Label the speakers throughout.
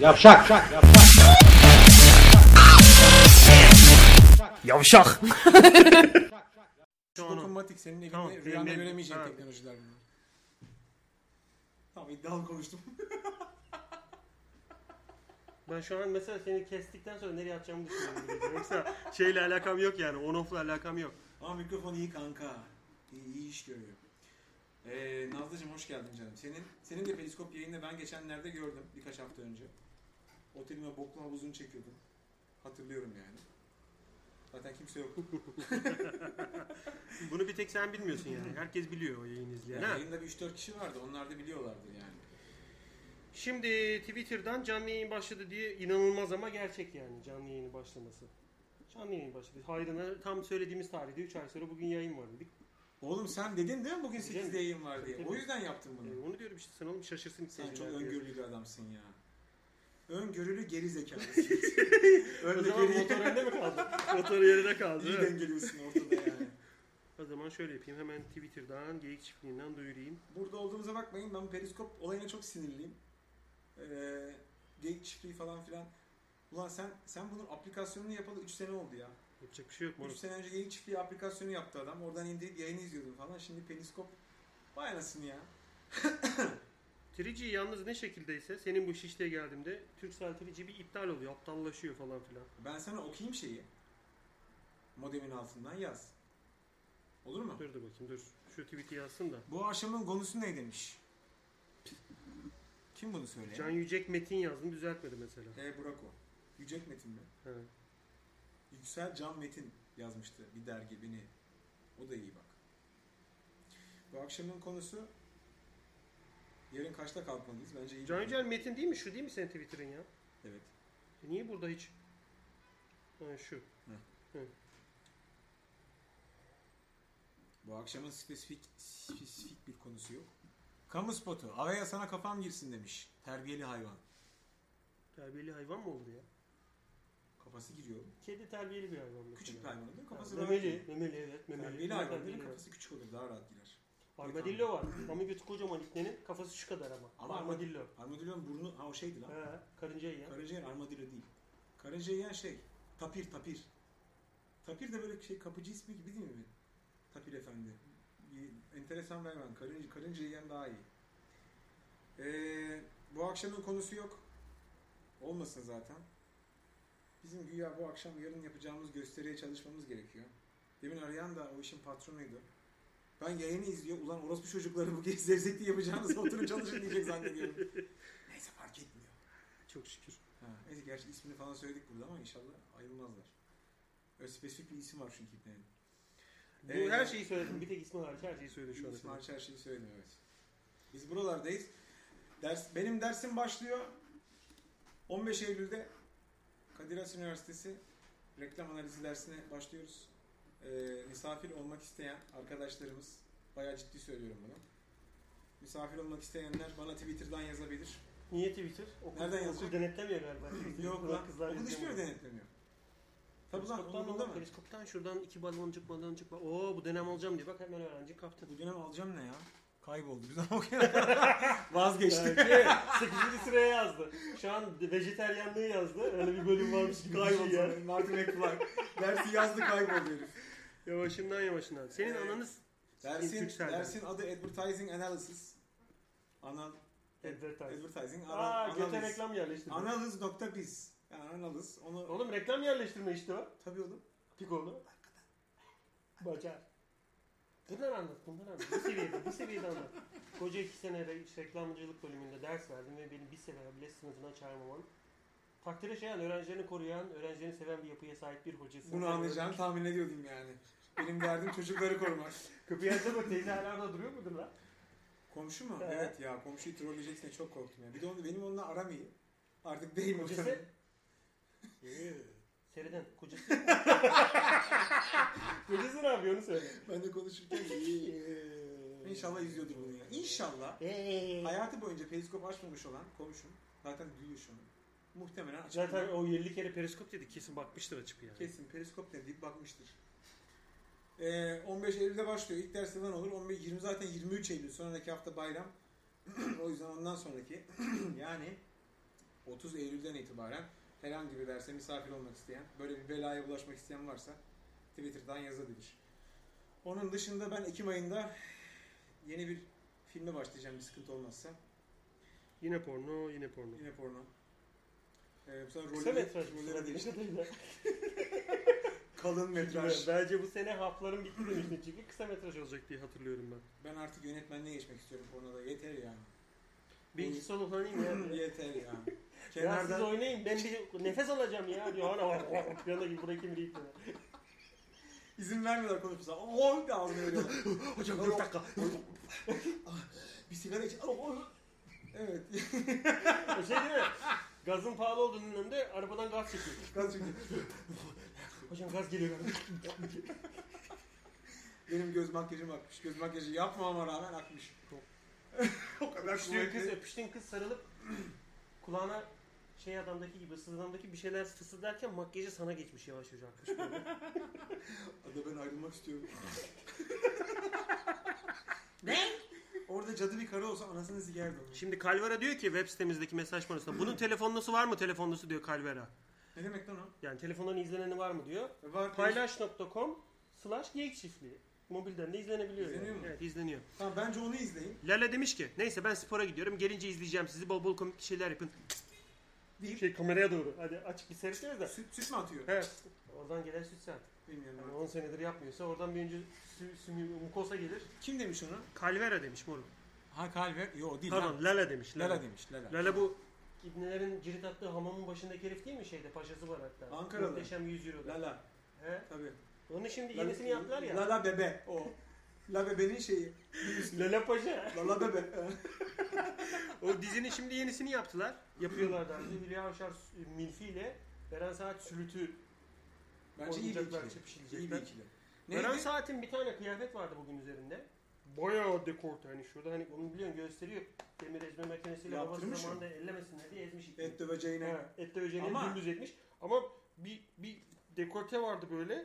Speaker 1: Yavşak.
Speaker 2: Yavşak.
Speaker 3: Dokunmatik senin evinde
Speaker 2: Tamam,
Speaker 3: rüyanda
Speaker 2: benim-
Speaker 3: göremeyeceğin
Speaker 2: ha.
Speaker 3: teknolojiler bunlar. Tamam iddialı konuştum.
Speaker 2: Ben şu an mesela seni kestikten sonra nereye atacağımı düşünüyorum. Yoksa şeyle alakam yok yani. On off'la alakam yok.
Speaker 3: Ama mikrofon iyi kanka. İyi, iyi iş görüyor. Ee, Nazlıcığım hoş geldin canım. Senin senin de periskop yayını ben geçenlerde gördüm birkaç hafta önce. Otelime boklu havuzunu çekiyordum. Hatırlıyorum yani. Zaten kimse yok.
Speaker 2: Bunu bir tek sen bilmiyorsun yani. Herkes biliyor o yayını izleyen.
Speaker 3: Yani
Speaker 2: ha?
Speaker 3: yayında bir 3-4 kişi vardı. Onlar da biliyorlardı yani.
Speaker 2: Şimdi Twitter'dan canlı yayın başladı diye inanılmaz ama gerçek yani canlı yayının başlaması. Canlı yayın başladı. Hayrına tam söylediğimiz tarihte 3 ay sonra bugün yayın var dedik.
Speaker 3: Oğlum sen dedin değil mi bugün
Speaker 2: Dedim.
Speaker 3: 8'de yayın var diye? O yüzden yaptım bunu.
Speaker 2: Ee, onu diyorum işte sen oğlum şaşırsın
Speaker 3: Sen çok öngörülü bir adamsın ya. Öngörülü geri zekalısın.
Speaker 2: O
Speaker 3: Önde
Speaker 2: zaman
Speaker 3: geri
Speaker 2: motor önde mi kaldı? motor yerine kaldı.
Speaker 3: iyi dengeliyorsun ortada yani.
Speaker 2: O zaman şöyle yapayım. Hemen Twitter'dan, Geyik Çiftliği'nden duyurayım.
Speaker 3: Burada olduğumuza bakmayın ben periskop olayına çok sinirliyim. Ee, geyik çiftliği falan filan. Ulan sen sen bunun aplikasyonunu yapalı 3 sene oldu ya.
Speaker 2: Yapacak bir şey yok
Speaker 3: 3
Speaker 2: moruk.
Speaker 3: sene önce geyik çiftliği aplikasyonu yaptı adam. Oradan indirip yayını izliyordum falan. Şimdi periskop vay anasını ya.
Speaker 2: 3G yalnız ne şekildeyse senin bu şişliğe geldiğimde Turkcell 3G bir iptal oluyor. Aptallaşıyor falan filan.
Speaker 3: Ben sana okuyayım şeyi. Modemin altından yaz. Olur mu?
Speaker 2: Dur dur bakayım dur. Şu tweet'i yazsın da.
Speaker 3: Bu akşamın konusu ne demiş? Kim bunu söylüyor?
Speaker 2: Can Yücek Metin yazdım düzeltmedi mesela.
Speaker 3: E Burak o. Yücek Metin mi?
Speaker 2: He.
Speaker 3: Yüksel Can Metin yazmıştı bir dergi beni. O da iyi bak. Bu akşamın konusu yarın kaçta kalkmalıyız? Bence iyi.
Speaker 2: Can Yücel Metin değil mi? Şu değil mi senin Twitter'ın ya?
Speaker 3: Evet.
Speaker 2: E niye burada hiç? Ha şu.
Speaker 3: Bu akşamın spesifik spesifik bir konusu yok. Kamu spotu. Araya sana kafam girsin demiş. Terbiyeli hayvan.
Speaker 2: Terbiyeli hayvan mı olur ya?
Speaker 3: Kafası giriyor.
Speaker 2: Kedi terbiyeli bir hayvan.
Speaker 3: Küçük bir hayvan değil mi? Kafası
Speaker 2: Ha,
Speaker 3: rahat
Speaker 2: memeli, memeli evet. Memeli.
Speaker 3: Terbiyeli
Speaker 2: Ne
Speaker 3: hayvan değil
Speaker 2: terbiyeli
Speaker 3: mi?
Speaker 2: hayvan?
Speaker 3: Kafası küçük olur. Daha rahat girer.
Speaker 2: Armadillo var. Ama götü kocaman iknenin kafası şu kadar ama.
Speaker 3: Ama
Speaker 2: armadillo.
Speaker 3: Armadillo'nun burnu ha o şeydi lan.
Speaker 2: He, karınca yiyen.
Speaker 3: Karınca yiyen armadillo değil. Karınca yiyen şey. Tapir tapir. Tapir de böyle şey kapıcı ismi gibi değil mi? Tapir efendi. Bir enteresan bir hayvan. Karınca, karınca yiyen daha iyi. Ee, bu akşamın konusu yok. Olmasın zaten. Bizim güya bu akşam yarın yapacağımız gösteriye çalışmamız gerekiyor. Demin arayan da o işin patronuydu. Ben yayını izliyor. Ulan orospu çocukları bu gezi zevzekli yapacağınız oturun çalışın diyecek zannediyorum. Neyse fark etmiyor.
Speaker 2: Çok şükür.
Speaker 3: Ha, neyse gerçi ismini falan söyledik burada ama inşallah ayrılmazlar. Öyle spesifik bir isim var çünkü ipnenin.
Speaker 2: Bu
Speaker 3: Ee,
Speaker 2: her şeyi söyledim. Bir tek ismi hariç her şeyi söyledim şu an.
Speaker 3: İsmi hariç her şeyi söylemiyor evet. Biz buralardayız. Ders, benim dersim başlıyor. 15 Eylül'de Kadir Has Üniversitesi reklam analizi dersine başlıyoruz. Ee, misafir olmak isteyen arkadaşlarımız, bayağı ciddi söylüyorum bunu. Misafir olmak isteyenler bana Twitter'dan yazabilir.
Speaker 2: Niye Twitter? Okul,
Speaker 3: Nereden yazacak?
Speaker 2: denetlemiyor galiba.
Speaker 3: Yok lan.
Speaker 2: kızlar
Speaker 3: Okul hiçbir yerde denetlemiyor. Tabii lan okulda mı?
Speaker 2: Periskoptan şuradan iki baloncuk baloncuk. bak. Oo bu dönem alacağım diye bak hemen öğrenci kaptın.
Speaker 3: Bu dönem alacağım ne ya? Kayboldu. Biz ama Vazgeçti.
Speaker 2: Yani 8. sıraya yazdı. Şu an vejeteryanlığı yazdı. Öyle bir bölüm varmış gibi şey yani.
Speaker 3: Kayboldu. Martin McFly. Dersi yazdı kayboldu herif.
Speaker 2: Yavaşından yavaşından. Senin
Speaker 3: Ee,
Speaker 2: ananız
Speaker 3: Dersin, dersin adı Advertising Analysis. Anal,
Speaker 2: Advertise.
Speaker 3: advertising.
Speaker 2: Aa
Speaker 3: Anal,
Speaker 2: göte
Speaker 3: analiz.
Speaker 2: reklam yerleştirme.
Speaker 3: Analiz.biz. Yani analiz. Onu...
Speaker 2: Oğlum reklam yerleştirme işte o.
Speaker 3: Tabii oğlum.
Speaker 2: Pikoğlu. Bacar. Bundan anlat, bundan anlat. Bu seviyede, bu seviyede anlat. Koca iki sene re- reklamcılık bölümünde ders verdim ve beni bir sene bile sınıfına çağırmaman. Takdire şayan, öğrencilerini koruyan, öğrencilerini seven bir yapıya sahip bir hocasın.
Speaker 3: Bunu anlayacağını tahmin ediyordum yani. Benim derdim çocukları korumak.
Speaker 2: Kapıyı açsa bak teyze hala orada duruyor mudur lan?
Speaker 3: Komşu mu?
Speaker 2: He.
Speaker 3: Evet ya komşuyu trolleyeceksin çok korktum ya. Bir de onu, benim onunla aram iyi. Artık değil mi?
Speaker 2: Seriden, kocası. kocası ne yapıyor onu söyle.
Speaker 3: ben de konuşurken İnşallah izliyordur bunu ya. İnşallah. Hayatı boyunca periskop açmamış olan komşum. Zaten duyuyor şunu. Muhtemelen açıp
Speaker 2: Zaten o 50 kere periskop dedi kesin bakmıştır açıp yani.
Speaker 3: kesin periskop ne deyip bakmıştır. Ee, 15 Eylül'de başlıyor. İlk ders falan olur. 15, 20 zaten 23 Eylül. Sonraki hafta bayram. o yüzden ondan sonraki yani 30 Eylül'den itibaren herhangi bir derse misafir olmak isteyen, böyle bir belaya bulaşmak isteyen varsa Twitter'dan yazabilir. Onun dışında ben Ekim ayında yeni bir filme başlayacağım bir sıkıntı olmazsa.
Speaker 2: Yine porno, yine porno.
Speaker 3: Yine porno. Ee, bu sefer
Speaker 2: Kısa
Speaker 3: rolleri-
Speaker 2: metraj
Speaker 3: rolleri değişti. Kalın metraj.
Speaker 2: Bence bu sene hafların bitti demiştin çünkü kısa metraj olacak diye hatırlıyorum ben.
Speaker 3: Ben artık yönetmenliğe geçmek istiyorum pornoda. Yeter yani.
Speaker 2: Bir iki solo oynayayım ya.
Speaker 3: Yeter yani.
Speaker 2: Ya siz
Speaker 3: Kenardan
Speaker 2: oynayın ben bir nefes alacağım ya diyor. Hala piyano gibi bırakayım bir ipne.
Speaker 3: izin vermiyorlar konuşmasına. Oh ağzına veriyorlar.
Speaker 2: Hocam bir dakika.
Speaker 3: bir sigara iç. Oh, Evet.
Speaker 2: O şey değil mi? Gazın pahalı olduğunun önünde arabadan gaz çekiyor.
Speaker 3: Gaz çünkü.
Speaker 2: Hocam gaz geliyor.
Speaker 3: Benim göz makyajım akmış. Göz makyajı yapmamama rağmen akmış. O kadar
Speaker 2: Öpüştüğün kız,
Speaker 3: kuvvetli.
Speaker 2: öpüştüğün kız sarılıp kulağına şey adamdaki gibi sızlamdaki bir şeyler fısıldarken makyajı sana geçmiş yavaş yavaş akmış böyle.
Speaker 3: Ada ben ayrılmak istiyorum. ne? Orada cadı bir karı olsa anasını sikerdi onu.
Speaker 2: Şimdi Calvera diyor ki web sitemizdeki mesaj panosunda bunun telefonlusu var mı telefonlusu diyor Calvera.
Speaker 3: Ne demek lan o?
Speaker 2: Yani telefondan izleneni var mı diyor.
Speaker 3: Var
Speaker 2: Paylaş.com slash geyik çiftliği. Mobilden de izlenebiliyor.
Speaker 3: İzleniyor
Speaker 2: yani.
Speaker 3: mu?
Speaker 2: Evet izleniyor.
Speaker 3: Tamam bence onu izleyin.
Speaker 2: Lala demiş ki neyse ben spora gidiyorum gelince izleyeceğim sizi bol bol komik şeyler yapın.
Speaker 3: Deyip
Speaker 2: Şey kameraya doğru hadi açık bir seyredeceğiz de.
Speaker 3: süt, süt mü atıyor?
Speaker 2: Evet. Oradan gelen süt saat.
Speaker 3: Bilmiyorum.
Speaker 2: Yani
Speaker 3: ben.
Speaker 2: 10 senedir yapmıyorsa oradan bir önce sü, sümü, mukosa gelir.
Speaker 3: Kim demiş onu?
Speaker 2: Calvera demiş moruk.
Speaker 3: Ha Calver. Yo değil
Speaker 2: Pardon Lala demiş. Lala.
Speaker 3: Lala demiş. Lala.
Speaker 2: Lala bu İbnelerin cirit attığı hamamın başındaki herif değil mi şeyde? Paşası var hatta.
Speaker 3: Ankaralı.
Speaker 2: Muhteşem 100 euro.
Speaker 3: Lala.
Speaker 2: He?
Speaker 3: Tabii.
Speaker 2: Onun şimdi yenisini yaptılar ya.
Speaker 3: Lala bebe. O. La bebenin şeyi.
Speaker 2: Lala Paşa.
Speaker 3: Lala bebe.
Speaker 2: O dizinin şimdi yenisini yaptılar. Yapıyorlar önce. Hülya Avşar Milfi ile Beren Saat Sülüt'ü
Speaker 3: Bence iyi bir ikili.
Speaker 2: çepişilecekler.
Speaker 3: İyi bir ikili.
Speaker 2: Beren? Saat'in bir tane kıyafet vardı bugün üzerinde. Bayağı dekolte hani şurada hani onu biliyorsun gösteriyor. Demir ezme makinesiyle babası zamanında ellemesinler diye ezmiş. ipi.
Speaker 3: Et döveceğine.
Speaker 2: Ha, et döveceğini
Speaker 3: Ama-
Speaker 2: dümdüz etmiş. Ama bir, bir dekolte vardı böyle.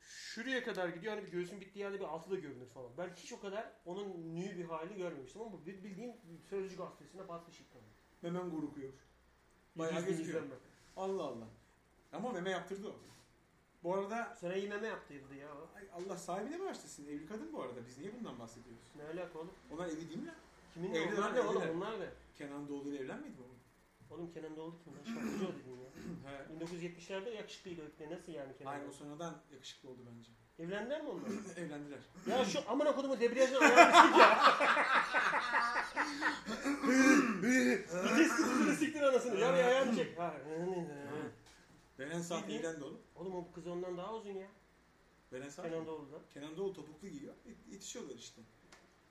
Speaker 2: Şuraya kadar gidiyor. Hani bir göğsün bittiği yerde bir altı da görünür falan. Ben hiç o kadar onun nü bir hali görmemiştim ama bu bildiğim Sözcü gazetesine batmış ilk tane.
Speaker 3: Memen gurukuyor. Bayağı
Speaker 2: 700 bin
Speaker 3: gözüküyor. Allah Allah. Ama meme yaptırdı o. Bu arada
Speaker 2: Sana iyi meme yaptırdı ya.
Speaker 3: ay Allah sahibine bağışlasın. Evli kadın bu arada. Biz niye bundan bahsediyoruz?
Speaker 2: Ne alaka oğlum?
Speaker 3: Onlar evli değil mi?
Speaker 2: Kimin
Speaker 3: Evliler,
Speaker 2: onlar ne oğlum onlar ne?
Speaker 3: Kenan Doğulu ile evlenmedi mi oğlum?
Speaker 2: Kenan Doğulu kim lan? Şarkıcı o dedin ya.
Speaker 3: He.
Speaker 2: 1970'lerde yakışıklıydı öyle. Nasıl yani Kenan
Speaker 3: Hayır o
Speaker 2: Doğulu?
Speaker 3: sonradan yakışıklı oldu bence.
Speaker 2: Evlendiler mi onlar?
Speaker 3: Evlendiler.
Speaker 2: ya şu amına kodumu debriyajdan ayarlamıştık ya. Vites kutusunu siktir anasını. Ya bir ayağını çek. Ha.
Speaker 3: Beren Saat
Speaker 2: Bildiğin-
Speaker 3: evlendi oğlum.
Speaker 2: Oğlum o kız ondan daha uzun ya.
Speaker 3: Beren Saat.
Speaker 2: Kenan Doğulu'dan.
Speaker 3: Kenan Doğulu topuklu giyiyor. İtişiyorlar işte.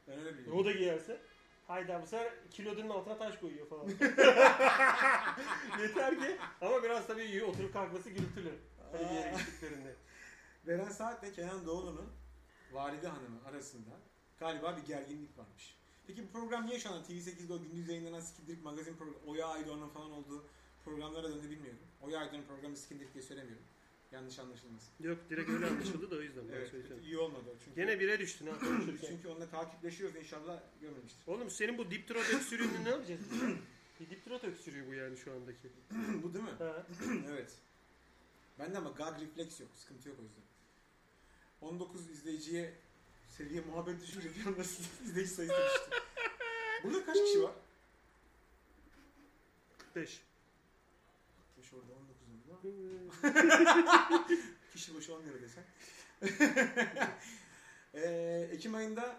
Speaker 3: Ben öyle biliyorum.
Speaker 2: O da giyerse. Hayda bu sefer kilodunun altına taş koyuyor falan. Yeter ki ama biraz tabii iyi oturup kalkması gürültülü. Hani bir yere gittiklerinde.
Speaker 3: Beren Saat ve Kenan Doğulu'nun valide hanımı arasında galiba bir gerginlik varmış. Peki bu program niye şu an TV8'de o gündüz yayınlanan Skindirik magazin programı, Oya Aydoğan'ın falan olduğu programlara döndü bilmiyorum. Oya Aydoğan'ın programı Skindirik diye söylemiyorum. Yanlış anlaşılmasın.
Speaker 2: Yok direkt öyle anlaşıldı da o yüzden
Speaker 3: Evet,
Speaker 2: söyleyeceğim.
Speaker 3: iyi olmadı o çünkü.
Speaker 2: Gene bire düştün ha konuşurken.
Speaker 3: Çünkü onunla takipleşiyoruz inşallah görmemiştir.
Speaker 2: Oğlum senin bu diptrot öksürüğünü ne yapacağız biz? Bir diptrot öksürüğü bu yani şu andaki.
Speaker 3: bu değil mi?
Speaker 2: Ha.
Speaker 3: evet. Bende ama gag refleks yok. Sıkıntı yok o yüzden. 19 izleyiciye seviye muhabbet düşünce bir anda izleyici sayısı düştü. Burada kaç kişi var?
Speaker 2: 45.
Speaker 3: 5 orada 19 orada. Kişi başı 10 lira desen. Eee, Ekim ayında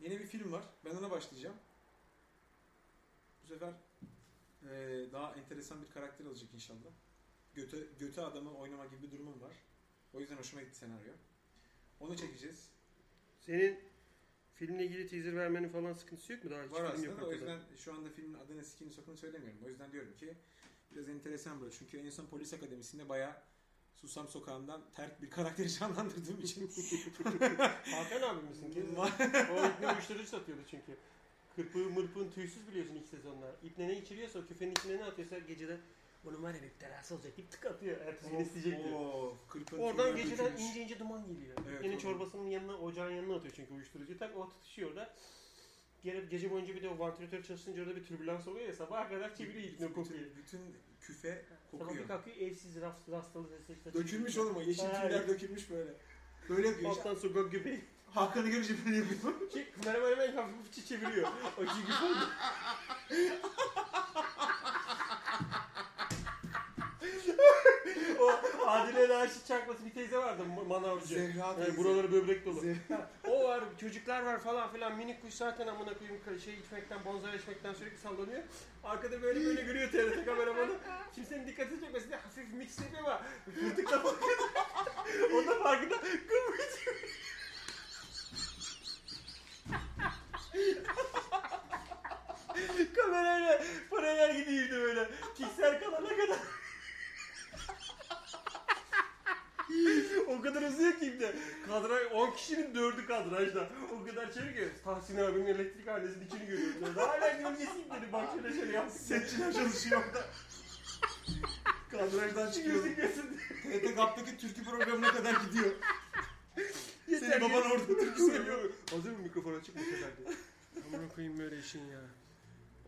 Speaker 3: yeni bir film var. Ben ona başlayacağım. Bu sefer eee, daha enteresan bir karakter alacak inşallah. Göte, göte adamı oynama gibi bir durumum var. O yüzden hoşuma gitti senaryo. Onu çekeceğiz.
Speaker 2: Senin filmle ilgili teaser vermenin falan sıkıntısı yok mu? Daha hiç
Speaker 3: Var
Speaker 2: film yok
Speaker 3: aslında da o
Speaker 2: hakikaten.
Speaker 3: yüzden şu anda filmin adını sikini sokunu söylemiyorum. O yüzden diyorum ki biraz enteresan böyle. Çünkü en son polis akademisinde bayağı Susam Sokağı'ndan terk bir karakteri canlandırdığım için.
Speaker 2: Hakan abi misin o İbne uyuşturucu satıyordu çünkü. Kırpığı mırpığın tüysüz biliyorsun ilk sezonlar. İbne ne içiriyorsa o küfenin içine ne atıyorsa gecede Onun var ya bir terası olacak deyip tık atıyor. Ertesi gün isteyecek diyor. Oradan geceden ince ince duman geliyor.
Speaker 3: Evet,
Speaker 2: Yine çorbasının yanına, ocağın yanına atıyor çünkü uyuşturucu. Tak o tutuşuyor orada. Geri, gece boyunca bir de o vantilatör çalışınca orada bir türbülans oluyor ya sabaha kadar çeviriyor
Speaker 3: bütün,
Speaker 2: kokuyor.
Speaker 3: bütün küfe
Speaker 2: Sabah
Speaker 3: kokuyor.
Speaker 2: bir kalkıyor evsiz rast, rastalı sesle.
Speaker 3: Dökülmüş oğlum o yeşil tüyler dökülmüş böyle. Böyle yapıyor.
Speaker 2: Alttan sokak göbeği.
Speaker 3: Hakan'ı görünce böyle yapıyor.
Speaker 2: Şey, kameraman hemen hafif çeviriyor. O çünkü Adile Naşit çakması bir teyze vardı manavcı.
Speaker 3: Zehra
Speaker 2: Yani
Speaker 3: teyze.
Speaker 2: buraları böbrek dolu.
Speaker 3: Zehra.
Speaker 2: O var, çocuklar var falan filan. Minik kuş zaten amına koyayım şey içmekten, bonzai içmekten sürekli sallanıyor. Arkada böyle böyle görüyor TRT kameramanı. Kimsenin dikkatini çekmesin diye hafif mix yapıyor ama fırtık da farkında. o da farkında. Kıvırcık. Kamerayla paralel gidiyordu böyle. Piksel kalana kadar. o kadar uzuyor ki ibne. Kadraj 10 kişinin 4'ü kadrajda. O kadar çevik ki Tahsin abinin elektrik hanesinin içini görüyoruz. Hala gölgesi dedi. Bak şöyle şöyle yapsın.
Speaker 3: Setçiler çalışıyor orada. Kadrajdan çıkıyor.
Speaker 2: Gözükmesin.
Speaker 3: TRT Gap'taki türkü programına kadar gidiyor.
Speaker 2: Yeter
Speaker 3: Senin baban orada türkü söylüyor.
Speaker 2: Hazır mı mikrofon açık mı sefer diye. Amına koyayım böyle işin ya.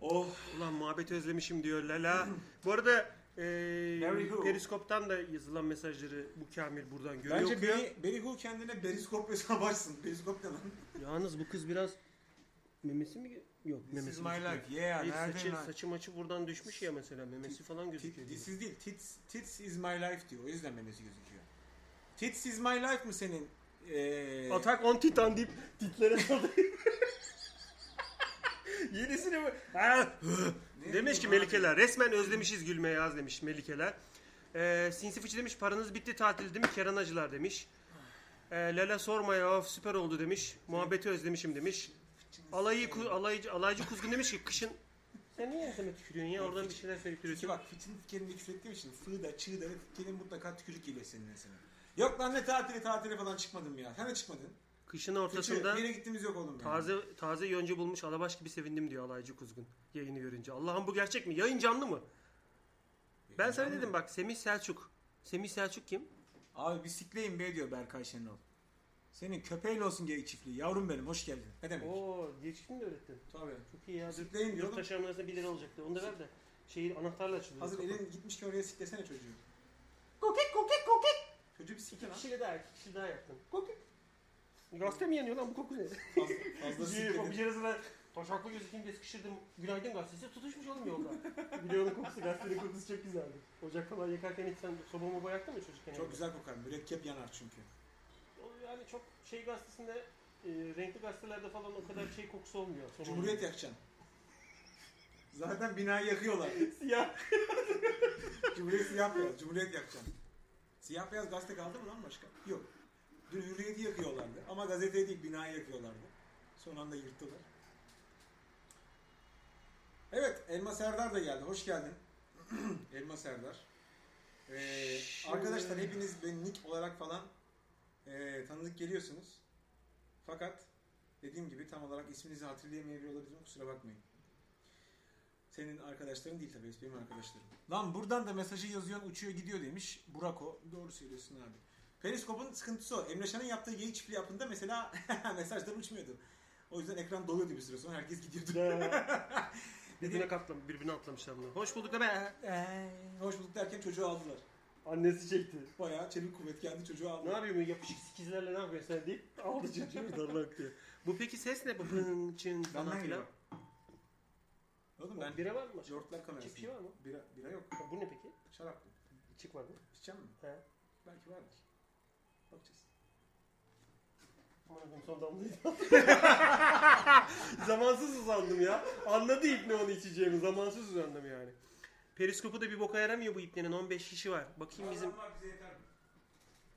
Speaker 3: Oh.
Speaker 2: Ulan muhabbeti özlemişim diyor Lala. Bu arada e? Periskop'tan da yazılan mesajları bu Kamil buradan görüyor.
Speaker 3: Bence
Speaker 2: okuyor.
Speaker 3: Beri, Berihu kendine beriskop hesabı açsın. Beriskop ne lan?
Speaker 2: Yalnız bu kız biraz memesi mi? Yok
Speaker 3: This
Speaker 2: memesi.
Speaker 3: is my life. Yeah,
Speaker 2: Hayır,
Speaker 3: nereden
Speaker 2: saçı,
Speaker 3: lan?
Speaker 2: saçı maçı buradan düşmüş ya mesela memesi falan gözüküyor.
Speaker 3: Tit- This is değil. Tits, tits is my life diyor. O yüzden memesi gözüküyor. Tits is my life mı senin? Ee,
Speaker 2: Atak on Titan deyip titlere saldırıyor. Yenisini mi? Demiş ki. Melikeler resmen özlemişiz gülmeye yaz demiş Melikeler. Ee, Sinsi Fıçı demiş paranız bitti tatil değil mi Keran Acılar demiş. Ee, Lala sorma ya of, süper oldu demiş. Muhabbeti özlemişim demiş. Alayı, ku- alaycı, alaycı kuzgun demiş ki kışın sen niye enseme tükürüyorsun ya oradan bir şeyler söyleyip
Speaker 3: Çünkü
Speaker 2: duruyorsun.
Speaker 3: bak Fit'in Fikir'ini küfür ettiğim için Fı'da, Çığ'da ve Fikir'in mutlaka tükürük geliyor senin nesine. Yok lan ne tatili tatile falan çıkmadım ya. Sen de çıkmadın.
Speaker 2: Kışın ortasında
Speaker 3: bir yere gittiğimiz yok oğlum. ya.
Speaker 2: taze taze yonca bulmuş alabaş gibi sevindim diyor alaycı kuzgun yayını görünce. Allah'ım bu gerçek mi? Yayın canlı mı? Ben sana dedim bak Semih Selçuk. Semih Selçuk kim?
Speaker 3: Abi bisikleyin be diyor Berkay Şenol. Senin köpeğin olsun geyik çiftliği. Yavrum benim hoş geldin. Ne demek?
Speaker 2: Oo, geçişini mi öğrettin?
Speaker 3: Tabii.
Speaker 2: Çok iyi ya.
Speaker 3: Bisikleyin
Speaker 2: Yurt
Speaker 3: diyordum.
Speaker 2: taşı arasında 1 lira olacaktı. Onu da ver de. Şeyi anahtarla açılıyor.
Speaker 3: Hazır elin gitmişken oraya siklesene çocuğu.
Speaker 2: Kokek kokek kokek.
Speaker 3: Çocuğu bir sikle
Speaker 2: İki
Speaker 3: lan.
Speaker 2: kişiyle daha, iki kişi daha yaptın. Kokek. Gazete mi yanıyor lan bu koku ne?
Speaker 3: Fazla, fazla
Speaker 2: Bir,
Speaker 3: sikledin.
Speaker 2: arasında taşaklı gözükeyim diye sıkıştırdım. Günaydın gazetesi tutuşmuş oğlum yolda. Onun kokusu, gazetenin kokusu çok güzeldi. Ocak falan yakarken hiç sen soba moba yaktın mı çocukken?
Speaker 3: Çok güzel kokar. Mürekkep yanar çünkü.
Speaker 2: O Yani çok şey gazetesinde, e, renkli gazetelerde falan o kadar şey kokusu olmuyor. Soba
Speaker 3: Cumhuriyet yakacaksın. Zaten binayı yakıyorlar.
Speaker 2: Siyah.
Speaker 3: Cumhuriyet siyah beyaz. Cumhuriyet yakacaksın. Siyah beyaz gazete kaldı mı lan başka? Yok. Dün hürriyeti yakıyorlardı. Ama gazeteyi değil binayı yakıyorlardı. Son anda yırttılar. Evet Elma Serdar da geldi. Hoş geldin. Elma Serdar. Ee, arkadaşlar hepiniz beni nick olarak falan ee, tanıdık geliyorsunuz. Fakat dediğim gibi tam olarak isminizi hatırlayamayabiliyor olabilirim. Kusura bakmayın. Senin arkadaşların değil tabii. Benim arkadaşlarım. Lan buradan da mesajı yazıyorsun uçuyor gidiyor demiş. Burako. Doğru söylüyorsun abi. Periskop'un sıkıntısı o. Emre Şan'ın yaptığı geyik çiftliği yaptığında mesela mesajlar uçmuyordu. O yüzden ekran doluyordu bir süre sonra. Herkes gidiyordu.
Speaker 2: birbirine katlam, birbirine atlamışlar bunu. Hoş bulduk da be.
Speaker 3: Ee, hoş bulduk derken çocuğu aldılar.
Speaker 2: Annesi çekti.
Speaker 3: Bayağı çevik kuvvet geldi çocuğu
Speaker 2: Ne
Speaker 3: aldı.
Speaker 2: yapayım yapışık sikizlerle ne yapıyorsun sen deyip aldı çocuğu darlak diyor. Bu peki ses ne bu pın çın falan filan?
Speaker 3: Oğlum ben
Speaker 2: Bira var mı başka?
Speaker 3: Jortlar kamerası.
Speaker 2: İçecek bir şey var mı?
Speaker 3: Bira, bira yok.
Speaker 2: Ha, Bu ne peki?
Speaker 3: Şarap.
Speaker 2: İçik var mı?
Speaker 3: İçeceğim mi?
Speaker 2: He.
Speaker 3: Belki vardır. Bakacağız.
Speaker 2: Allah'ım son damlayı Zamansız uzandım ya. Anladı ipne onu içeceğimi. Zamansız uzandım yani. Periskopu da bir boka yaramıyor bu ipnenin. 15 kişi var. Bakayım bizim...
Speaker 3: Adamlar bize yeter mi?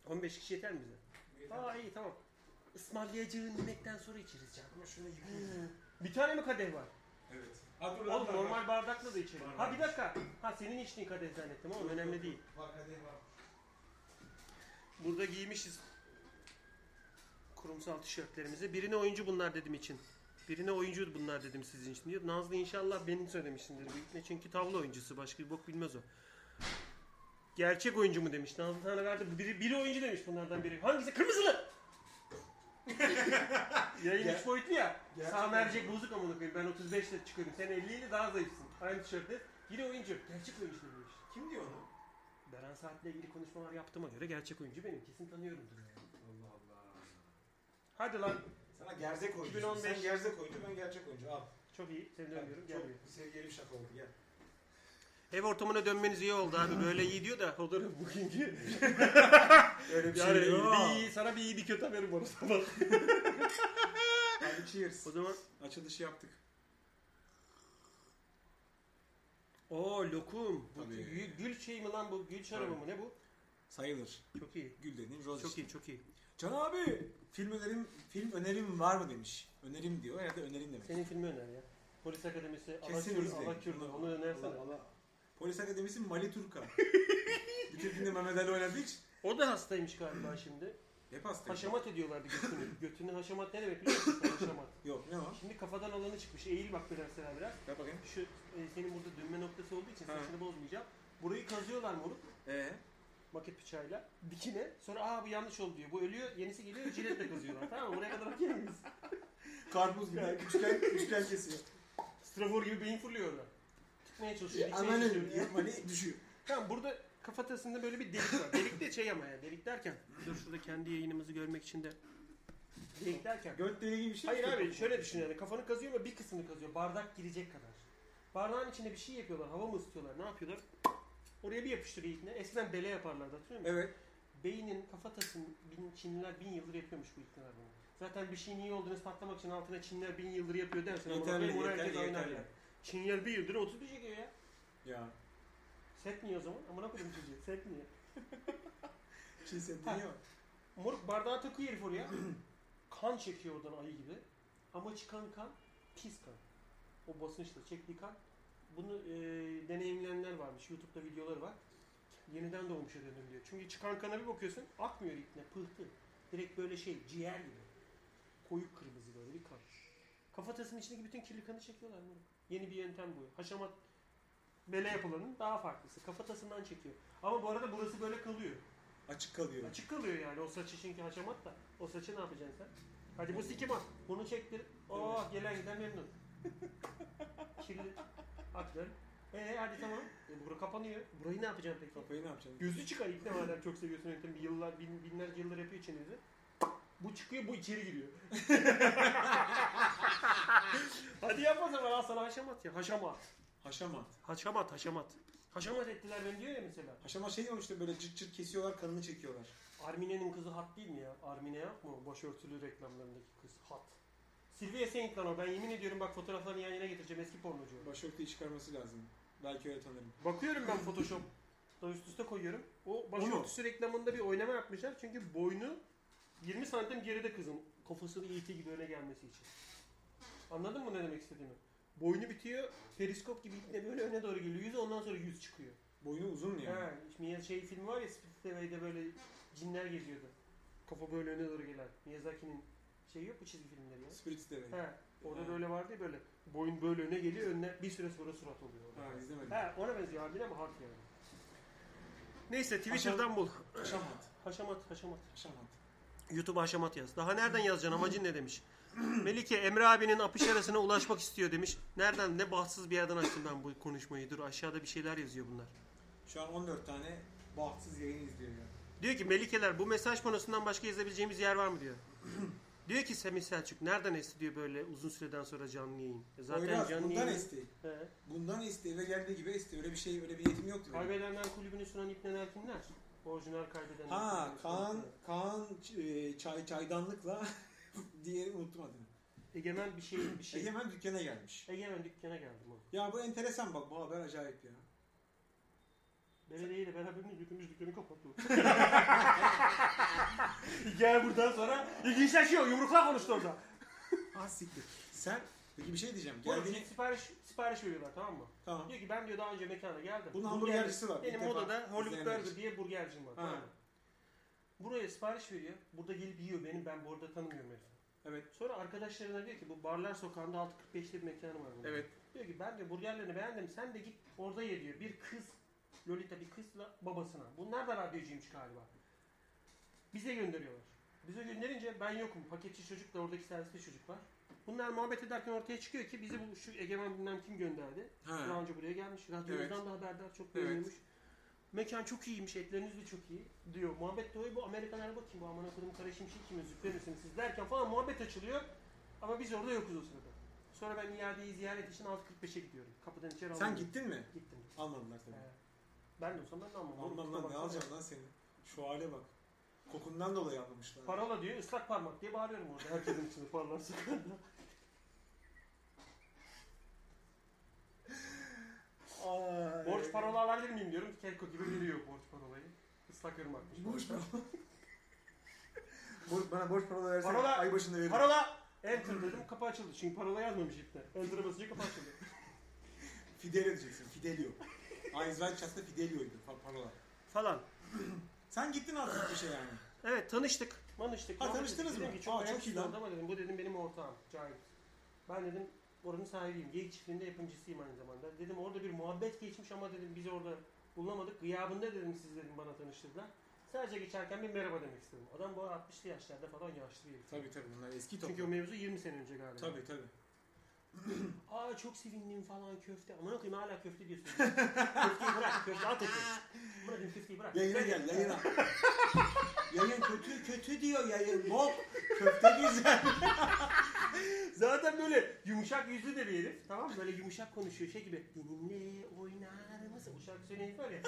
Speaker 2: 15 kişi yeter mi bize? Aa iyi tamam. Ismarlayacağın yemekten sonra içeriz canım.
Speaker 3: Ama şunu.
Speaker 2: Bir tane mi kadeh var?
Speaker 3: Evet. Ha, dur
Speaker 2: Oğlum normal bardakla da içelim. Ha bir dakika. Ha senin içtiğin kadeh zannettim ama önemli değil.
Speaker 3: Var kadeh var.
Speaker 2: Burada giymişiz kurumsal tişörtlerimizi. Birine oyuncu bunlar dedim için. Birine oyuncu bunlar dedim sizin için diyor. Nazlı inşallah benim söylemişsindir ipne çünkü tavla oyuncusu başka bir bok bilmez o. Gerçek oyuncu mu demiş. Nazlı Tanrıverdi biri, biri oyuncu demiş bunlardan biri. Hangisi? Kırmızılı. Yayın
Speaker 3: Ger-
Speaker 2: üç boyutlu ya.
Speaker 3: Gerçek
Speaker 2: Sağ mercek bozuk amına koyayım. Ben 35 ile çıkıyorum. Sen 50 ile daha zayıfsın. Aynı tişörtte. Biri oyuncu. Gerçek oyuncu demiş.
Speaker 3: Kim diyor onu?
Speaker 2: Beren Saat'le ilgili konuşmalar yaptığıma göre gerçek oyuncu benim. Kesin tanıyorumdur yani.
Speaker 3: Allah Allah.
Speaker 2: Hadi lan.
Speaker 3: Sana gerzek oyuncu.
Speaker 2: 2015.
Speaker 3: Sen gerzek oyuncu, ben gerçek oyuncu. Al.
Speaker 2: Çok iyi. Seni buraya.
Speaker 3: Çok seviyeli bir şaka oldu. Gel.
Speaker 2: Ev ortamına dönmeniz iyi oldu abi. Böyle iyi diyor da da bugünkü.
Speaker 3: Öyle bir
Speaker 2: yani
Speaker 3: şey yok.
Speaker 2: bir iyi, sana bir iyi bir kötü haberim var o zaman.
Speaker 3: Hadi cheers.
Speaker 2: o zaman
Speaker 3: Açılışı yaptık.
Speaker 2: O lokum. Bu
Speaker 3: Tabii.
Speaker 2: gül, gül şey mi lan bu? Gül şarabı mı? Ne bu?
Speaker 3: Sayılır.
Speaker 2: Çok iyi.
Speaker 3: Gül dediğin roz
Speaker 2: Çok
Speaker 3: işte.
Speaker 2: iyi, çok iyi.
Speaker 3: Can abi film önerim film önerim var mı demiş. Önerim diyor da önerim demek.
Speaker 2: Senin filmi öner ya. Polis Akademisi,
Speaker 3: Kesin
Speaker 2: Alakür,
Speaker 3: izleyin.
Speaker 2: Alakür'de. Onu önersene.
Speaker 3: Allah Allah. Polis Akademisi Mali Turka. Bütün filmde Mehmet Ali oynadığı için
Speaker 2: O da hastaymış galiba şimdi.
Speaker 3: hep hasta.
Speaker 2: Haşamat ediyorlardı götünü. Götünü haşamat ne demek biliyor musun haşamat?
Speaker 3: Yok ne var?
Speaker 2: Şimdi kafadan alanı çıkmış. Eğil bak biraz Sera biraz.
Speaker 3: Yap bakayım.
Speaker 2: Şu e, senin burada dönme noktası olduğu için saçını bozmayacağım. Burayı kazıyorlar moruk.
Speaker 3: Ee,
Speaker 2: maket bıçağıyla dikine. Sonra aa bu yanlış oldu diyor. Bu ölüyor, yenisi geliyor, jiletle kazıyorlar. tamam mı? Buraya kadar okey miyiz?
Speaker 3: karpuz gibi üçgen üçgen kesiyor.
Speaker 2: Strafor gibi beyin fırlıyor orada. Tutmaya çalışıyor, dikmeye
Speaker 3: Amanın
Speaker 2: çalışıyor.
Speaker 3: diyor Mali düşüyor.
Speaker 2: Tamam burada kafatasında böyle bir delik var. Delik de şey ama yani delik derken. Dur şurada kendi yayınımızı görmek için de. Delik derken.
Speaker 3: Göt deliği gibi bir şey.
Speaker 2: Hayır abi şöyle düşün yani kafanı kazıyor ama bir kısmını kazıyor. Bardak girecek kadar. Bardağın içinde bir şey yapıyorlar. Hava mı ısıtıyorlar? Ne yapıyorlar? Oraya bir yapıştırıyor ikne. Eskiden bele yaparlardı hatırlıyor musun?
Speaker 3: Evet.
Speaker 2: Beynin kafatasını bin, Çinliler bin yıldır yapıyormuş bu iktinar bunu. Zaten bir şeyin iyi olduğunu ispatlamak için altına Çinliler bin yıldır yapıyor dersen
Speaker 3: Yeterli,
Speaker 2: ona
Speaker 3: yeterli,
Speaker 2: herkes oynar
Speaker 3: yeterli.
Speaker 2: ya. Çinliler bir yıldır 31 çekiyor ya.
Speaker 3: Ya.
Speaker 2: Sekmiyor o zaman. Amına koydum çocuğu. Sekmiyor.
Speaker 3: Çin yok.
Speaker 2: Moruk bardağı takıyor herif oraya. kan çekiyor oradan ayı gibi. Ama çıkan kan pis kan. O basınçla çektiği kan. Bunu e, deneyimleyenler varmış. Youtube'da videoları var. Yeniden doğmuşa dönebiliyor. Çünkü çıkan kana bir bakıyorsun akmıyor ipne pıhtı. Direkt böyle şey ciğer gibi. Koyu kırmızı böyle bir kan. Kafatasının içindeki bütün kirli kanı çekiyorlar bunu. Yeni bir yöntem bu. Haşamat bele yapılanın daha farklısı. Kafatasından çekiyor. Ama bu arada burası böyle kalıyor.
Speaker 3: Açık kalıyor.
Speaker 2: Açık kalıyor yani o saç için ki haşamat da. O saçı ne yapacaksın sen? Hadi bu sikim at. Bunu çektir. Oh gelen giden memnun. Kirli. At ver. Ee hadi tamam. E, bura kapanıyor. Burayı ne yapacaksın peki?
Speaker 3: Kafayı ne yapacaksın?
Speaker 2: Gözü çıkar ilk ne madem çok seviyorsun yöntemi. Yıllar, bin, binlerce yıllar yapıyor içinizi. Bu çıkıyor, bu içeri giriyor. hadi yap o zaman al sana haşamat ya. Haşamat.
Speaker 3: Haşamat.
Speaker 2: Haşamat, haşamat. Haşamat ettiler beni diyor ya mesela.
Speaker 3: Haşamat şey yok işte böyle cırt cırt kesiyorlar kanını çekiyorlar.
Speaker 2: Armine'nin kızı Hat değil mi ya? Armine yok mu? Başörtülü reklamlarındaki kız Hat. Sylvia Saint lan o. Ben yemin ediyorum bak fotoğraflarını yan yana getireceğim eski pornocu.
Speaker 3: Başörtüyü çıkarması lazım. Belki öyle tanırım.
Speaker 2: Bakıyorum ben Photoshop'ta üst üste koyuyorum. O başörtüsü reklamında bir oynama yapmışlar. Çünkü boynu 20 santim geride kızın. Kafasının iti gibi öne gelmesi için. Anladın mı ne demek istediğimi? Boynu bitiyor. Periskop gibi ipne böyle öne doğru geliyor. Yüzü ondan sonra yüz çıkıyor.
Speaker 3: Boynu uzun yani.
Speaker 2: He, şimdi şey filmi var ya Spiritway'de böyle cinler geziyordu. Kafa böyle öne doğru gelen. Miyazaki'nin şeyi yok mu çizgi filmleri ya?
Speaker 3: Spirits de
Speaker 2: He, orada
Speaker 3: Ha.
Speaker 2: böyle vardı ya böyle boyun böyle öne geliyor önüne bir süre sonra surat oluyor. orada.
Speaker 3: Ha izlemedim.
Speaker 2: He, ona benziyor harbiden ama hard yani. Neyse Twitter'dan bul.
Speaker 3: Haşamat.
Speaker 2: Haşamat, haşamat.
Speaker 3: Haşamat.
Speaker 2: YouTube'a haşamat yaz. Daha nereden yazacaksın amacın ne demiş. Melike Emre abinin apış arasına ulaşmak istiyor demiş. Nereden ne bahtsız bir yerden açtım ben bu konuşmayı. Dur aşağıda bir şeyler yazıyor bunlar.
Speaker 3: Şu an 14 tane bahtsız yayın izliyor ya.
Speaker 2: Diyor ki Melikeler bu mesaj panosundan başka yazabileceğimiz yer var mı diyor. diyor ki Semih Selçuk nereden esti diyor böyle uzun süreden sonra canlı yayın. E Zaten
Speaker 3: Poyraz,
Speaker 2: canlı
Speaker 3: bundan
Speaker 2: yayın.
Speaker 3: esti.
Speaker 2: He.
Speaker 3: Bundan esti eve geldiği gibi esti. Öyle bir şey öyle bir yetim yoktu. benim.
Speaker 2: Kaybedenler kulübünü sunan ipneler kimler? Orijinal kaybedenler.
Speaker 3: Ha Kaan. Kaan e, çay, çaydanlıkla diğeri unuttum adını.
Speaker 2: Egemen bir şeyin bir şey.
Speaker 3: Egemen dükkana gelmiş.
Speaker 2: Egemen dükkana geldim o.
Speaker 3: Ya bu enteresan bak bu haber acayip ya.
Speaker 2: Belediyeyle beraber mi götürmüş dükkanı kapattı. Gel buradan sonra ilginçleşiyor. Yumruklar konuştu orada.
Speaker 3: Ah siktir. Sen peki bir şey diyeceğim.
Speaker 2: Geldi.
Speaker 3: Geldiğin
Speaker 2: Sipariş, sipariş veriyorlar tamam mı?
Speaker 3: Tamam.
Speaker 2: Diyor ki ben diyor daha önce mekana geldim.
Speaker 3: Bunun
Speaker 2: Burger-
Speaker 3: hamburgercisi var.
Speaker 2: Benim
Speaker 3: defa
Speaker 2: odada Hollywood
Speaker 3: izleyenler
Speaker 2: Burger
Speaker 3: için.
Speaker 2: diye burgercim var.
Speaker 3: Ha.
Speaker 2: Tamam mı? Buraya sipariş veriyor. Burada gelip yiyor benim. Ben bu arada tanımıyorum herifi.
Speaker 3: Evet.
Speaker 2: Sonra arkadaşlarına diyor ki bu Barlar Sokağı'nda 6.45'te bir mekanı var. bunun.
Speaker 3: Evet.
Speaker 2: Diyor ki ben de burgerlerini beğendim. Sen de git orada ye diyor. Bir kız Lolita bir kızla babasına. Bunlar da radyocuymuş galiba. Bize gönderiyorlar. Bize gönderince ben yokum. Paketçi çocuk da oradaki servisli çocuk var. Bunlar muhabbet ederken ortaya çıkıyor ki bizi bu şu Egemen bilmem kim gönderdi.
Speaker 3: Ha.
Speaker 2: Daha önce buraya gelmiş. Radyomuzdan
Speaker 3: Evet.
Speaker 2: da haberdar. Çok
Speaker 3: Evet.
Speaker 2: beğeniyormuş. Mekan çok iyiymiş. Etleriniz de çok iyi diyor. Muhabbet de. Bu Amerikan araba kim? Bu aman okudum kara şimşek kimi? Züppe misiniz siz derken falan muhabbet açılıyor. Ama biz orada yokuz o sırada. Sonra ben iadeyi ziyaret için 6.45'e gidiyorum. Kapıdan içeri
Speaker 3: Sen
Speaker 2: almıyorum.
Speaker 3: gittin mi?
Speaker 2: Gittim.
Speaker 3: Almadılar tabii.
Speaker 2: Ee, ben de olsam ben de almam.
Speaker 3: Lan ne alacağım lan seni? Şu hale bak. Kokundan dolayı almamışlar.
Speaker 2: Parola diyor, ıslak parmak diye bağırıyorum orada herkesin içinde parolar sıkıntı.
Speaker 3: Ay.
Speaker 2: Borç parola alabilir miyim diyorum. Kelko gibi veriyor borç parolayı. Islak ırmakmış.
Speaker 3: Borç parola. Bana borç parola versen
Speaker 2: Parola-
Speaker 3: ay başında veririm.
Speaker 2: Parola! Enter dedim kapı açıldı. Çünkü parola yazmamış ipte. Enter'a basınca kapı açıldı.
Speaker 3: Fidelio diyeceksin. Fidelio. Eisenschat'ta Fidelio'ydu fa- parola.
Speaker 2: Falan.
Speaker 3: Sen gittin artık bir şey yani.
Speaker 2: Evet tanıştık. Tanıştık.
Speaker 3: Ha, tanıştınız mı?
Speaker 2: Dedim ki çok
Speaker 3: Aa, çok iyi lan.
Speaker 2: Ama dedim bu dedim benim ortağım. Cahit. Ben dedim oranın sahibiyim. Geyik çiftliğinde yapımcısıyım aynı zamanda. Dedim orada bir muhabbet geçmiş ama dedim biz orada bulamadık. Gıyabında dedim siz dedim bana tanıştırdılar. Sadece geçerken bir merhaba demek istedim. Adam bu 60'lı yaşlarda falan yaşlı bir herif.
Speaker 3: Tabii tabii bunlar eski top.
Speaker 2: Çünkü o mevzu 20 sene önce galiba.
Speaker 3: Tabii tabii.
Speaker 2: Aa çok sevindim falan köfte. Aman okuyayım hala köfte diyorsun. köfteyi bırak köfte at eti. Bırakın köfteyi bırak.
Speaker 3: Yayına gel yayına. yayın kötü kötü diyor yayın. Bok. Köfte güzel.
Speaker 2: Zaten böyle yumuşak yüzlü de bir herif. Tamam mı? Böyle yumuşak konuşuyor şey gibi. Benimle oynar mısın? O şarkı söyleyen herif var ya.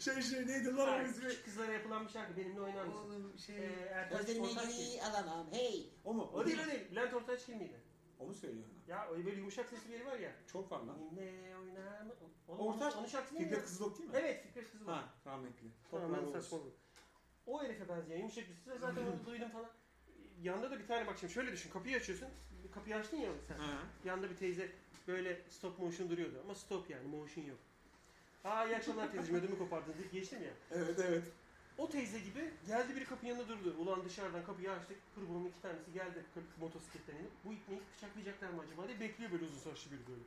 Speaker 3: şey şey neydi lan o ismi?
Speaker 2: Küçük kızlara yapılan bir şarkı. Benimle oynar mısın?
Speaker 3: Oğlum
Speaker 2: Ee,
Speaker 3: şey.
Speaker 2: Ertaş Ortaç değil.
Speaker 1: Gözlerimi alamam hey.
Speaker 3: O mu?
Speaker 2: O değil o değil. Bülent Ortaç filmiydi.
Speaker 3: O mu söylüyor?
Speaker 2: Ya o böyle yumuşak sesli bir herif var ya.
Speaker 3: Çok var lan.
Speaker 2: Benimle oynar mı? Onun,
Speaker 3: Ortaç,
Speaker 2: Onun şarkısı mi?
Speaker 3: Fikret Kızılok değil mi?
Speaker 2: Evet Fikret Kızılok.
Speaker 3: Ha rahmetli.
Speaker 2: Tamam
Speaker 3: Toprağı
Speaker 2: ben
Speaker 3: olsun.
Speaker 2: saçmaladım. O herife benzeyen yumuşak bir sesle zaten onu duydum falan. Yanında da bir tane bak şimdi şöyle düşün kapıyı açıyorsun. Kapıyı açtın ya sen.
Speaker 3: Ha.
Speaker 2: Yanında bir teyze böyle stop motion duruyordu ama stop yani motion yok. Aa iyi akşamlar teyzeciğim ödümü kopardın deyip geçtim ya.
Speaker 3: Evet evet.
Speaker 2: O teyze gibi geldi biri kapının yanında durdu. Ulan dışarıdan kapıyı açtık. Hırbunun iki tanesi geldi motosikletten inip. Bu ipneyi bıçaklayacaklar mı acaba diye bekliyor böyle uzun saçlı biri böyle.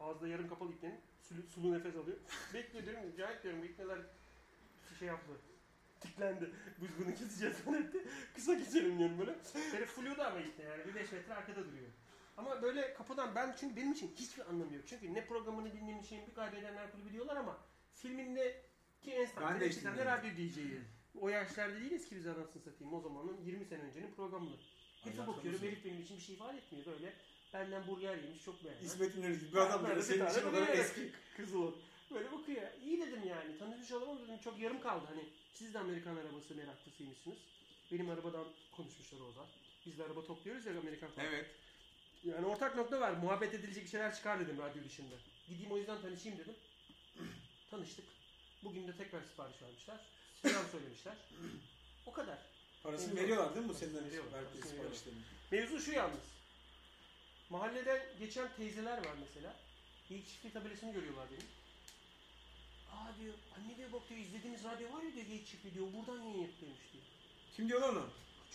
Speaker 2: Ağızda yarım kapalı ipnenin sulu, sulu nefes alıyor. Bekliyor diyorum ki Cahit diyorum bu ipneler şey yaptı. Tiklendi. Biz bunu keseceğiz zannetti. Kısa geçelim diyorum böyle. Böyle fluyordu ama ipne yani. Bir 5 metre arkada duruyor. Ama böyle kapıdan ben çünkü benim için hiçbir anlamı yok. Çünkü ne programını dinlemişim, bir kaybedenler kulübü diyorlar ama filminde ki en
Speaker 3: Ben de
Speaker 2: iki tane
Speaker 3: dinlemedim.
Speaker 2: radyo DJ'yi. O yaşlarda değiliz ki biz anasını satayım. O zamanın 20 sene öncenin programını. Herife
Speaker 3: Alakalı
Speaker 2: bakıyorum
Speaker 3: şey.
Speaker 2: herif benim için bir şey ifade etmiyor böyle. Benden burger yemiş çok beğendim.
Speaker 3: İsmet İnönü gibi bir adam böyle senin için o kadar eski.
Speaker 2: Kızıl. Böyle bakıyor. İyi dedim yani. Tanışmış olalım dedim. Çok yarım kaldı. Hani siz de Amerikan arabası meraklısıymışsınız. Benim arabadan konuşmuşlar o zaman. Biz de araba topluyoruz ya Amerikan falan.
Speaker 3: Evet.
Speaker 2: Yani ortak nokta var. Muhabbet edilecek bir şeyler çıkar dedim radyo dışında. Gideyim o yüzden tanışayım dedim. Tanıştık. Bugün de tekrar sipariş vermişler. Selam söylemişler. O kadar.
Speaker 3: Parasını
Speaker 2: Veriyorlar.
Speaker 3: veriyorlar değil mi bu senden
Speaker 2: Veriyorlar,
Speaker 3: verdiği
Speaker 2: parasını
Speaker 3: siparişlerin?
Speaker 2: Mevzu şu yalnız. Mahalleden geçen teyzeler var mesela. İlk çiftlik tabelasını görüyorlar benim. Aa diyor, anne diyor bak diyor izlediğimiz radyo var ya diyor geyik çiftliği diyor buradan yayın yapıyormuş diyor.
Speaker 3: Kim diyor lan onu?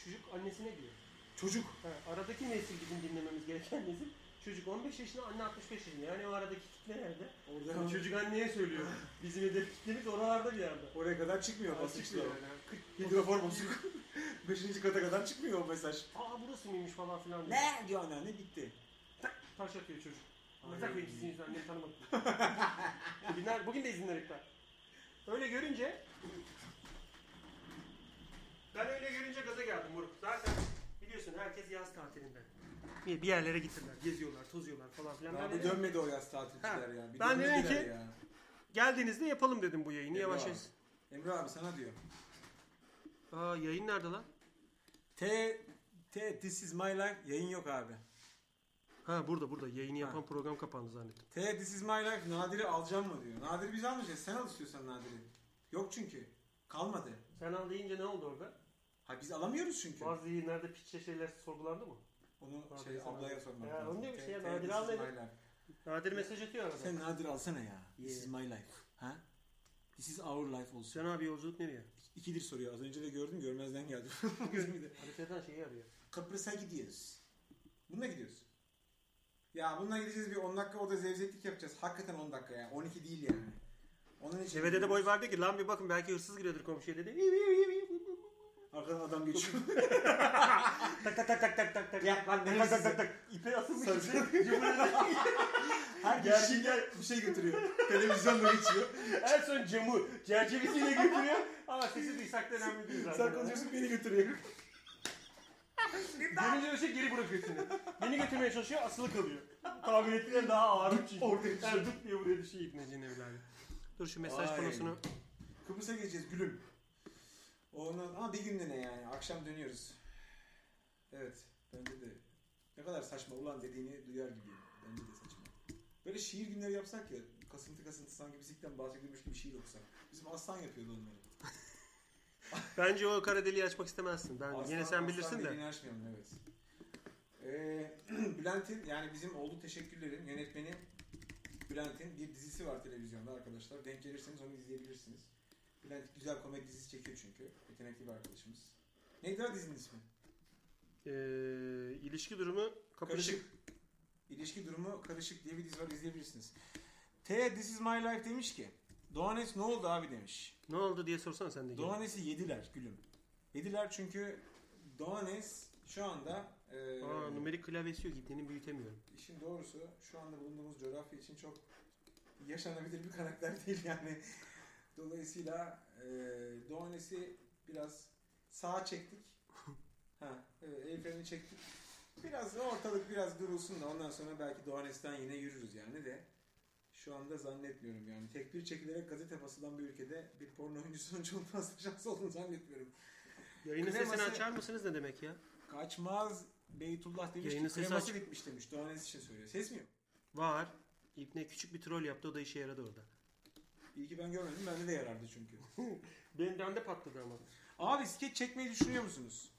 Speaker 2: Çocuk annesine diyor.
Speaker 3: Çocuk.
Speaker 2: Ha, aradaki nesil bizim dinlememiz gereken nesil. Çocuk 15 yaşında, anne 65 yaşında. Yani o aradaki kitle nerede?
Speaker 3: Orada
Speaker 2: Yani çocuk anneye söylüyor. Bizim hedef kitlemiz oralarda bir yerde.
Speaker 3: oraya kadar çıkmıyor
Speaker 2: Aa,
Speaker 3: basınçlı.
Speaker 2: çıkıyor yani.
Speaker 3: Hidrofor bozuk. Beşinci kata kadar çıkmıyor o mesaj.
Speaker 2: Aa burası mıymış falan filan diyor.
Speaker 3: Ne diyor anneanne bitti.
Speaker 2: Taş atıyor çocuk.
Speaker 3: Aynen.
Speaker 2: Ne takmayın sizin yüzünden annemi tanımadım. bugün, bugün de izinler iptal. Öyle görünce ben öyle görünce gaza geldim Murat. Zaten biliyorsun herkes yaz tatilinde. Bir, yerlere gittiler, geziyorlar, tozuyorlar falan filan.
Speaker 3: Ya
Speaker 2: Ben
Speaker 3: dönmedi o yaz tatilciler ya. Bir
Speaker 2: Ben dedim ki-
Speaker 3: ya.
Speaker 2: geldiğinizde yapalım dedim bu yayını
Speaker 3: Emre
Speaker 2: yavaş
Speaker 3: abi.
Speaker 2: yavaş.
Speaker 3: Emre abi sana diyor.
Speaker 2: Aa yayın nerede lan?
Speaker 3: T T This is my life yayın yok abi.
Speaker 2: Ha burada burada yayını yapan
Speaker 3: Ha.
Speaker 2: program kapandı zannettim.
Speaker 3: T This is my life Nadir'i alacağım mı diyor. Nadir'i biz almayacağız. Sen al istiyorsan Nadir'i. Yok çünkü. Kalmadı.
Speaker 2: Sen al deyince ne oldu orada?
Speaker 3: Ha biz alamıyoruz çünkü.
Speaker 2: Bazı yayınlarda piçe şeyler sorgulandı mı?
Speaker 3: Onu şey
Speaker 2: sen
Speaker 3: ablaya sormak lazım.
Speaker 2: onu diyorum
Speaker 3: T-
Speaker 2: işte ya, Nadir al dedi. Nadir mesaj atıyor arada.
Speaker 3: Sen Nadir alsana ya. This is my life. Ha? This is our life olsun.
Speaker 2: Can abi yolculuk nereye?
Speaker 3: İkidir soruyor. Az önce de gördüm görmezden geldi.
Speaker 2: Haritadan şeyi arıyor.
Speaker 3: Kıbrıs'a gidiyoruz. Bununla gidiyoruz. Ya bununla gideceğiz bir 10 dakika orada zevzeklik yapacağız. Hakikaten 10 dakika ya. 12 değil yani. Onun için
Speaker 2: Devede de boy vardı ki lan bir bakın belki hırsız giriyordur komşuya dedi.
Speaker 3: Arkadan adam geçiyor.
Speaker 2: tak tak tak tak tak tak tak.
Speaker 3: Ya lan
Speaker 2: tak tak tak tak. İpe asılmış.
Speaker 3: Sarı-
Speaker 2: Cumhuriyet-
Speaker 3: Her
Speaker 2: Gerçekten-
Speaker 3: geçişinde bir şey götürüyor. Televizyonla geçiyor.
Speaker 2: en son camı çerçevesiyle götürüyor. Ama sesi duysak da önemli değil zaten.
Speaker 3: Sen konuşuyorsun beni götürüyor.
Speaker 2: Gelince bir şey geri bırakıyor seni. Beni götürmeye çalışıyor asılı kalıyor. Tahmin ettiğinden daha ağır çünkü.
Speaker 3: Ortaya düşüyor.
Speaker 2: Diye buraya düşüyor İbneciğin evladı. Dur şu mesaj panosunu.
Speaker 3: Kıbrıs'a gideceğiz gülüm. Onun, ama bir günlüğüne yani. Akşam dönüyoruz. Evet. Bence de. Ne kadar saçma ulan dediğini duyar gibi. Bence de saçma. Böyle şiir günleri yapsak ya. Kasıntı kasıntı sanki bisikletten bahsedilmiş gibi şiir okusak. Bizim Aslan yapıyordu onları.
Speaker 2: Bence o kara deliği açmak istemezsin. Ben
Speaker 3: Aslan-
Speaker 2: yine sen bilirsin
Speaker 3: Aslan
Speaker 2: de.
Speaker 3: dediğini açmayalım evet. Ee, Bülent'in yani bizim oldu teşekkürlerin yönetmeni Bülent'in bir dizisi var televizyonda arkadaşlar. Denk gelirseniz onu izleyebilirsiniz. Bülent güzel komedi dizisi çekiyor çünkü. Yetenekli bir arkadaşımız. Neydi lan dizinin ismi?
Speaker 2: Ee, ilişki durumu kapışık.
Speaker 3: İlişki durumu karışık diye bir dizi var izleyebilirsiniz. T This is my life demiş ki Doğanes ne oldu abi demiş.
Speaker 2: Ne oldu diye sorsana sen de.
Speaker 3: Doğanes'i yediler gülüm. Yediler çünkü Doğanes şu anda e,
Speaker 2: Aa, numerik klavyesi yok. İpneni büyütemiyorum.
Speaker 3: işin doğrusu şu anda bulunduğumuz coğrafya için çok yaşanabilir bir karakter değil yani. Dolayısıyla e, Doğanes'i biraz sağa çektik. Ha, evet, el freni çektik. Biraz ortalık biraz durulsun da ondan sonra belki Doğanes'ten yine yürürüz yani de. Şu anda zannetmiyorum yani. Tekbir çekilerek gazete basılan bir ülkede bir porno oyuncusunun çok fazla şansı olduğunu zannetmiyorum.
Speaker 2: Yayının
Speaker 3: Kreması-
Speaker 2: sesini açar mısınız ne demek ya?
Speaker 3: Kaçmaz Beytullah demiş
Speaker 2: Yayının
Speaker 3: ki kreması
Speaker 2: aç.
Speaker 3: bitmiş demiş. Doğanes için söylüyor. Ses mi yok?
Speaker 2: Var. İbne küçük bir troll yaptı o da işe yaradı orada.
Speaker 3: İyi ki ben görmedim. Bende de yarardı çünkü.
Speaker 2: Benim bende patladı ama.
Speaker 3: Abi skeç çekmeyi düşünüyor musunuz?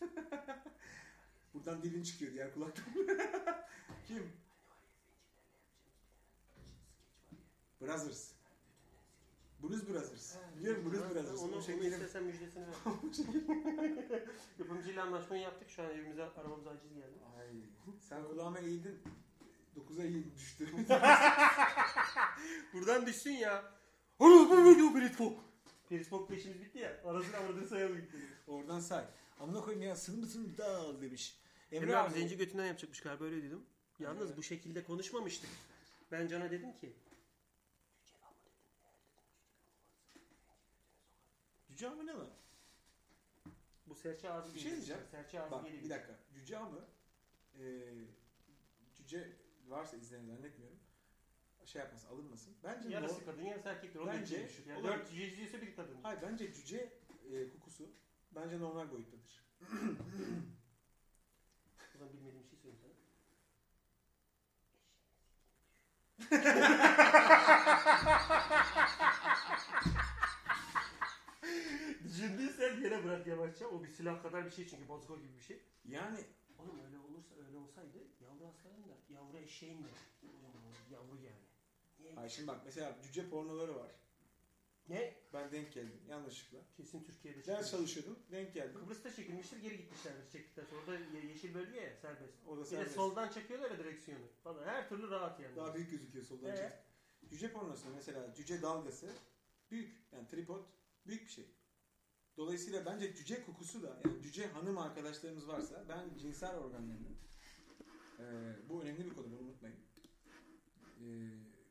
Speaker 3: Buradan dilin çıkıyor diğer kulaktan. Kim? Brothers. Blues Brothers. Biliyorum Blues Brothers.
Speaker 2: Onu, onu
Speaker 3: şekilde-
Speaker 2: istesem müjdesini ver. Yapımcıyla anlaşmayı yaptık. Şu an evimize arabamıza aciz geldi.
Speaker 3: Ay, sen kulağıma eğildin. 9'a eğildin düştü.
Speaker 2: Buradan düşsün ya. Ana bu video Periscope. Periscope işimiz bitti ya. Arasını aradığını sayalım gitti.
Speaker 3: Oradan say. Amına koyayım ya sın mısın dal demiş.
Speaker 2: Emre abi zenci götünden yapacakmış galiba öyle dedim. Yalnız
Speaker 3: Evet.
Speaker 2: bu şekilde konuşmamıştık. Ben Can'a dedim ki.
Speaker 3: Cüce ne lan?
Speaker 2: Bu serçe ağzı
Speaker 3: Bir şey diyeceğim.
Speaker 2: Serçe ağzı
Speaker 3: Bak
Speaker 2: geliyor.
Speaker 3: bir dakika. Cüce amı e, cüce varsa izleyen zannetmiyorum. Şey yapmasın alınmasın. Bence
Speaker 2: Yarısı kadın yarısı erkektir. O da
Speaker 3: Bence-.
Speaker 2: Yani
Speaker 3: olabilir.
Speaker 2: dört cüce bir kadın.
Speaker 3: Hayır bence cüce e, kokusu bence normal boyuttadır.
Speaker 2: Ulan bilmediğim bir şey söyleyeyim sana. Yere bırak yavaşça. O bir silah kadar bir şey çünkü bozgo gibi bir şey.
Speaker 3: Yani
Speaker 2: Oğlum öyle olursa öyle olsaydı yavru aslanın da yavru eşeğin de oğlum, yavru yani. Niye?
Speaker 3: ay şimdi bak mesela cüce pornoları var.
Speaker 2: Ne?
Speaker 3: Ben denk geldim yanlışlıkla.
Speaker 2: Kesin Türkiye'de
Speaker 3: Ders
Speaker 2: çekilmiş.
Speaker 3: çalışıyordum denk geldim.
Speaker 2: Kıbrıs'ta çekilmiştir geri gitmişlerdir çektikten sonra. Orada ye- yeşil bölge ya serbest.
Speaker 3: Orada
Speaker 2: Bir de
Speaker 3: serbest.
Speaker 2: soldan çekiyorlar ya direksiyonu. Falan. Her türlü rahat yani.
Speaker 3: Daha büyük gözüküyor soldan
Speaker 2: Ee?
Speaker 3: çek. Cüce pornosunda mesela cüce dalgası büyük. Yani tripod büyük bir şey. Dolayısıyla bence cüce kokusu da yani cüce hanım arkadaşlarımız varsa ben cinsel organlarının e, bu önemli bir konu bunu unutmayın. E,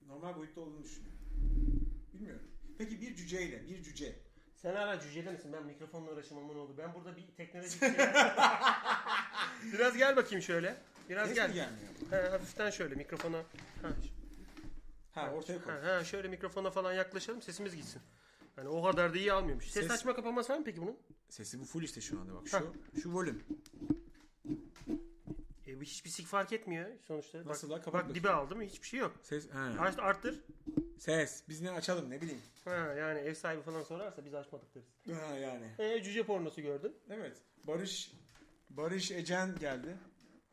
Speaker 3: normal boyutta olduğunu düşünüyorum. Bilmiyorum. Peki bir cüceyle bir cüce
Speaker 2: Sen hala cücede misin? Ben mikrofonla uğraşamam ne oldu? Ben burada bir teknolojik şey... Biraz gel bakayım şöyle. Biraz
Speaker 3: ses
Speaker 2: gel.
Speaker 3: gelmiyor?
Speaker 2: Ha, hafiften şöyle mikrofona. Ha,
Speaker 3: Ha ortaya koy.
Speaker 2: ha, ha, şöyle mikrofona falan yaklaşalım sesimiz gitsin. Yani o kadar da iyi almıyormuş. Ses,
Speaker 3: Ses-
Speaker 2: açma kapanması var mı peki bunun?
Speaker 3: Sesi bu full işte şu anda bak. Şu şu volüm.
Speaker 2: E, hiçbir sik fark etmiyor sonuçta.
Speaker 3: Nasıl
Speaker 2: bak,
Speaker 3: la? Kapat
Speaker 2: bak
Speaker 3: bakayım.
Speaker 2: dibe aldım hiçbir şey yok.
Speaker 3: Ses ha.
Speaker 2: Art, arttır.
Speaker 3: Ses. Biz ne açalım ne bileyim.
Speaker 2: Ha, yani ev sahibi falan sorarsa biz açmadık deriz.
Speaker 3: Ha yani.
Speaker 2: E, cüce pornosu gördün.
Speaker 3: Evet. Barış Barış Ecen geldi.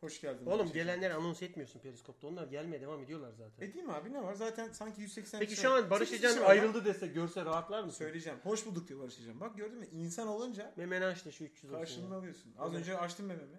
Speaker 3: Hoş geldin.
Speaker 2: Oğlum gelenleri anons etmiyorsun Periskop'ta. Onlar gelmeye devam ediyorlar zaten.
Speaker 3: Edeyim abi ne var? Zaten sanki 180
Speaker 2: Peki
Speaker 3: kişi
Speaker 2: şu
Speaker 3: var.
Speaker 2: an Barış
Speaker 3: Sekiz
Speaker 2: Ecen
Speaker 3: kişi var lan.
Speaker 2: ayrıldı dese görse rahatlar mısın?
Speaker 3: Söyleyeceğim. Hoş bulduk diyor Barış Ecem. Bak gördün mü? İnsan olunca
Speaker 2: Memeni aç da şu 300 olsun
Speaker 3: karşılığını alıyorsun. Az önce açtım mememi.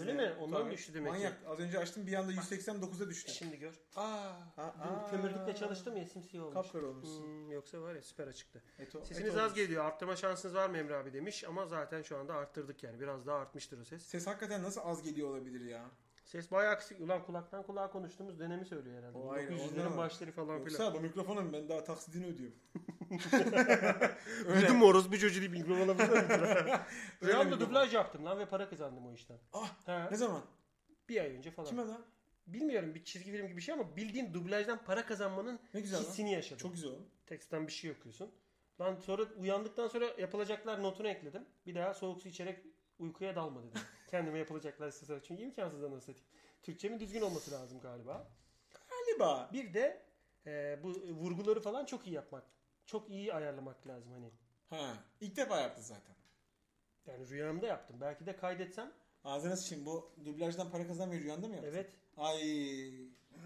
Speaker 2: Öyle mi? Ondan düştü demek ki.
Speaker 3: Manyak. Az önce açtım bir anda 189'a düştü.
Speaker 2: Şimdi gör. Aa, dün kömürlükle çalıştım ya simsiyah olmuş.
Speaker 3: Kapkara olmuşsun.
Speaker 2: Hmm, yoksa var ya süper açıktı.
Speaker 3: Eto,
Speaker 2: Sesiniz
Speaker 3: eto
Speaker 2: az
Speaker 3: olmuş.
Speaker 2: geliyor. Arttırma şansınız var mı Emre abi demiş ama zaten şu anda arttırdık yani. Biraz daha artmıştır o ses.
Speaker 3: Ses hakikaten nasıl az geliyor olabilir ya?
Speaker 2: Ses bayağı kısık. Ulan kulaktan kulağa konuştuğumuz dönemi söylüyor herhalde.
Speaker 3: O ayrı,
Speaker 2: 1900'lerin
Speaker 3: ondan mı?
Speaker 2: başları falan filan.
Speaker 3: Yoksa bu mikrofonun ben daha taksidini ödüyorum.
Speaker 2: Duydun mu orospu çocuğu deyip mikrofon alabilir Rüyamda dublaj yaptım lan ve para kazandım o işten.
Speaker 3: Ah
Speaker 2: Ha,
Speaker 3: ne zaman?
Speaker 2: bir ay önce falan.
Speaker 3: Kime lan?
Speaker 2: Bilmiyorum bir çizgi film gibi bir şey ama bildiğin dublajdan para kazanmanın
Speaker 3: Ne güzel lan.
Speaker 2: hissini yaşadım.
Speaker 3: Çok güzel oğlum.
Speaker 2: Teksten bir şey okuyorsun. Lan sonra uyandıktan sonra yapılacaklar notunu ekledim. Bir daha soğuk su içerek uykuya dalma dedim. Kendime yapılacaklar listesi. Çünkü imkansız anasını satayım. Türkçemin düzgün olması lazım galiba.
Speaker 3: Galiba.
Speaker 2: Bir de e, bu vurguları falan çok iyi yapmak. Çok iyi ayarlamak lazım hani.
Speaker 3: Ha, ilk defa yaptı zaten.
Speaker 2: Yani rüyamda yaptım. Belki de kaydetsem.
Speaker 3: Ağzına sıçayım bu dublajdan para kazanmayı rüyanda mı yaptın?
Speaker 2: Evet.
Speaker 3: Ay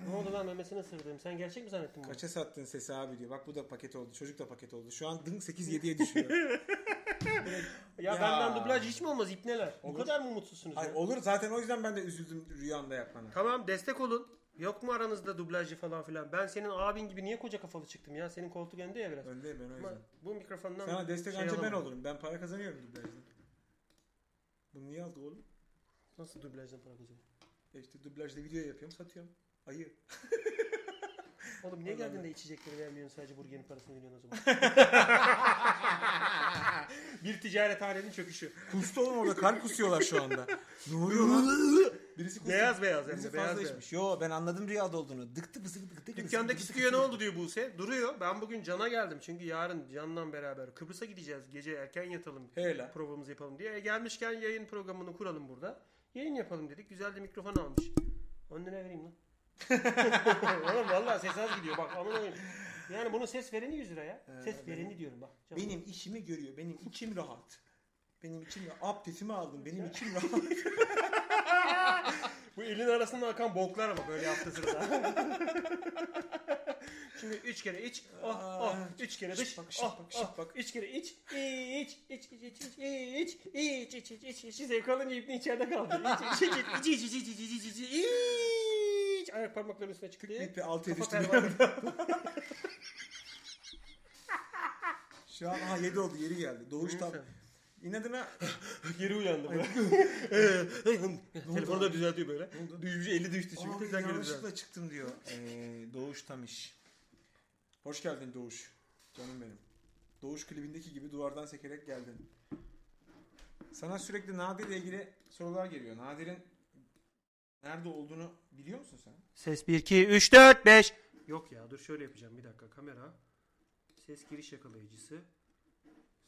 Speaker 2: Ne oldu lan memesini ısırdım. Sen gerçek mi zannettin bunu?
Speaker 3: kaça sattın sesi abi diyor. Bak bu da paket oldu. Çocuk da paket oldu. Şu an dın 8-7'ye düşüyor.
Speaker 2: Ya,
Speaker 3: Ya.
Speaker 2: benden dublaj hiç mi olmaz ipneler? Bu
Speaker 3: Olur.
Speaker 2: kadar mı mutsuzsunuz?
Speaker 3: Ay
Speaker 2: ya?
Speaker 3: olur zaten o yüzden ben de üzüldüm rüyamda yapmana.
Speaker 2: Tamam destek olun. Yok mu aranızda dublajcı falan filan? Ben senin abin gibi niye koca kafalı çıktım ya? Senin koltuk önde ya biraz.
Speaker 3: Öndeyim ben o
Speaker 2: Ama
Speaker 3: yüzden.
Speaker 2: bu mikrofondan
Speaker 3: Sana destek
Speaker 2: şey
Speaker 3: anca ben olurum. Ben para kazanıyorum dublajdan. Bunu niye aldı oğlum?
Speaker 2: Nasıl dublajdan para kazanıyor?
Speaker 3: E işte dublajda video yapıyorum satıyorum. Ayı.
Speaker 2: Oğlum niye geldin de içecekleri vermiyorsun sadece burgerin parasını veriyorsun o zaman? bir ticarethanenin çöküşü.
Speaker 3: Kustu oğlum orada kar kusuyorlar şu anda. ne oluyor lan? Birisi kustu.
Speaker 2: Beyaz beyaz hem
Speaker 3: Birisi
Speaker 2: de beyaz
Speaker 3: fazla
Speaker 2: beyaz.
Speaker 3: içmiş. Yo ben anladım rüyada olduğunu. Dıktı pısı dıktı dıktı.
Speaker 2: Dükkandaki
Speaker 3: dıktı,
Speaker 2: stüdyo ne oldu diyor Buse. Duruyor. Ben bugün Can'a geldim. Çünkü yarın Can'la beraber Kıbrıs'a gideceğiz. Gece erken yatalım.
Speaker 3: Hele.
Speaker 2: Provamızı yapalım diye. E, gelmişken yayın programını kuralım burada. Yayın yapalım dedik. Güzel de mikrofon almış. 10 lira vereyim lan. Oğlum valla ses az gidiyor. Bak aman oyun. Yani bunun ses vereni 100 lira ya.
Speaker 3: Ee,
Speaker 2: ses
Speaker 3: benim-
Speaker 2: vereni diyorum bak. Canım.
Speaker 3: Benim işimi görüyor. Benim içim rahat. Benim içim rahat. Abdestimi aldım. Benim içim rahat.
Speaker 2: Bu elin arasında akan boklar ama böyle yaptığı sırada. Şimdi üç kere iç, oh oh, üç kere dış,
Speaker 3: bak,
Speaker 2: oh
Speaker 3: bak,
Speaker 2: oh,
Speaker 3: bak.
Speaker 2: üç kere iç, iç, iç, iç, iç, iç, iç, iç, iç, iç, iç, iç, iç, zevk alınca ipni içeride kaldı. İç, iç, iç, iç, iç, iç, iç, iç, iç, iç, iç, ayak parmaklarının üstüne çıktı.
Speaker 3: Bir altıya
Speaker 2: Kafa
Speaker 3: düştü.
Speaker 2: pervane.
Speaker 3: Şu an aha 7 oldu. Yeri geldi. Doğuş tam. İnadına
Speaker 2: Geri uyandı böyle. Telefonu da düzeltiyor böyle. Düğümcü eli düştü çünkü
Speaker 3: Abi
Speaker 2: tekrar geri düzeltti.
Speaker 3: yanlışlıkla çıktım diyor. Ee, Doğuş Tamiş. Hoş geldin Doğuş. Canım benim. Doğuş klibindeki gibi duvardan sekerek geldin. Sana sürekli Nadir ile ilgili sorular geliyor. Nadir'in nerede olduğunu biliyor musun sen?
Speaker 2: Ses 1, 2, 3, 4, 5. Yok ya dur şöyle yapacağım bir dakika kamera. Ses giriş yakalayıcısı.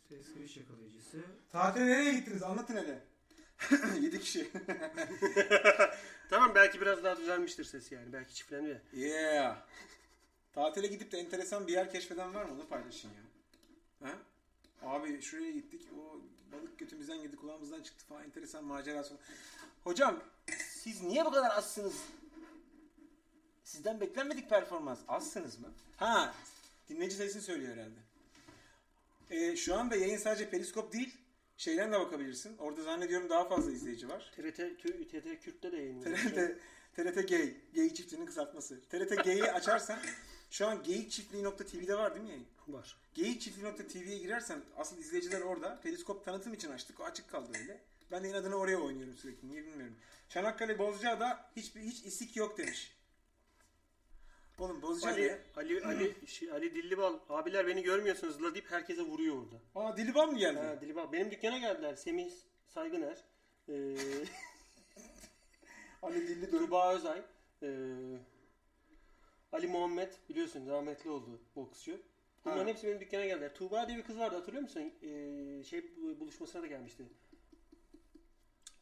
Speaker 2: Ses giriş yakalayıcısı.
Speaker 3: Tatile nereye gittiniz? Anlatın hele. 7 kişi.
Speaker 2: Tamam belki biraz daha düzelmiştir ses yani. Belki çiftlendi.
Speaker 3: yeah. Tatile gidip de enteresan bir yer keşfeden var mı? Onu paylaşın ya. Ha? Abi şuraya gittik. O balık götümüzden girdi kulağımızdan çıktı falan. Enteresan macerası. Hocam siz niye bu kadar azsınız? Sizden beklenmedik performans. Azsınız mı? Ha. Dinleyici sayısını söylüyor herhalde. Ee, şu anda yayın sadece periskop değil. Şeyden de bakabilirsin. Orada zannediyorum daha fazla izleyici var.
Speaker 2: TRT, TRT Kürt'te de yayınlıyor.
Speaker 3: TRT, TRT Gay. Gay çiftliğinin kısaltması. TRT Gay'i açarsan şu an geyikçiftliği.tv'de var değil mi yayın?
Speaker 2: Var.
Speaker 3: Geyikçiftliği.tv'ye girersen asıl izleyiciler orada. Periskop tanıtım için açtık. O açık kaldı öyle. Ben de inadına oraya oynuyorum sürekli. Niye bilmiyorum. Çanakkale Bozcaada hiçbir hiç isik yok demiş. Oğlum Bozcaada
Speaker 2: Ali. Ali, Ali, şey, Ali Dillibal abiler beni görmüyorsunuz la deyip herkese vuruyor orada.
Speaker 3: Aa Diliban mı geldi?
Speaker 2: Ha, Dillibal. Benim dükkana geldiler. Semih Saygıner. Ee,
Speaker 3: Ali Dilli dön.
Speaker 2: Tuğba Özay. ee, Ali Muhammed biliyorsun rahmetli oldu boksçu. Bunların
Speaker 3: Ha.
Speaker 2: hepsi benim dükkana geldiler. Tuğba diye bir kız vardı hatırlıyor musun? Ee, şey bu- buluşmasına da gelmişti.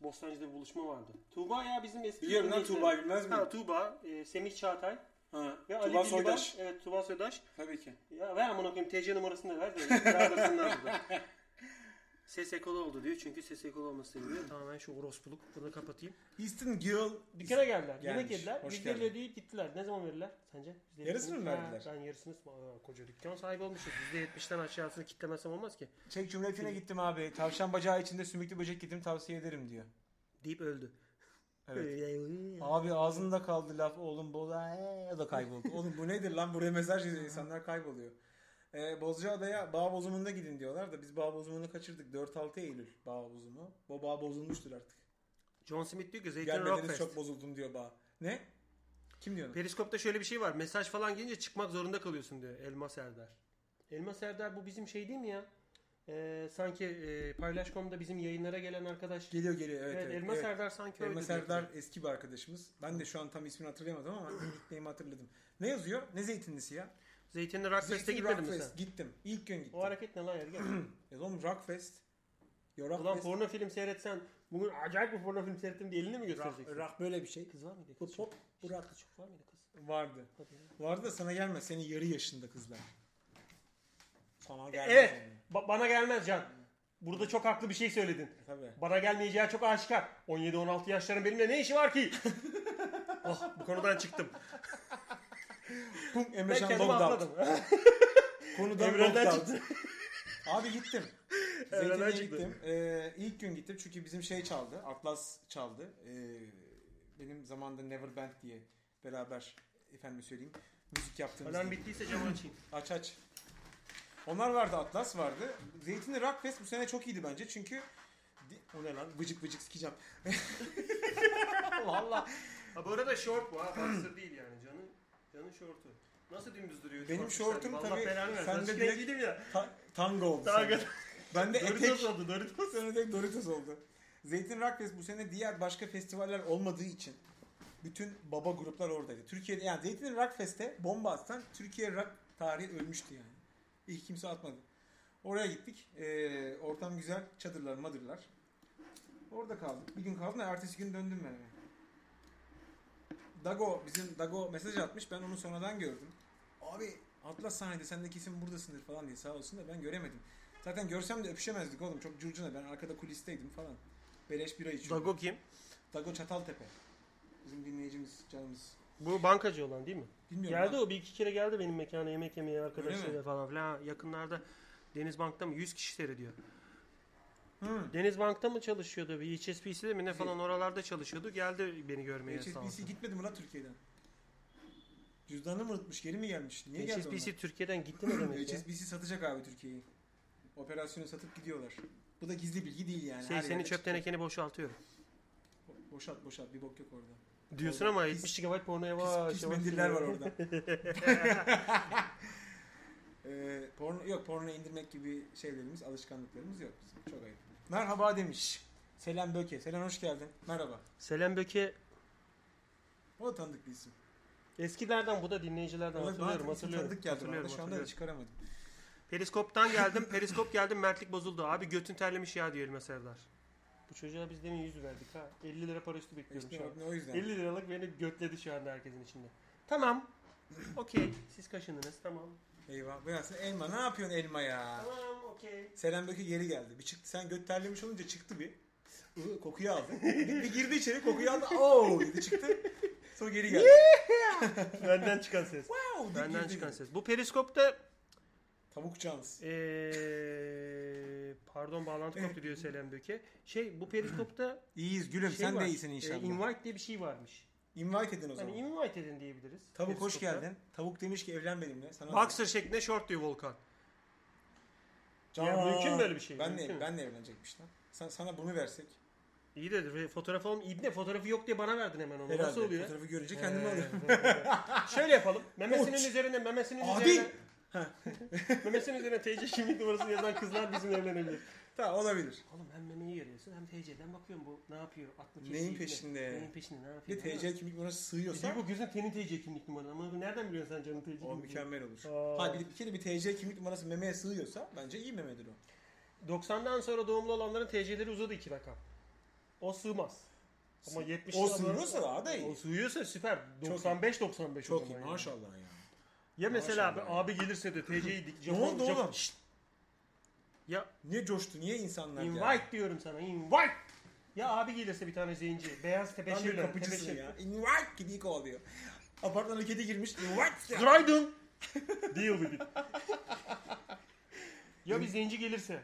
Speaker 2: Bostancı'da bir buluşma vardı. Tuğba ya bizim eski
Speaker 3: Biliyorum lan. Tuğba'yı bilmez miyim?
Speaker 2: Ha Tuğba, e, Semih Çağatay
Speaker 3: Ha.
Speaker 2: ve
Speaker 3: Tuğba
Speaker 2: Ali.
Speaker 3: Soydaş.
Speaker 2: Evet Tuğba Soydaş.
Speaker 3: Tabii ki.
Speaker 2: Ya ver amına koyayım TC numarasını da ver de. Çağırsınlar burada. Ses ekolu oldu diyor çünkü ses ekolu olması sebebiyle tamamen şu orospuluk. Bunu kapatayım.
Speaker 3: Easton Gill
Speaker 2: Dükkana geldiler.
Speaker 3: Gelmiş.
Speaker 2: Yemek yediler.
Speaker 3: Hoş
Speaker 2: Yüzde
Speaker 3: geldin.
Speaker 2: ödeyip gittiler. Ne zaman verirler sence? Yüzde
Speaker 3: Yarısını mı
Speaker 2: Ha,
Speaker 3: verdiler?
Speaker 2: Ben yarısını Aa, koca dükkan sahibi olmuşuz. Yüzde yetmişten aşağısını kitlemesem olmaz ki.
Speaker 3: Çek Cumhuriyeti'ne gittim abi. Tavşan bacağı içinde sümüklü böcek gittim tavsiye ederim diyor.
Speaker 2: Deyip öldü.
Speaker 3: Evet. Abi ağzında kaldı laf oğlum boza ee, o da kayboldu. oğlum bu nedir lan buraya mesaj yazıyor insanlar kayboluyor. Ee, Bozcaada'ya bağ bozumunda gidin diyorlar da biz bağ bozumunu kaçırdık. 4-6 Eylül bağ bozumu. O bağ bozulmuştur artık.
Speaker 2: John Smith diyor ki Zeytin Rockfest.
Speaker 3: çok bozuldum diyor bağ. Ne? Kim diyor?
Speaker 2: Periskop'ta şöyle bir şey var. Mesaj falan gelince çıkmak zorunda kalıyorsun diyor Elmas Serdar. Elmas Serdar bu bizim şey değil mi ya? Ee, sanki e, Paylaş.com'da bizim yayınlara gelen arkadaş.
Speaker 3: Geliyor geliyor evet.
Speaker 2: Evet,
Speaker 3: evet,
Speaker 2: Elmas
Speaker 3: evet.
Speaker 2: Serdar sanki
Speaker 3: Elma
Speaker 2: öyle.
Speaker 3: Serdar eski bir arkadaşımız. Ben de şu an tam ismini hatırlayamadım ama nickname'i hatırladım. Ne yazıyor? Ne zeytinlisi ya?
Speaker 2: Zeytinli Rockfest'e
Speaker 3: Zeytin
Speaker 2: gitmedin mi
Speaker 3: Rockfest.
Speaker 2: sen?
Speaker 3: Gittim. İlk gün gittim.
Speaker 2: O hareket ne lan Ergen?
Speaker 3: Ya oğlum Rockfest. Ya
Speaker 2: Ulan
Speaker 3: Rockfest.
Speaker 2: porno film seyretsen bugün acayip bir porno film seyrettim diye elini mi
Speaker 3: Rock,
Speaker 2: göstereceksin?
Speaker 3: rock böyle bir şey.
Speaker 2: Kız var mıydı?
Speaker 3: Bu
Speaker 2: Kız
Speaker 3: pop,
Speaker 2: çok-
Speaker 3: bu rock.
Speaker 2: Kız çok var mıydı kız?
Speaker 3: Vardı.
Speaker 2: Hadi ya.
Speaker 3: Vardı da sana gelmez. Senin yarı yaşında kızlar. Sana gelmez.
Speaker 2: Evet.
Speaker 3: yani.
Speaker 2: Ba- bana gelmez Can. Burada çok haklı bir şey söyledin.
Speaker 3: Tabii.
Speaker 2: Bana gelmeyeceği çok aşikar. 17-16 yaşların benimle ne işi var ki? oh bu konudan çıktım.
Speaker 3: Pum
Speaker 2: Ben
Speaker 3: Emrecan
Speaker 2: kendimi
Speaker 3: Longdown.
Speaker 2: atladım.
Speaker 3: Konudan Longdown.
Speaker 2: çıktı.
Speaker 3: Abi gittim.
Speaker 2: Çıktı.
Speaker 3: gittim. Ee, ilk gün gittim çünkü bizim şey çaldı. Atlas çaldı. Ee, benim zamanında Never Band diye beraber efendim söyleyeyim müzik yaptığımız.
Speaker 2: Alarm bittiyse camı açayım.
Speaker 3: Aç aç. Onlar vardı, Atlas vardı. Zeytinli Rockfest bu sene çok iyiydi bence çünkü o ne lan? Vıcık vıcık sikeceğim.
Speaker 2: Valla. Ha bu arada short bu ha. Boxer değil yani. Canın canın şortu. Nasıl dümdüz duruyor?
Speaker 3: Benim şortum tabii-
Speaker 2: Allah belanı versin.
Speaker 3: sen de
Speaker 2: renkliydim ya.
Speaker 3: Ta- tango oldu.
Speaker 2: Tango.
Speaker 3: sende. Ben de
Speaker 2: Doritos
Speaker 3: etek.
Speaker 2: oldu Doritos.
Speaker 3: Sonra da Doritos oldu. Zeytin Rockfest bu sene diğer başka festivaller olmadığı için bütün baba gruplar oradaydı. Türkiye'de yani Zeytin Rockfest'e bomba atsan Türkiye rock tarihi ölmüştü yani. İlk kimse atmadı. Oraya gittik. Ee, ortam güzel. Çadırlar, madırlar. Orada kaldık. Bir gün kaldım da ertesi gün döndüm ben eve. Dago, bizim Dago mesaj atmış. Ben onu sonradan gördüm. Abi Atlas sahnede sen de kesin buradasındır falan diye sağ olsun da ben göremedim. Zaten görsem de öpüşemezdik oğlum. Çok curcuna. Ben arkada kulisteydim falan. Beleş bira içiyordum.
Speaker 2: Dago kim?
Speaker 3: Dago Çataltepe. Bizim dinleyicimiz, canımız.
Speaker 2: Bu bankacı olan değil mi?
Speaker 3: Bilmiyorum.
Speaker 2: Geldi
Speaker 3: lan.
Speaker 2: o bir iki kere geldi benim mekana yemek yemeye arkadaşlarıyla falan filan. Yakınlarda Denizbank'ta mı 100 kişi seyrediyor.
Speaker 3: Hı.
Speaker 2: Denizbank'ta mı çalışıyordu? Bir HSBC'de mi ne falan oralarda çalışıyordu. Geldi beni görmeye sağ
Speaker 3: HSBC
Speaker 2: olsun.
Speaker 3: gitmedi mi lan Türkiye'den? Cüzdanını mı unutmuş? Geri mi gelmiş? Niye geldi
Speaker 2: HSBC Türkiye'den gitti mi demek ya?
Speaker 3: HSBC satacak abi Türkiye'yi. Operasyonu satıp gidiyorlar. Bu da gizli bilgi değil yani.
Speaker 2: Şey,
Speaker 3: Her
Speaker 2: senin
Speaker 3: yerde
Speaker 2: çöp
Speaker 3: çıkıyor.
Speaker 2: tenekeni boşaltıyorum.
Speaker 3: Bo- Boşalt boşalt bir bok yok orada.
Speaker 2: Diyorsun ama
Speaker 3: pis-
Speaker 2: 70 GB porno yavaş
Speaker 3: Pis, pis
Speaker 2: yavaş
Speaker 3: mendiller var orada. ee, porno, yok porno indirmek gibi şeylerimiz, alışkanlıklarımız yok bizim. Çok ayıp. Merhaba demiş. Selam Böke. Selam hoş geldin. Merhaba.
Speaker 2: Selam Böke
Speaker 3: O da tanıdık bir isim.
Speaker 2: Eskilerden bu da dinleyicilerden
Speaker 3: Evet,
Speaker 2: hatırlıyorum hatırlıyorum.
Speaker 3: tanıdık geldi
Speaker 2: hatırlıyorum,
Speaker 3: şu anda çıkaramadım.
Speaker 2: Periskop'tan geldim. Periskop geldim. Mertlik bozuldu. Abi götün terlemiş ya diyor Elmas Serdar. Bu çocuğa biz demin 100 verdik ha. 50 lira para üstü bekliyorum
Speaker 3: İşte
Speaker 2: şu an.
Speaker 3: o yüzden.
Speaker 2: 50 liralık beni götledi şu anda herkesin içinde. Tamam. Okey. Siz kaşındınız. Tamam.
Speaker 3: Eyvah. Bu yansın. Elma ne yapıyorsun elma ya?
Speaker 2: Tamam okey.
Speaker 3: Selen Böke geri geldi. Bir çıktı. Sen göt terlemiş olunca çıktı bir. Kokuyu aldı. bir, bir girdi içeri kokuyu aldı. Oo dedi çıktı. Sonra geri geldi.
Speaker 2: Benden çıkan ses.
Speaker 3: Wow, deyip
Speaker 2: Benden
Speaker 3: girdi
Speaker 2: çıkan ses. Bu periskopta
Speaker 3: Tavuk Cans.
Speaker 2: Eee pardon bağlantı koptu diyor Selam Böke. Şey bu periskopta
Speaker 3: İyiyiz gülüm.
Speaker 2: şey
Speaker 3: sen
Speaker 2: var.
Speaker 3: de iyisin
Speaker 2: e,
Speaker 3: inşallah.
Speaker 2: invite diye bir şey varmış.
Speaker 3: invite edin o zaman.
Speaker 2: Hani invite edin diyebiliriz.
Speaker 3: Tavuk hoş
Speaker 2: Periskopta.
Speaker 3: geldin. Tavuk demiş ki evlen benimle. Sana
Speaker 2: Boxer şeklinde short diyor Volkan.
Speaker 3: Can.
Speaker 2: Ya mümkün böyle bir şey,
Speaker 3: Ben de, ben de evlenecekmiş lan. Sen, sana bunu versek.
Speaker 2: İyi de fotoğrafı olm İbne fotoğrafı yok diye bana verdin hemen onu.
Speaker 3: Herhalde.
Speaker 2: Nasıl oluyor?
Speaker 3: Fotoğrafı görünce kendime
Speaker 2: Ee,
Speaker 3: alıyorum.
Speaker 2: Şöyle yapalım. Memesinin üzerine memesinin
Speaker 3: Adi.
Speaker 2: üzerine memesinin üzerine TC kimlik numarasını yazan kızlar bizimle evlenebilir.
Speaker 3: Tamam olabilir.
Speaker 2: Oğlum hem memeyi görüyorsun hem TC'den bakıyorum bu ne yapıyor? Aklı
Speaker 3: Neyin
Speaker 2: kesiyor,
Speaker 3: peşinde?
Speaker 2: Neyin peşinde ne
Speaker 3: Bir
Speaker 2: yapıyor?
Speaker 3: de TC kimlik numarası sığıyorsa
Speaker 2: Bir bu gözün senin TC kimlik numaran ama nereden biliyorsun sen canın TC kimlik
Speaker 3: o mükemmel olur.
Speaker 2: Aa.
Speaker 3: Ha bir, bir kere bir TC kimlik numarası memeye sığıyorsa bence iyi memedir o.
Speaker 2: 90'dan sonra doğumlu olanların TC'leri uzadı iki rakam. O sığmaz. Ama 70
Speaker 3: O sığıyorsa daha da iyi.
Speaker 2: O sığıyorsa süper.
Speaker 3: Çok
Speaker 2: 95 95 o
Speaker 3: Çok iyi maşallah ya.
Speaker 2: Ya mesela abi,
Speaker 3: Maşallah ya.
Speaker 2: abi gelirse de TC'yi dik.
Speaker 3: Ne oldu oğlum?
Speaker 2: Şşt. Ya
Speaker 3: Niye coştu? Niye insanlar geldi?
Speaker 2: invite diyorum sana invite. Ya abi gelirse bir tane zenci. Beyaz
Speaker 3: Tam bir
Speaker 2: tebeşirle.
Speaker 3: kapıcısın
Speaker 2: tebeşir.
Speaker 3: ya. Invite gibi kovalıyor. Apartmana kedi girmiş. Invite.
Speaker 2: Günaydın. Deal with it. ya bir zenci gelirse.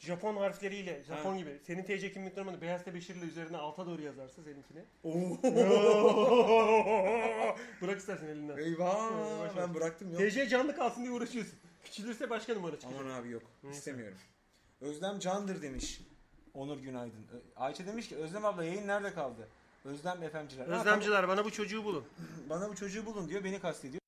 Speaker 2: Japon harfleriyle, Japon
Speaker 3: Ha.
Speaker 2: gibi. Senin TC kimlik numaranı beyaz tebeşirle üzerine alta doğru yazarsa seninkini.
Speaker 3: Oo.
Speaker 2: Bırak istersen elinden.
Speaker 3: Eyvah.
Speaker 2: Yavaş
Speaker 3: Ben
Speaker 2: yavaş.
Speaker 3: bıraktım yok.
Speaker 2: TC canlı kalsın diye uğraşıyorsun. Küçülürse başka numara çıkacak.
Speaker 3: Aman abi yok. İstemiyorum. Özlem Candır demiş. Onur günaydın. Ö- Ayça demiş ki Özlem abla yayın nerede kaldı? Özlem efemciler. Ha,
Speaker 2: Özlemciler bana bu çocuğu bulun.
Speaker 3: tamam. Bana bu çocuğu bulun diyor. Beni kastediyor.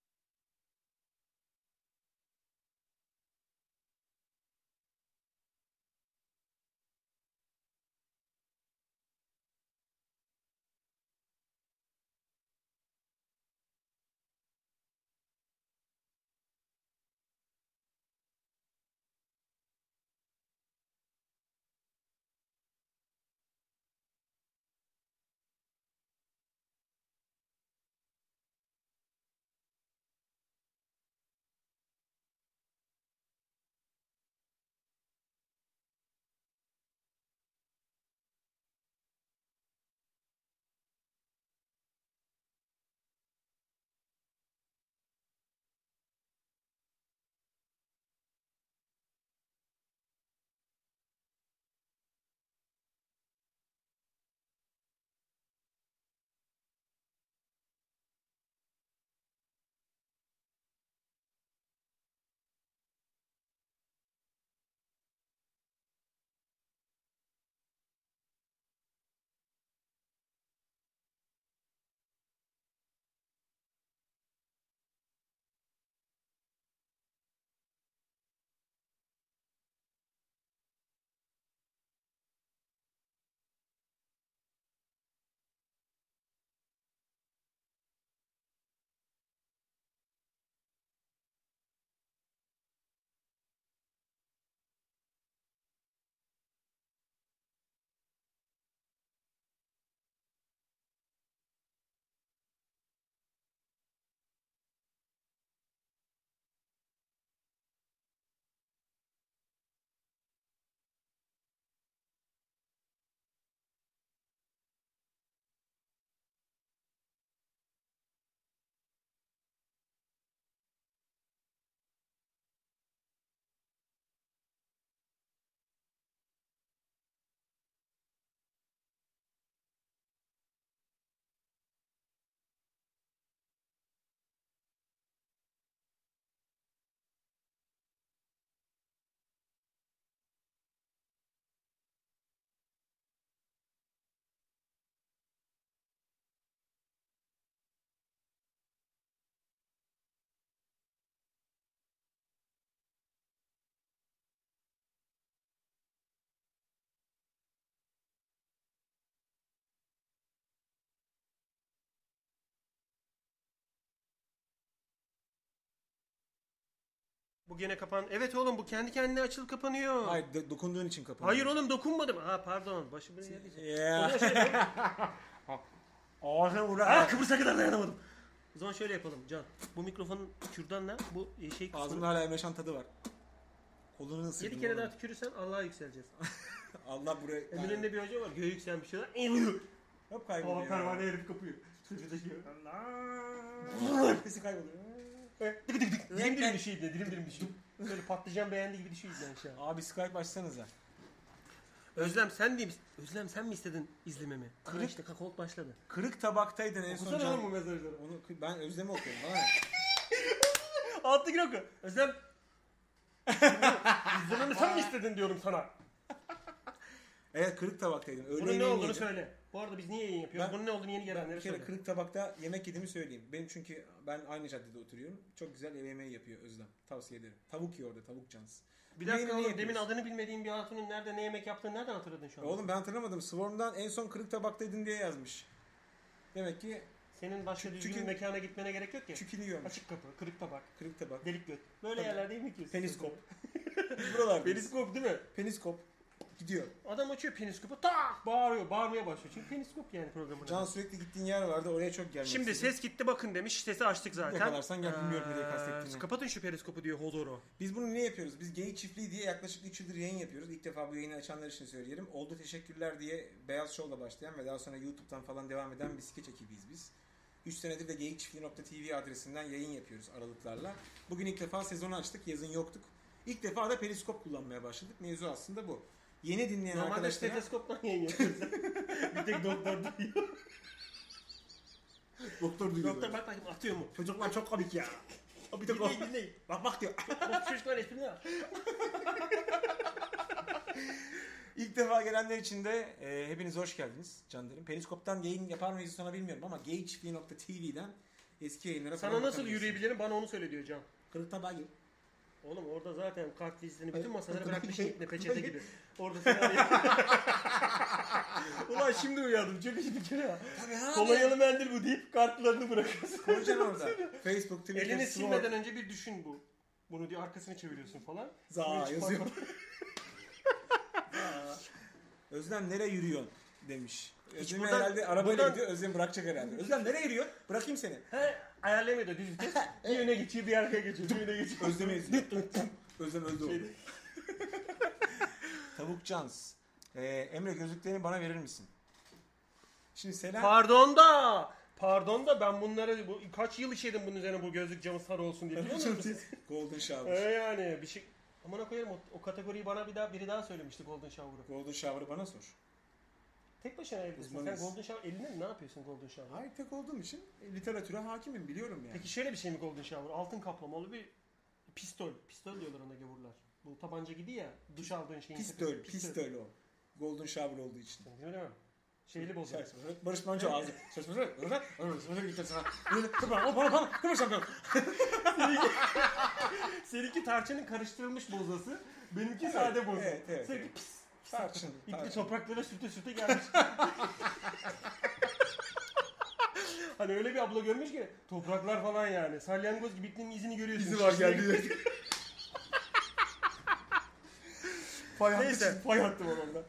Speaker 2: Bu gene kapan. Evet oğlum bu kendi kendine açılıp kapanıyor.
Speaker 3: Hayır do- dokunduğun için kapanıyor.
Speaker 2: Hayır oğlum dokunmadım. Ha pardon. Başımı yedi.
Speaker 3: Ya. Ağzına vur.
Speaker 2: Ah Kıbrıs'a kadar dayanamadım. O zaman şöyle yapalım Can. Bu mikrofonun kürdanla bu şey
Speaker 3: Ağzımda
Speaker 2: kısmını
Speaker 3: hala Emreşan tadı var. Kolunu ısırdım.
Speaker 2: 7 kere
Speaker 3: oğlum.
Speaker 2: daha tükürürsen Allah'a yükseleceğiz.
Speaker 3: Allah buraya...
Speaker 2: Eminönü'nde bir hoca var. Göğe yükselmiş şeyler.
Speaker 3: Hop kayboluyor.
Speaker 2: herif kapıyor. Çocuğu şey.
Speaker 3: Allah. Nefesi kayboluyor.
Speaker 2: Tık tık tık. Dilim dilim düşüyor ibne. Dilim dilim düşüyor. Böyle patlıcan beğendi gibi düşüyor ibne aşağı.
Speaker 3: Abi Skype açsanıza.
Speaker 2: Özlem sen değil misin? Özlem sen mi istedin izlememi? Kırık.
Speaker 3: Kırık.
Speaker 2: işte kakaolt başladı.
Speaker 3: Kırık tabaktaydın en son.
Speaker 2: Okusana oğlum bu mesajları.
Speaker 3: Onu ben Özlem'i okuyorum. Bana ne?
Speaker 2: Alttaki oku. Özlem. İzlememi sen mi istedin diyorum sana.
Speaker 3: Evet kırık tabaktaydın. Öğle
Speaker 2: Bunun ne olduğunu
Speaker 3: yedim.
Speaker 2: söyle. Bu arada biz niye yayın yapıyoruz?
Speaker 3: Ben-
Speaker 2: Bunun ne olduğunu yeni
Speaker 3: Ben
Speaker 2: gelenlere söyle.
Speaker 3: kırık tabakta yemek yediğimi söyleyeyim. Benim çünkü ben aynı caddede oturuyorum. Çok güzel ev yemeği yapıyor Özlem. Tavsiye ederim. Tavuk yiyor orada tavuk cansı.
Speaker 2: Bir dakika oğlum
Speaker 3: niye
Speaker 2: demin adını bilmediğim bir hatunun nerede ne yemek yaptığını nereden hatırladın şu an?
Speaker 3: Oğlum ben hatırlamadım. Swarm'dan en son kırık tabaktaydın diye yazmış. Demek ki
Speaker 2: Senin başka düzgün
Speaker 3: Çünkü-
Speaker 2: bir mekana gitmene gerek yok ki.
Speaker 3: çükünü yiyormuş.
Speaker 2: Açık kapı, kırık tabak,
Speaker 3: Kırık tabak.
Speaker 2: delik göt. Böyle
Speaker 3: Tabii.
Speaker 2: yerlerde yemek yiyorsun.
Speaker 3: Peniskop. Buralar.
Speaker 2: Periskop değil mi?
Speaker 3: Peniskop. Gidiyor.
Speaker 2: Adam açıyor peniskopu tak bağırıyor. Bağırmaya başlıyor. Çünkü peniskop yani programın.
Speaker 3: Can
Speaker 2: adı.
Speaker 3: sürekli gittiğin yer vardı oraya çok gelmek
Speaker 2: Şimdi
Speaker 3: istedim.
Speaker 2: ses gitti bakın demiş. Sesi açtık zaten.
Speaker 3: Yakalarsan gel, bilmiyorum nereye kastettiğini.
Speaker 2: Kapatın şu periskopu diyor Hodoro.
Speaker 3: Biz bunu ne yapıyoruz? Biz Geyik Çiftliği diye yaklaşık 3 yıldır yayın yapıyoruz. İlk defa bu yayını açanlar için söyleyelim. Oldu teşekkürler diye Beyaz Show'la başlayan ve daha sonra YouTube'dan falan devam eden bir skeç ekibiyiz biz. 3 senedir de geyikçiftliği.tv adresinden yayın yapıyoruz aralıklarla. Bugün ilk defa sezonu açtık. Yazın yoktuk. İlk defa da periskop kullanmaya başladık. Mevzu aslında bu. Yeni dinleyen
Speaker 2: Normalde
Speaker 3: arkadaşlara...
Speaker 2: steteskoptan yayın yapıyoruz. bir tek doktor duyuyor.
Speaker 3: Doktor duyuyor.
Speaker 2: doktor bak bakayım atıyor mu?
Speaker 3: Çocuklar çok komik ya. Bir de
Speaker 2: Dinleyin dinleyin.
Speaker 3: Bak bak diyor.
Speaker 2: Bak çocuklar espri var.
Speaker 3: İlk defa gelenler için de e, hepiniz hoş geldiniz canlarım. Periskop'tan yayın yapar mıyız sana bilmiyorum ama gayçiftliği.tv'den eski yayınlara
Speaker 2: Sana nasıl yürüyebilirim bana onu söyle diyor Can.
Speaker 3: Kırık tabağı gibi.
Speaker 2: Oğlum orada zaten kart listeni bütün masalara
Speaker 3: hayır,
Speaker 2: ipne peçete gibi. Orada senaryo. Ulan şimdi uyandım çok iyi fikir ya.
Speaker 3: Tabii abi.
Speaker 2: Kolonyalı mendil bu deyip kartlarını bırakıyorsun.
Speaker 3: Koyacaksın orada. Facebook, Twitter,
Speaker 2: Elini
Speaker 3: Sword,
Speaker 2: silmeden önce bir düşün bu. Bunu diyor arkasını çeviriyorsun falan.
Speaker 3: Za
Speaker 2: hiç
Speaker 3: yazıyor. Özlem nereye yürüyorsun demiş. Özlem
Speaker 2: buradan-
Speaker 3: herhalde arabayla
Speaker 2: buradan-
Speaker 3: gidiyor. Özlem bırakacak herhalde. Özlem nereye yürüyorsun? Bırakayım seni.
Speaker 2: He ayarlamıyor da düz vites. Bir öne geçiyor bir arkaya geçiyor. Bir öne geçiyor.
Speaker 3: Özlem'i eziyor. Özlem öldü.
Speaker 2: Şey-
Speaker 3: Tavuk Cans. Ee, Emre gözlüklerini bana verir misin? Şimdi Selen...
Speaker 2: Pardon da. Pardon da ben bunları bu, kaç yıl işedim bunun üzerine bu gözlük camı sarı olsun diye biliyor?
Speaker 3: Golden Shower.
Speaker 2: Ee yani bir şey Amına koyarım o, o kategoriyi bana bir daha biri daha söylemişti Golden Shower'ı.
Speaker 3: Golden Shower'ı bana sor.
Speaker 2: Tek başına evlisin. Sen. Golden Shower eline mi? Ne yapıyorsun Golden Shower'ı?
Speaker 3: Hayır tek olduğum için e, literatüre hakimim biliyorum yani.
Speaker 2: Peki şöyle bir şey mi Golden Shower? Altın kaplamalı bir pistol. Pistol diyorlar ona gavurlar. Bu tabanca gibi ya. Duş aldığın şeyin.
Speaker 3: Pistol,
Speaker 2: tepesi-
Speaker 3: pistol o. Golden Shower olduğu için.
Speaker 2: Ben Bilemem. Şeyli bozuyor.
Speaker 3: Barış Manço ağzı. Bana bana bana. Kıvır şampiyon.
Speaker 2: Seninki tarçının karıştırılmış bozası. Benimki sade boza.
Speaker 3: evet, evet,
Speaker 2: Seninki pis.
Speaker 3: Tarçın.
Speaker 2: İpli
Speaker 3: tarçın.
Speaker 2: topraklara sürte sürte gelmiş. hani öyle bir abla görmüş ki topraklar falan yani. Salyangoz gibi ipliğin izini görüyorsun.
Speaker 3: İzi var geldi. Fay hattı,
Speaker 2: Neyse.
Speaker 3: fay hattı var orada.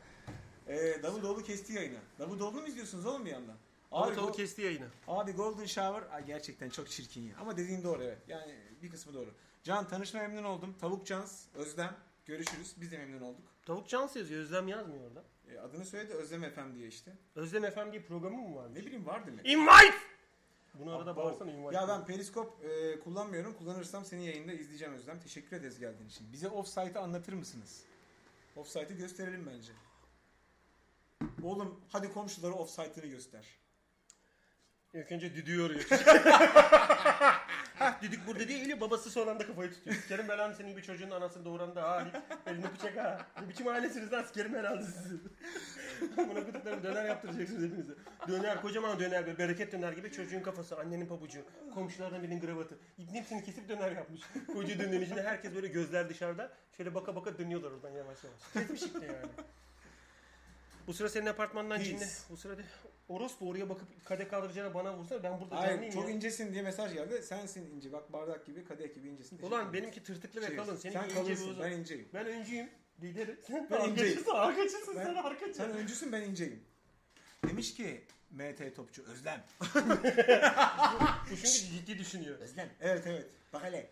Speaker 3: Ee, Davutoğlu kesti yayını. Davutoğlu mu izliyorsunuz oğlum bir yandan?
Speaker 2: Abi
Speaker 3: Go-
Speaker 2: kesti yayını.
Speaker 3: abi Golden Shower ay gerçekten çok çirkin ya. Ama dediğin doğru evet. Yani bir kısmı doğru. Can tanışma memnun oldum. Tavuk Cans, Özlem. Görüşürüz. Biz de memnun olduk.
Speaker 2: Tavuk Cans yazıyor. Özlem yazmıyor orada.
Speaker 3: E, adını söyledi Özlem FM diye işte.
Speaker 2: Özlem FM diye programı mı var?
Speaker 3: Ne bileyim var demek.
Speaker 2: Invite! Bunu arada
Speaker 3: Abo.
Speaker 2: bağırsana invite.
Speaker 3: Ya ben Periskop e, kullanmıyorum. Kullanırsam senin yayında izleyeceğim Özlem. Teşekkür ederiz geldiğin için. Bize Offsite'ı anlatır mısınız? Offsite'ı gösterelim bence. Oğlum hadi komşulara Offsite'ını göster.
Speaker 2: İlk önce düdüğü arıyor. Hah düdük burada değil ya babası son anda kafayı tutuyor. Sikerim belanı senin gibi çocuğun anasını doğuran da ha deyip elini bıçak ha. Ne biçim ailesiniz lan sikerim belanı sizi. Buna kuduklarım döner yaptıracaksınız hepinize. Döner kocaman döner böyle bereket döner gibi çocuğun kafası annenin pabucu komşulardan birinin kravatı. İbn hepsini kesip döner yapmış. Koca dönerin içinde herkes böyle gözler dışarıda şöyle baka baka dönüyorlar oradan yavaş yavaş. Kesmiş işte yani. Bu sıra senin apartmandan
Speaker 3: Peace.
Speaker 2: cinli. Bu sırada orospu oraya bakıp kadeh kaldıracağına bana vursa ben burada
Speaker 3: Hayır
Speaker 2: canlıyım
Speaker 3: çok
Speaker 2: ya.
Speaker 3: incesin diye mesaj geldi. Sensin ince. Bak bardak gibi kadeh gibi incesin. Teşekkür
Speaker 2: Ulan
Speaker 3: ederim.
Speaker 2: benimki tırtıklı ve
Speaker 3: Şey,
Speaker 2: kalın. Senin
Speaker 3: sen
Speaker 2: ince uzun.
Speaker 3: ben
Speaker 2: Ben,
Speaker 3: inceyim.
Speaker 2: öncüyüm. Liderim. Sen
Speaker 3: Ben inceyim.
Speaker 2: arkacısın. Arkacısın
Speaker 3: Ben-
Speaker 2: sen arkacısın.
Speaker 3: Sen öncüsün ben inceyim. Demiş ki MT topçu Özlem.
Speaker 2: Bu çünkü ciddi düşünüyor.
Speaker 3: Özlem. Evet evet. Bak hele.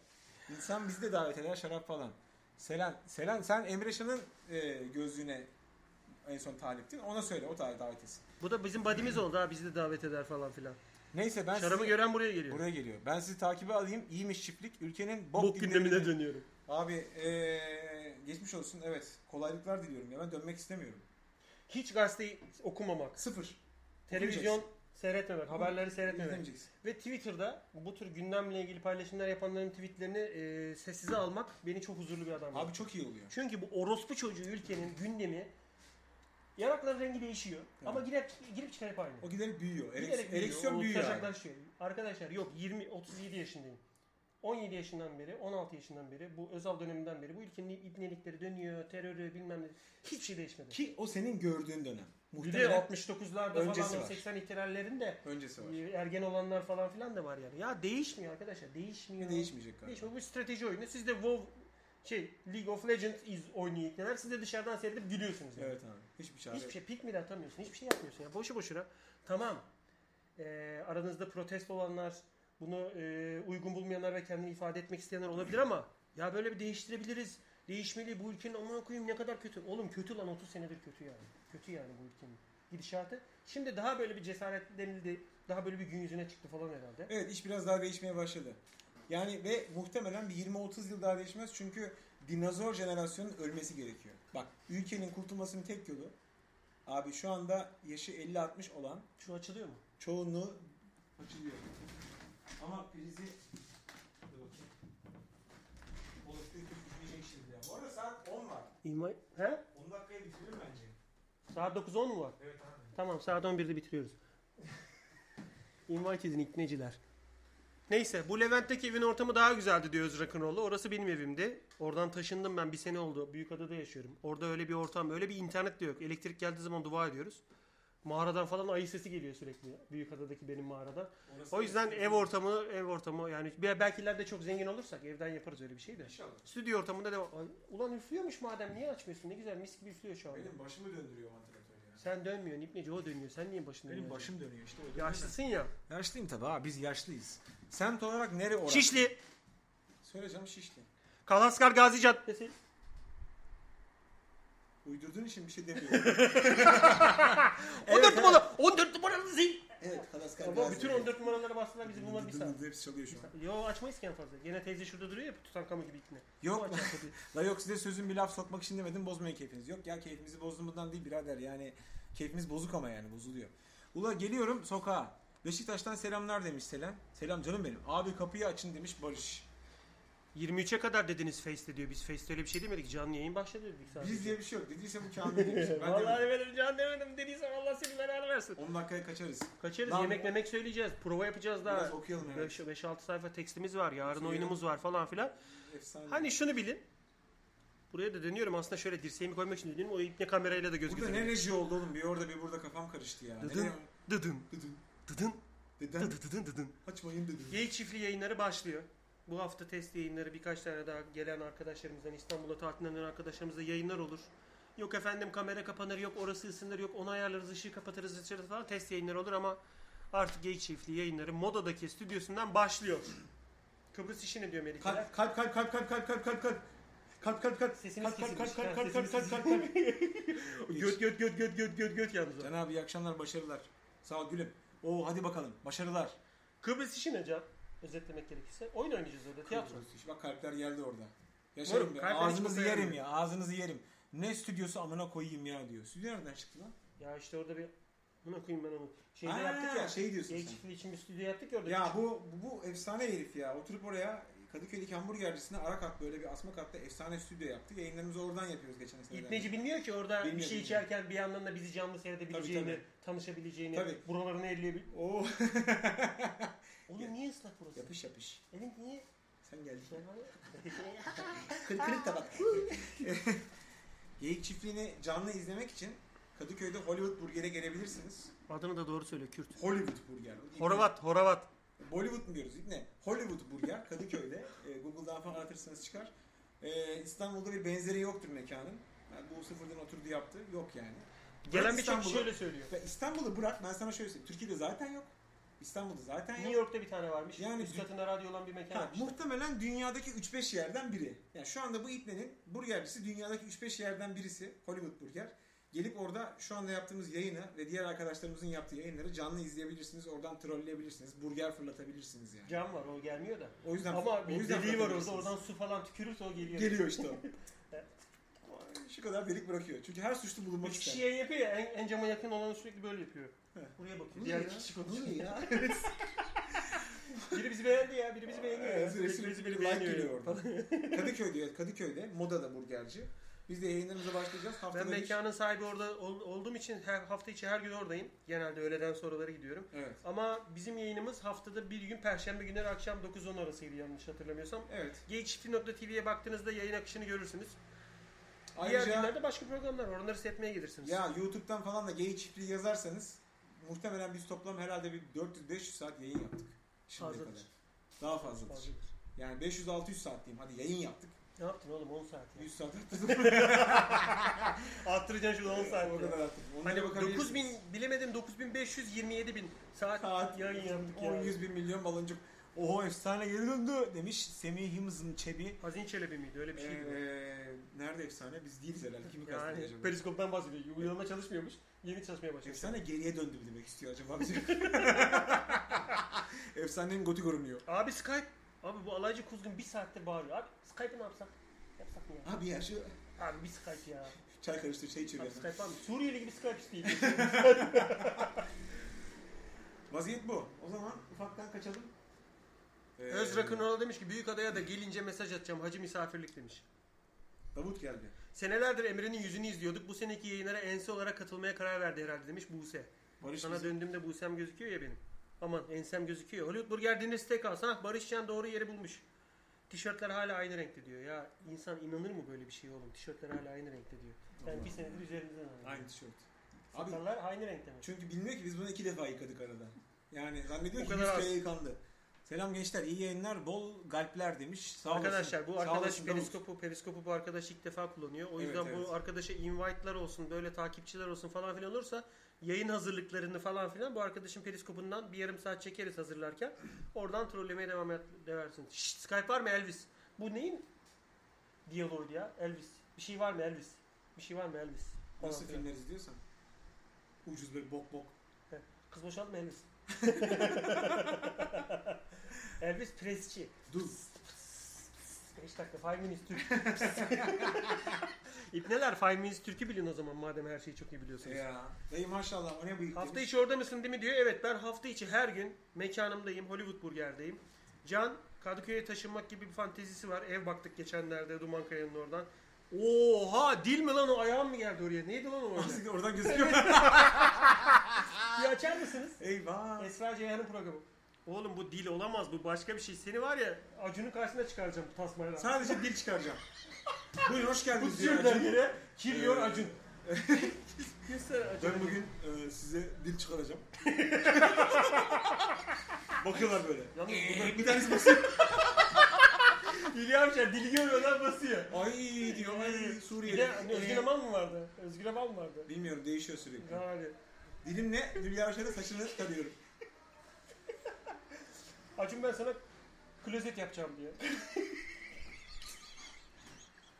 Speaker 3: İnsan bizi de davet eder şarap falan. Selen, Selen sen Emre Şan'ın e, gözlüğüne en son taliptin. Ona söyle o da davet etsin.
Speaker 2: Bu da bizim badimiz oldu ha. Bizi de davet eder falan filan.
Speaker 3: Neyse ben
Speaker 2: Şarabı
Speaker 3: sizi,
Speaker 2: gören buraya geliyor.
Speaker 3: buraya geliyor. Ben sizi takibe alayım. İyiymiş çiftlik. Ülkenin bok,
Speaker 2: Bok gündemine
Speaker 3: gündemine-
Speaker 2: dönüyorum.
Speaker 3: Abi e, geçmiş olsun. Evet. Kolaylıklar diliyorum ya. Ben dönmek istemiyorum.
Speaker 2: Hiç gazeteyi okumamak.
Speaker 3: Sıfır.
Speaker 2: Televizyon seyretmemek. Haberleri seyretmemek. Ve Twitter'da bu tür gündemle ilgili paylaşımlar yapanların tweetlerini e, sessize almak beni çok huzurlu bir adam.
Speaker 3: Abi çok iyi oluyor.
Speaker 2: Çünkü bu orospu çocuğu ülkenin gündemi yanakların rengi değişiyor. Ama girip, girip çıkarıp aynı.
Speaker 3: O giderek büyüyor. Ereks-
Speaker 2: Giderek büyüyor,
Speaker 3: ereksiyon
Speaker 2: o
Speaker 3: büyüyor.
Speaker 2: şişiyor. Arkadaşlar yok 20 37 yaşındayım. 17 yaşından beri, 16 yaşından beri, bu Özal döneminden beri bu ülkenin ibnelikleri dönüyor, terörü bilmem ne. Hiçbir şey değişmedi.
Speaker 3: Ki o senin gördüğün dönem.
Speaker 2: Bir de
Speaker 3: Muhtemelen
Speaker 2: 69'larda
Speaker 3: öncesi
Speaker 2: falan
Speaker 3: var.
Speaker 2: 80 ihtilallerinde
Speaker 3: öncesi var.
Speaker 2: e, ergen olanlar falan filan da var yani. Ya değişmiyor arkadaşlar. Değişmiyor.
Speaker 3: Değişmeyecek galiba.
Speaker 2: Değişmiyor. Bu strateji oyunu. Siz de WoW şey League of Legends iz oynuyor ipneler. Siz de dışarıdan seyredip gülüyorsunuz. Yani.
Speaker 3: Evet abi. Hiçbir çare
Speaker 2: Hiçbir şey pik mi de atamıyorsun. Hiçbir şey yapmıyorsun. Ya. Boşu boşuna. Tamam. Ee, aranızda protesto olanlar, bunu e, uygun bulmayanlar ve kendini ifade etmek isteyenler olabilir ama ya böyle bir değiştirebiliriz. Değişmeli bu ülkenin amına koyayım ne kadar kötü. Oğlum kötü lan 30 senedir kötü yani. Kötü yani bu ülkenin gidişatı. Şimdi daha böyle bir cesaretlenildi. Daha böyle bir gün yüzüne çıktı falan herhalde.
Speaker 3: Evet iş biraz daha değişmeye başladı. Yani ve muhtemelen bir 20-30 yıl daha değişmez çünkü dinozor jenerasyonun ölmesi gerekiyor. Bak ülkenin kurtulmasının tek yolu abi şu anda yaşı 50-60 olan
Speaker 2: Şu açılıyor mu?
Speaker 3: çoğunluğu açılıyor. Ama prizi Dur bakayım. O elektrik düşmeyecek şimdi ya. Bu arada saat 10 var.
Speaker 2: İma... He?
Speaker 3: 10 dakikaya bitirir bence.
Speaker 2: Saat 9-10 mu var?
Speaker 3: Evet abi.
Speaker 2: Tamam saat 11'de bitiriyoruz. Invite edin ikneciler. Neyse bu Levent'teki evin ortamı daha güzeldi diyor Rock'n'Roll'u. Orası benim evimdi. Oradan taşındım ben bir sene oldu. Büyükada'da yaşıyorum. Orada öyle bir ortam, öyle bir internet de yok. Elektrik geldiği zaman dua ediyoruz. Mağaradan falan ayı sesi geliyor sürekli. Büyükada'daki benim mağaradan.
Speaker 3: Orası
Speaker 2: O yüzden ev ortamı, ev ortamı yani belki ileride çok zengin olursak evden yaparız öyle bir şey de.
Speaker 3: İnşallah.
Speaker 2: Stüdyo ortamında da Ay, ulan üflüyormuş madem niye açmıyorsun? Ne güzel mis gibi üflüyor şu anda.
Speaker 3: Benim başımı döndürüyor ya.
Speaker 2: Sen dönmüyorsun İpneci o dönüyor. Sen niye başını
Speaker 3: Benim
Speaker 2: dönüyorsun?
Speaker 3: başım dönüyor işte. o dönüyor.
Speaker 2: Yaşlısın ya.
Speaker 3: Yaşlıyım tabii abi biz yaşlıyız. Semt olarak nere orası?
Speaker 2: Şişli.
Speaker 3: Söyleyeceğim Şişli.
Speaker 2: Kalaskar Gazi Caddesi.
Speaker 3: Uydurduğun için bir şey demiyorum.
Speaker 2: 14 numaralı. 14 numaralı zil.
Speaker 3: Evet Kalaskar
Speaker 2: Baba bütün 14 numaraları bastılar bizi bulmak bir saat.
Speaker 3: Hepsi çalıyor şu an.
Speaker 2: Yo açmayız ki en fazla. Gene teyze şurada duruyor ya Tutankamon gibi ikne.
Speaker 3: Yok. La yok size sözün bir laf sokmak için demedim bozmayın keyfinizi. Yok ya keyfimizi bozduğumuzdan değil birader yani keyfimiz bozuk ama yani bozuluyor. Ula geliyorum sokağa. Beşiktaş'tan selamlar demiş Selam. Selam canım benim. Abi kapıyı açın demiş Barış.
Speaker 2: 23'e kadar dediniz Face'te diyor. Biz Face'te öyle bir şey demedik. Canlı yayın başladı dedik sadece.
Speaker 3: Biz diye bir şey yok. Dediyse bu kamil demiş. Ben
Speaker 2: Vallahi
Speaker 3: demedim.
Speaker 2: demedim can demedim dediysem Allah seni belanı versin.
Speaker 3: 10 dakikaya kaçarız.
Speaker 2: Kaçarız
Speaker 3: Lan-
Speaker 2: yemek memek söyleyeceğiz. Prova yapacağız daha.
Speaker 3: Biraz okuyalım evet.
Speaker 2: 5-6 sayfa tekstimiz var. Yarın
Speaker 3: Okuyalım.
Speaker 2: oyunumuz var falan filan.
Speaker 3: Efsane.
Speaker 2: Hani şunu bilin. Buraya da dönüyorum. Aslında şöyle dirseğimi koymak için dönüyorum. O ipne kamerayla da göz
Speaker 3: Burada
Speaker 2: göze.
Speaker 3: ne reji oldu oğlum? Bir orada bir burada kafam karıştı ya.
Speaker 2: Dıdın.
Speaker 3: Nereye-
Speaker 2: Dıdın.
Speaker 3: Dıdın.
Speaker 2: Dıdın. Dıdın dıdın.
Speaker 3: Açmayın dedim.
Speaker 2: Geyik çiftliği yayınları başlıyor. Bu hafta test yayınları birkaç tane daha gelen arkadaşlarımızdan İstanbul'a tatilden dönen arkadaşlarımızda yayınlar olur. Yok efendim kamera kapanır, yok orası ısınır, yok onu ayarlarız, ışığı kapatırız, açarız falan test yayınları olur ama artık Geyik çiftliği yayınları Moda'daki stüdyosundan başlıyor. Kıbrıs işi ne diyor Melikeler?
Speaker 3: Kalp kalp kalp kalp kalp kalp kalp kalp. Kalp kalp kalp.
Speaker 2: Sesiniz
Speaker 3: Kalp kalp
Speaker 2: kesilmiş.
Speaker 3: kalp
Speaker 2: Ha,
Speaker 3: kalp kalp
Speaker 2: sesiniz
Speaker 3: kalp kalp kalp.
Speaker 2: Göt göt göt göt göt göt göt yalnız o.
Speaker 3: Can abi iyi akşamlar başarılar. Sağ ol gülüm. Oo hadi bakalım başarılar.
Speaker 2: Kıbrıs işi ne Can? Özetlemek gerekirse. Oyun oynayacağız orada, tiyatro.
Speaker 3: Bak kalpler geldi orada. Yaşarım
Speaker 2: Oğlum, hiç
Speaker 3: Ağzınızı yerim ya. Ağzınızı yerim. Ne stüdyosu amına koyayım ya diyor. Stüdyo nereden çıktı lan?
Speaker 2: Ya işte orada bir... Buna koyayım ben onu. Şeyde
Speaker 3: Ha,
Speaker 2: yaptık ya.
Speaker 3: şey diyorsun sen.
Speaker 2: çiftliği için bir stüdyo yaptık ya orada.
Speaker 3: Ya bu, bu bu efsane herif ya. Oturup oraya Kadıköy'deki hamburgercisine ara kat böyle bir asma katta efsane stüdyo yaptı. Yayınlarımızı oradan yapıyoruz geçen sene.
Speaker 2: İpneci bilmiyor ki orada bir
Speaker 3: Bilmiyor,
Speaker 2: şey
Speaker 3: bilmiyor.
Speaker 2: içerken bir yandan da bizi canlı seyredebileceğini,
Speaker 3: Tabii,
Speaker 2: tanışabileceğini,
Speaker 3: Tabii.
Speaker 2: buralarını elleyebil...
Speaker 3: Oo.
Speaker 2: Oğlum niye ıslak burası?
Speaker 3: yapış yapış.
Speaker 2: Elin niye?
Speaker 3: Sen geldin.
Speaker 2: Ya.
Speaker 3: Kırık kırık tabak. Geyik çiftliğini canlı izlemek için Kadıköy'de Hollywood Burger'e gelebilirsiniz.
Speaker 2: Adını da doğru söyle Kürt.
Speaker 3: Hollywood Burger.
Speaker 2: Horavat, Horavat.
Speaker 3: Bollywood mu diyoruz? Ne? Hollywood Burger Kadıköy'de. E, Google'dan falan aratırsanız çıkar. E, İstanbul'da bir benzeri yoktur mekanın. Yani bu sıfırdan oturdu yaptı. Yok yani.
Speaker 2: Gelen birçok kişi
Speaker 3: İstanbul'u.
Speaker 2: öyle söylüyor.
Speaker 3: İstanbul'u bırak ben sana şöyle söyleyeyim. Türkiye'de zaten yok. İstanbul'da zaten
Speaker 2: New
Speaker 3: yok.
Speaker 2: York'ta bir tane varmış.
Speaker 3: Yani
Speaker 2: Üst katında radyo olan bir mekan
Speaker 3: Ha,
Speaker 2: yapmışlar.
Speaker 3: muhtemelen dünyadaki 3-5 yerden biri. Yani şu anda bu ipnenin burgercisi dünyadaki 3-5 yerden birisi. Hollywood Burger. Gelip orada şu anda yaptığımız yayını ve diğer arkadaşlarımızın yaptığı yayınları canlı izleyebilirsiniz. Oradan trolleyebilirsiniz. Burger fırlatabilirsiniz yani.
Speaker 2: Cam var o gelmiyor da.
Speaker 3: O yüzden
Speaker 2: Ama
Speaker 3: o
Speaker 2: bir
Speaker 3: yüzden
Speaker 2: deliği var orada oradan su falan tükürürse o geliyor.
Speaker 3: Geliyor işte o. Şu kadar delik bırakıyor. Çünkü her suçlu bulunmak ister.
Speaker 2: kişi yayın yapıyor ya en, en cama yakın olanı sürekli böyle yapıyor. Buraya bakıyor.
Speaker 3: Bu
Speaker 2: Diğer
Speaker 3: ya?
Speaker 2: kişi
Speaker 3: Bu
Speaker 2: konuşuyor.
Speaker 3: ne ya?
Speaker 2: Biri bizi beğendi ya, biri bizi beğeniyor ya. Sürekli
Speaker 3: sürekli bir like geliyor oradan. Kadıköy'de, Kadıköy'de Moda'da burgerci. Biz de yayınlarımıza başlayacağız.
Speaker 2: Ben
Speaker 3: Haftada bir-
Speaker 2: mekanın sahibi orada ol- olduğum için her hafta içi her gün oradayım. Genelde öğleden sonraları gidiyorum.
Speaker 3: Evet.
Speaker 2: Ama bizim yayınımız haftada bir gün Perşembe günleri akşam 9-10 arasıydı yanlış hatırlamıyorsam.
Speaker 3: Evet.
Speaker 2: Geyikçifti.tv'ye baktığınızda yayın akışını görürsünüz. Diğer
Speaker 3: Ayrıca
Speaker 2: günlerde başka programlar var. Onları seyretmeye gelirsiniz.
Speaker 3: ya YouTube'dan falan da geyik çiftliği yazarsanız muhtemelen biz toplam herhalde bir 400-500 saat yayın yaptık. Şimdiye
Speaker 2: Fazladır.
Speaker 3: kadar. Daha fazladır.
Speaker 2: Fazladır.
Speaker 3: Yani 500-600 saat diyeyim. Hadi yayın yaptık.
Speaker 2: Ne yaptın oğlum 10 saat ya.
Speaker 3: 100 saat attım.
Speaker 2: Arttıracaksın şunu 10 saat.
Speaker 3: o kadar attım. Onlara
Speaker 2: Hani
Speaker 3: bakabilirsiniz.
Speaker 2: 9000 bilemedim 9527 bin saat,
Speaker 3: Saat
Speaker 2: yayın yaptık
Speaker 3: 10
Speaker 2: ya.
Speaker 3: 100 bin milyon baloncuk. Oho efsane geri döndü demiş Semih Hımız'ın çebi.
Speaker 2: Hazin Çelebi miydi öyle bir şeydi.
Speaker 3: Ee, nerede efsane? Biz değiliz herhalde. Kimi kastediyor
Speaker 2: yani
Speaker 3: acaba?
Speaker 2: periskoptan bahsediyor. Uygulama çalışmıyormuş. Yeni çalışmaya başlamış.
Speaker 3: Efsane geriye döndü mü demek istiyor acaba bize? Efsanenin goti görünüyor.
Speaker 2: Abi Skype. Abi bu alaycı kuzgun bir saattir bağırıyor. Abi Skype'ı ne yapsak? Yapsak mı ya?
Speaker 3: Abi ya şu
Speaker 2: Abi bir Skype ya.
Speaker 3: çay karıştır şey
Speaker 2: Abi
Speaker 3: içiyor.
Speaker 2: Skype var mı? Suriyeli gibi Skype isteyeyim.
Speaker 3: Vaziyet bu. O zaman ufaktan kaçalım. Ee,
Speaker 2: Öz Rock'n'Roll demiş ki büyük adaya da gelince mesaj atacağım. Hacı misafirlik demiş.
Speaker 3: Davut geldi.
Speaker 2: Senelerdir Emre'nin yüzünü izliyorduk. Bu seneki yayınlara ense olarak katılmaya karar verdi herhalde demiş Buse.
Speaker 3: Barış
Speaker 2: Sana
Speaker 3: bizi-
Speaker 2: döndüğümde Buse'm gözüküyor ya benim. Aman ensem gözüküyor. Hollywood Burger Dinner Steakhouse. Ha Barış Şen doğru yeri bulmuş. Tişörtler hala aynı renkte diyor. Ya insan inanır mı böyle bir şey oğlum? Tişörtler hala aynı renkte diyor. Yani
Speaker 3: Allah
Speaker 2: bir senedir üzerimizden aynı.
Speaker 3: Aynı tişört. Abi
Speaker 2: Sakallar aynı renkte mi?
Speaker 3: çünkü bilmiyor ki biz bunu iki defa yıkadık arada. Yani zannediyor
Speaker 2: O
Speaker 3: ki
Speaker 2: kadar
Speaker 3: 100
Speaker 2: az.
Speaker 3: kere yıkandı. Selam gençler iyi yayınlar bol galpler demiş. Sağ olasın.
Speaker 2: Arkadaşlar bu
Speaker 3: Sağ
Speaker 2: arkadaş
Speaker 3: olasın
Speaker 2: periskopu periskopu bu arkadaş ilk defa kullanıyor. O
Speaker 3: Evet,
Speaker 2: yüzden
Speaker 3: evet.
Speaker 2: bu arkadaşa invite'lar olsun, böyle takipçiler olsun falan filan olursa yayın hazırlıklarını falan filan bu arkadaşın periskopundan bir yarım saat çekeriz hazırlarken. Oradan trollemeye devam edersin. Şşt, Skype var mı Elvis? Bu neyin diyaloğuydu ya? Elvis. Bir şey var mı Elvis? Bir şey var mı Elvis? Falan
Speaker 3: Nasıl
Speaker 2: filan.
Speaker 3: filmler izliyorsan. Ucuz böyle bok bok.
Speaker 2: Kız boşaltma Elvis. Elvis presçi.
Speaker 3: Dur.
Speaker 2: 5 dakika 5 minutes Türk. İpneler 5 minutes Türk'ü bilin o zaman madem her şeyi çok iyi biliyorsunuz.
Speaker 3: Ya. Dayı maşallah o ne bıyık
Speaker 2: Hafta
Speaker 3: demiş.
Speaker 2: içi orada mısın değil mi diyor. Evet ben hafta içi her gün mekanımdayım. Hollywood Burger'deyim. Can Kadıköy'e taşınmak gibi bir fantezisi var. Ev baktık geçenlerde Dumankaya'nın oradan. Oha dil mi lan o ayağım mı geldi oraya? Neydi lan o orada?
Speaker 3: Aslında oradan gözüküyor.
Speaker 2: bir açar mısınız?
Speaker 3: Eyvah.
Speaker 2: Esra Ceyhan'ın programı. Oğlum bu dil olamaz bu başka bir şey. Seni var ya Acun'un karşısına çıkaracağım bu tasmayla.
Speaker 3: Sadece dil çıkaracağım. Buyurun hoş
Speaker 2: Bu
Speaker 3: geldiniz diyor
Speaker 2: tür
Speaker 3: Acun.
Speaker 2: dergide kiriyor
Speaker 3: Ee,
Speaker 2: Acun. Göster.
Speaker 3: Ben bugün e, size dil çıkaracağım. Bakıyorlar böyle.
Speaker 2: Yalnız
Speaker 3: Ee,
Speaker 2: burada-
Speaker 3: bir tanesi basıyor.
Speaker 2: Hülya Avşar dili görmüyorlar basıyor.
Speaker 3: Ay diyor ay
Speaker 2: Bir
Speaker 3: Suriyeli.
Speaker 2: de hani Özgür
Speaker 3: Ee,
Speaker 2: Amal mı vardı? Özgür Amal mı vardı?
Speaker 3: Bilmiyorum değişiyor sürekli.
Speaker 2: Yani.
Speaker 3: Dilimle Hülya Avşar'ın saçını tarıyorum.
Speaker 2: Acun ben sana klozet yapacağım diye.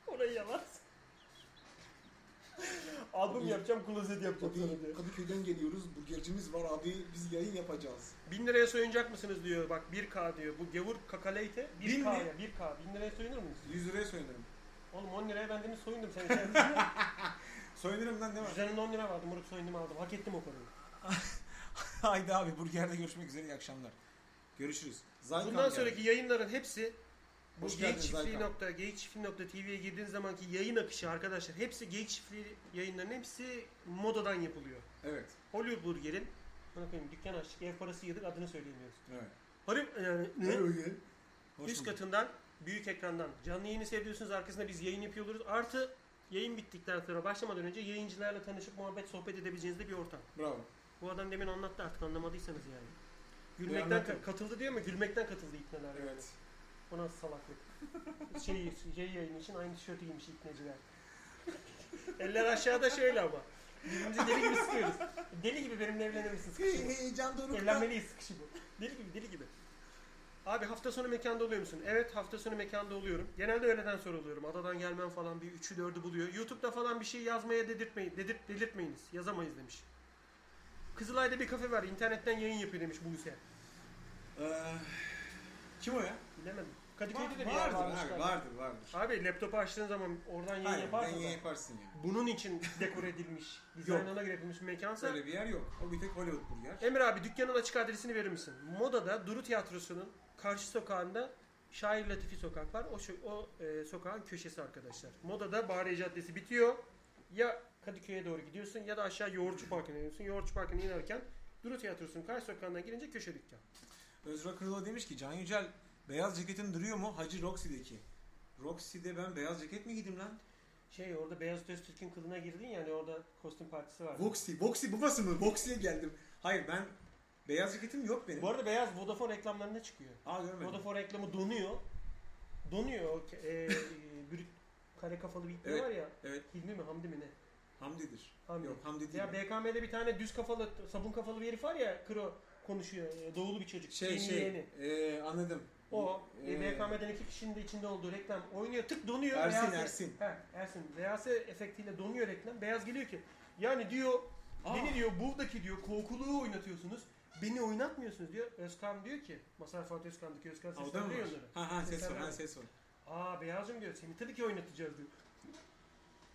Speaker 2: Orayı yalan. Albüm yapacağım, klozet yapacağım sana diyor.
Speaker 3: Kadıköy'den geliyoruz. Burgercimiz var abi. Biz yayın yapacağız.
Speaker 2: 1000 liraya soyunacak mısınız diyor. Bak 1K diyor. Bu gavur kakaleyte 1K
Speaker 3: Bin mi?
Speaker 2: ya 1K. 1000 liraya soyunur muyuz?
Speaker 3: 100 liraya soyunurım.
Speaker 2: Oğlum 10 liraya ben demin soyundum seni. Sen
Speaker 3: Soyunurum lan ne var?
Speaker 2: Üzerinde 10 lira vardı. Moruk soyundum aldım. Hak ettim o parayı.
Speaker 3: Haydi abi burgerde görüşmek üzere iyi akşamlar. Görüşürüz. Zaykan
Speaker 2: Bundan
Speaker 3: geldi.
Speaker 2: sonraki yayınların hepsi bu
Speaker 3: Hoş geldiniz
Speaker 2: geyikçiftliği
Speaker 3: Zaykan.
Speaker 2: nokta, geyikçiftliği.tv'ye girdiğiniz zamanki yayın akışı arkadaşlar hepsi geyik çiftliği yayınların hepsi modadan yapılıyor.
Speaker 3: Evet.
Speaker 2: Hollywood Burger'in bana koyayım dükkan açtık ev parası yedik adını söyleyemiyoruz.
Speaker 3: Evet.
Speaker 2: Hollywood yani ne?
Speaker 3: Hoş
Speaker 2: üst
Speaker 3: bulduk.
Speaker 2: katından büyük ekrandan canlı yayını seviyorsunuz arkasında biz yayın yapıyoruz. Artı yayın bittikten sonra başlamadan önce yayıncılarla tanışıp muhabbet sohbet edebileceğiniz de bir ortam.
Speaker 3: Bravo.
Speaker 2: Bu adam demin anlattı artık anlamadıysanız yani. Gülmekten ka- katıldı diyor mu? Gülmekten katıldı ipneler. yani.
Speaker 3: Evet.
Speaker 2: O nasıl salaklık? şey, şey yayını için aynı tişörtü giymiş ipneciler. Eller aşağıda şöyle ama. Birbirimizi deli gibi sıkıyoruz. Deli gibi benimle evlenir misin? Sıkışı bu.
Speaker 3: Heyecan dorukta.
Speaker 2: Evlenmeliyiz sıkışı bu. Deli gibi deli gibi. Abi hafta sonu mekanda oluyor musun? Evet hafta sonu mekanda oluyorum. Genelde öğleden sonra oluyorum. Adadan gelmem falan bir 3'ü 4'ü buluyor. Youtube'da falan bir şey yazmaya dedirtmeyin, dedirt, delirtmeyiniz. Yazamayız demiş. Kızılay'da bir kafe var. internetten yayın yapıyor demiş Buse.
Speaker 3: Ee, kim o ya?
Speaker 2: Bilemedim. Kadıköy'de de bir yer
Speaker 3: vardır
Speaker 2: varmış
Speaker 3: abi,
Speaker 2: galiba.
Speaker 3: vardır vardır.
Speaker 2: Abi laptopu açtığın zaman oradan yayın
Speaker 3: Hayır,
Speaker 2: da
Speaker 3: yayın yaparsın ya.
Speaker 2: bunun için dekor edilmiş, dizaynına göre yapılmış bir mekansa
Speaker 3: Öyle bir yer yok. O bir tek Hollywood burger.
Speaker 2: Emre abi dükkanın açık adresini verir misin? Moda'da Duru Tiyatrosu'nun karşı sokağında Şair Latifi Sokak var. O, o e, sokağın köşesi arkadaşlar. Moda'da Bahriye Caddesi bitiyor. Ya Kadıköy'e doğru gidiyorsun ya da aşağı Yoğurtçu Parkı'na iniyorsun. Yoğurtçu Parkı'na inerken Duru Tiyatrosu'nun karşı sokağından girince köşe dükkan.
Speaker 3: Özra Kırıla demiş ki Can Yücel beyaz ceketin duruyor mu? Hacı Roxy'deki. Roxy'de ben beyaz ceket mi giydim lan?
Speaker 2: Şey orada Beyaz Öztürk'ün kılına girdin yani orada kostüm partisi var.
Speaker 3: Voxy. Voxy babası mı? Voxy'ye geldim. Hayır ben beyaz ceketim yok benim.
Speaker 2: Bu arada Beyaz Vodafone reklamlarına çıkıyor.
Speaker 3: Aa görmedim.
Speaker 2: Vodafone reklamı donuyor. Donuyor. E, e, kafalı bir
Speaker 3: Evet.
Speaker 2: var ya.
Speaker 3: Evet.
Speaker 2: Hilmi mi Hamdi mi ne?
Speaker 3: Hamdi'dir.
Speaker 2: Hamdi.
Speaker 3: Yok Hamdi değil.
Speaker 2: Ya BKM'de bir tane düz kafalı, sabun kafalı bir herif var ya, kro konuşuyor. e, Doğulu bir çocuk.
Speaker 3: şey
Speaker 2: Yeni
Speaker 3: şey.
Speaker 2: yeğeni.
Speaker 3: Ee, anladım.
Speaker 2: O e,
Speaker 3: Ee,
Speaker 2: BKM'den iki kişinin de içinde olduğu reklam oynuyor. Tık donuyor.
Speaker 3: Ersin
Speaker 2: Beyaz-
Speaker 3: Ersin.
Speaker 2: He, Ersin. Beyaz efektiyle donuyor reklam. Beyaz geliyor ki yani diyor
Speaker 3: Aa.
Speaker 2: beni diyor buradaki diyor korkuluğu oynatıyorsunuz. Beni oynatmıyorsunuz diyor. Özkan diyor ki Masar Fuat Özkan'daki Özkan
Speaker 3: Ha, o da mı
Speaker 2: seslendiriyor
Speaker 3: var?
Speaker 2: onları.
Speaker 3: Ha ha ses var. Ha ses var.
Speaker 2: Aa Beyazcım diyor seni tabii ki oynatacağız diyor.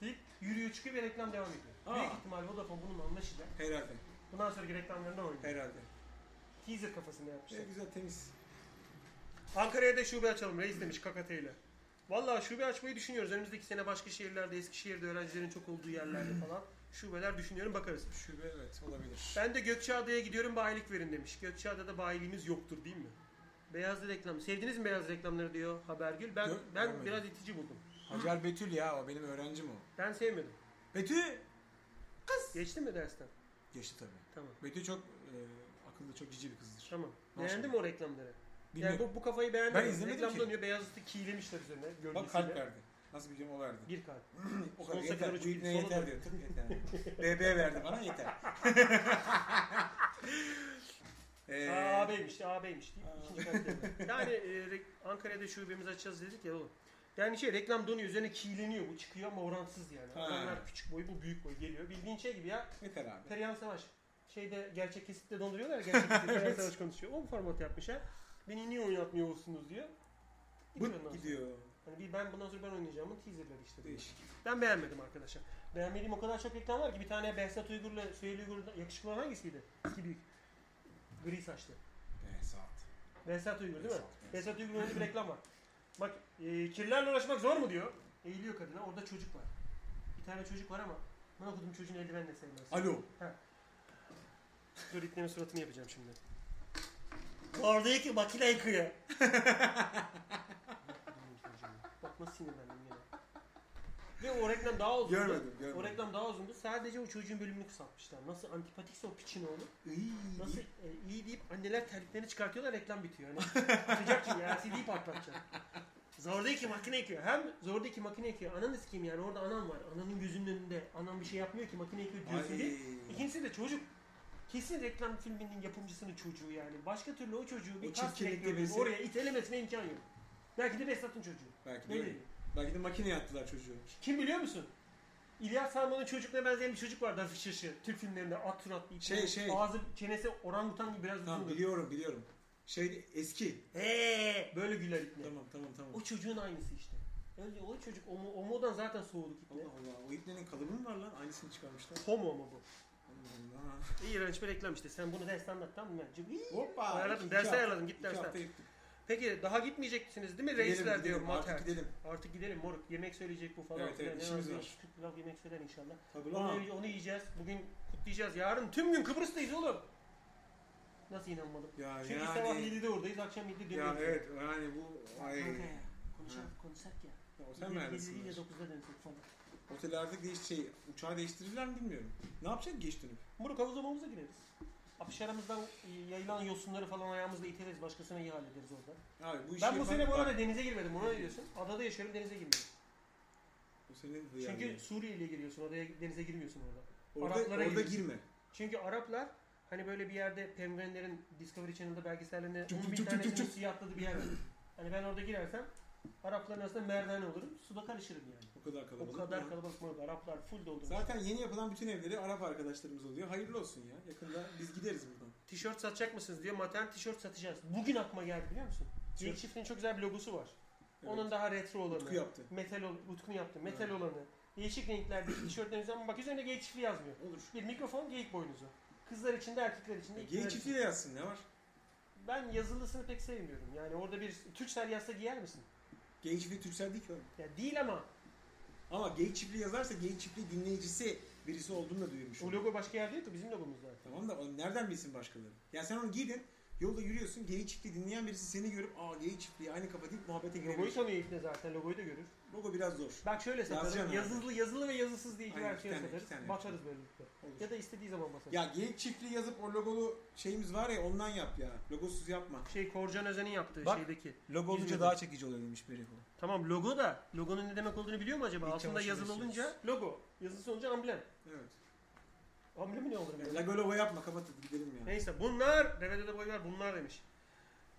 Speaker 2: Deyip yürüyor çıkıyor ve reklam devam ediyor.
Speaker 3: Aa.
Speaker 2: Büyük ihtimal Vodafone bunun anlaşılır.
Speaker 3: Herhalde.
Speaker 2: Bundan sonraki reklamlarında oynuyor.
Speaker 3: Herhalde.
Speaker 2: Teaser kafasında yapmışlar.
Speaker 3: E, güzel temiz.
Speaker 2: Ankara'ya da şube açalım reis demiş KKT ile. Valla şube açmayı düşünüyoruz. Önümüzdeki sene başka şehirlerde, Eskişehir'de öğrencilerin çok olduğu yerlerde falan. Şubeler düşünüyorum bakarız.
Speaker 3: Şube evet olabilir.
Speaker 2: Ben de Gökçeada'ya gidiyorum bayilik verin demiş. Gökçeada'da bayiliğimiz yoktur değil mi? Beyaz reklam. Sevdiniz mi beyaz reklamları diyor Habergül. Ben
Speaker 3: Gör-
Speaker 2: ben
Speaker 3: görmedim.
Speaker 2: biraz itici buldum.
Speaker 3: Hacer Betül ya o benim öğrencim o.
Speaker 2: Ben sevmedim.
Speaker 3: Betül!
Speaker 2: Geçti mi dersten?
Speaker 3: Geçti tabii.
Speaker 2: Tamam.
Speaker 3: Betül çok e, akıllı, çok cici bir kızdır.
Speaker 2: Tamam.
Speaker 3: Maşallah.
Speaker 2: Beğendin mi o reklamları?
Speaker 3: Bilmiyorum.
Speaker 2: Yani bu, bu kafayı beğendim.
Speaker 3: Ben izlemedim
Speaker 2: Reklam
Speaker 3: ki.
Speaker 2: dönüyor. Beyaz üstü kiğlemişler üzerine.
Speaker 3: Bak kalp verdi. Nasıl biliyorum o verdi.
Speaker 2: Bir kalp.
Speaker 3: o kadar
Speaker 2: kadar
Speaker 3: yeter. Bu ibne yeter diyor. Tık yeter. BB verdi bana yeter. ee,
Speaker 2: deyip ikinci kalpte. yani e, Ankara'da şubemizi açacağız dedik ya oğlum. Yani şey reklam donuyor üzerine kiğleniyor bu çıkıyor ama oransız yani.
Speaker 3: Ha.
Speaker 2: Adamlar küçük boy bu büyük boy geliyor. Bildiğin şey gibi ya
Speaker 3: yeter abi.
Speaker 2: Perihan Savaş. Şeyde gerçek kesitte donduruyorlar ya gerçek kesitte Perihan. Savaş konuşuyor. O format yapmışlar. Beni niye oynatmıyorsunuz diyor. Gidiyor sonra.
Speaker 3: gidiyor.
Speaker 2: Hani bir ben bundan sonra ben oynayacağımın teaserları işte.
Speaker 3: Değişik.
Speaker 2: Ben beğenmedim arkadaşlar. Beğenmediğim o kadar çok reklam var ki bir tane Behzat Uygur'la Süheyl Uygur'da yakışıklı olan hangisiydi? İki büyük. Gri saçlı.
Speaker 3: Behzat.
Speaker 2: Behzat Uygur değil mi?
Speaker 3: Behzat,
Speaker 2: Uygur'un önünde bir reklam var. Bak e, kirlerle uğraşmak zor mu diyor. Eğiliyor kadına orada çocuk var. Bir tane çocuk var ama ben okudum çocuğun eldivenle sevmez.
Speaker 3: Alo.
Speaker 2: Dur itlerin suratını yapacağım şimdi. Oradaki makine yıkıyor. Nasıl sinirlendim yine. Ve o reklam daha uzundu.
Speaker 3: Görmedim, görmedim.
Speaker 2: O reklam daha uzundu. Sadece o çocuğun bölümünü kısaltmışlar. Nasıl antipatikse o piçin oğlu.
Speaker 3: İyi.
Speaker 2: Nasıl e, iyi deyip anneler terliklerini çıkartıyorlar reklam bitiyor. Hani atacak ki ya CD'yi patlatacak. Zordaki makine yıkıyor. Hem zordaki makine yıkıyor. Ananı sikeyim yani orada anam var. Ananın gözünün önünde. Anam bir şey yapmıyor ki makine yıkıyor diyorsun değil. İkincisi de çocuk. Kesin reklam filminin yapımcısının çocuğu yani. Başka türlü o çocuğu bir
Speaker 3: O
Speaker 2: kas
Speaker 3: birisi-
Speaker 2: oraya itelemesine imkan yok. Belki de Behzat'ın çocuğu.
Speaker 3: Belki de öyle. Belki de makine yaptılar çocuğu.
Speaker 2: Kim biliyor musun? İlyas Salman'ın çocukluğuna benzeyen bir çocuk vardı hafif şaşı. Türk filmlerinde at suratlı.
Speaker 3: Şey,
Speaker 2: ipli,
Speaker 3: şey.
Speaker 2: Ağzı çenesi orangutan gibi biraz
Speaker 3: Tamam biliyorum biliyorum. Şey eski.
Speaker 2: Eee böyle güler ipne.
Speaker 3: Tamam tamam tamam.
Speaker 2: O çocuğun aynısı işte. Öyle o çocuk o, o modan zaten soğuduk ipne.
Speaker 3: Allah Allah. O ipnenin kalıbı mı var lan? Aynısını çıkarmışlar.
Speaker 2: Homo mu bu?
Speaker 3: Allah Allah.
Speaker 2: İğrenç bir reklam işte. Sen bunu derste anlat tamam mı?
Speaker 3: Hoppa.
Speaker 2: Ayarladım. Derse ayarladım. Git derse. Peki daha gitmeyeceksiniz değil mi
Speaker 3: Gidelim,
Speaker 2: reisler diyor
Speaker 3: gidelim.
Speaker 2: Mater.
Speaker 3: Artık gidelim.
Speaker 2: Artık gidelim moruk. Yemek söyleyecek bu falan.
Speaker 3: Evet, evet, işimiz var.
Speaker 2: Pilav yemek söyler inşallah.
Speaker 3: Tabii lan.
Speaker 2: Onu, onu yiyeceğiz. Bugün kutlayacağız. Yarın tüm gün Kıbrıs'tayız oğlum. Nasıl inanmadım?
Speaker 3: Ya
Speaker 2: Çünkü
Speaker 3: yani.
Speaker 2: sabah 7'de oradayız, akşam 7'de
Speaker 3: Ya
Speaker 2: dönüyoruz.
Speaker 3: evet yani bu ay.
Speaker 2: Kanka ya, konuşak, konuşak ya.
Speaker 3: Ya o sen
Speaker 2: 7
Speaker 3: neredesin?
Speaker 2: ile 9'da dönsek falan.
Speaker 3: Otellerde değiş şey uçağı değiştirirler mi bilmiyorum. Ne yapacak geç dönüp?
Speaker 2: Moruk havuz havuza gireriz. Apış aramızdan e, yayılan yosunları falan ayağımızla iteriz. Başkasına iyi hallederiz orada.
Speaker 3: Abi bu işi
Speaker 2: Ben bu
Speaker 3: yapan-
Speaker 2: sene bu
Speaker 3: bak,
Speaker 2: arada denize girmedim. Ona ne diyorsun? Adada yaşıyorum denize girmedim.
Speaker 3: Bu senin
Speaker 2: Çünkü
Speaker 3: hıyarlığın.
Speaker 2: Suriye'yle giriyorsun. Odaya denize girmiyorsun orada.
Speaker 3: orada,
Speaker 2: Araplara
Speaker 3: orada
Speaker 2: giriyorsun.
Speaker 3: girme.
Speaker 2: Çünkü Araplar hani böyle bir yerde penguenlerin Discovery Channel'da belgesellerinde
Speaker 3: Cuk
Speaker 2: 10
Speaker 3: cuk
Speaker 2: bin
Speaker 3: cuk.
Speaker 2: suya atladığı bir yer var. Hani ben orada girersem Arapların arasında merdane olurum. Suda karışırım yani.
Speaker 3: O kadar kalabalık.
Speaker 2: O kadar
Speaker 3: mı?
Speaker 2: kalabalık mı? Araplar full doldurmuş.
Speaker 3: Zaten yeni yapılan bütün evleri Arap arkadaşlarımız oluyor. Hayırlı olsun ya. Yakında biz gideriz buradan.
Speaker 2: Tişört satacak mısınız diyor. Matern tişört satacağız. Bugün aklıma geldi biliyor musun? Geyik çiftliğinin çok güzel bir logosu var.
Speaker 3: Evet.
Speaker 2: Onun daha retro olanı.
Speaker 3: Utku yaptı.
Speaker 2: Metal ol, Utku'nun yaptı. Metal
Speaker 3: Evet.
Speaker 2: olanı. Değişik renklerde tişörtleriniz ama bak üzerinde geyik çiftliği yazmıyor.
Speaker 3: Olur.
Speaker 2: Bir mikrofon geyik boynuzu. Kızlar için de erkekler için de. ikizler
Speaker 3: Geyik çiftliği de yazsın ne var?
Speaker 2: Ben yazılısını pek sevmiyorum. Yani orada bir Türksel yazsa giyer misin?
Speaker 3: Geyik çiftliği Türksel değil ki oğlum.
Speaker 2: Ya değil ama
Speaker 3: Ama geyik çiftliği yazarsa geyik çiftliği dinleyicisi birisi olduğunu da duymuş.
Speaker 2: o logo başka yerde yok ki bizim logomuz zaten.
Speaker 3: Tamam da o nereden bilsin başkaları? Ya sen onu giydin, yolda yürüyorsun, geyik çiftliği dinleyen birisi seni görüp aa geyik çiftliği aynı kafa deyip muhabbete
Speaker 2: Logoyu
Speaker 3: girebilir.
Speaker 2: tanıyor ipne zaten. Logoyu da görür.
Speaker 3: Logo biraz zor.
Speaker 2: Bak şöyle
Speaker 3: abi.
Speaker 2: Yazılı, yazılı ve yazısız diye iki
Speaker 3: Aynen,
Speaker 2: versiyon
Speaker 3: iki tane,
Speaker 2: satarız.
Speaker 3: tane
Speaker 2: Batarız böylelikle.
Speaker 3: Olur.
Speaker 2: Ya da istediği zaman basarız.
Speaker 3: Ya geyik çiftliği yazıp o logolu şeyimiz var ya ondan yap ya. Logosuz yapma.
Speaker 2: Şey Korcan Özen'in yaptığı
Speaker 3: Bak.
Speaker 2: şeydeki.
Speaker 3: Logo
Speaker 2: olunca
Speaker 3: olunca
Speaker 2: daha
Speaker 3: çekici oluyor demiş biri bu.
Speaker 2: Tamam logo da logonun ne demek olduğunu biliyor mu acaba?
Speaker 3: İç
Speaker 2: Altında yazılı olunca logo. Yazısı olunca amblem.
Speaker 3: Evet.
Speaker 2: Amblemi ne olur?
Speaker 3: Ya, Lago logo yapma kapat hadi gidelim ya.
Speaker 2: Neyse bunlar devede de boy ver bunlar demiş.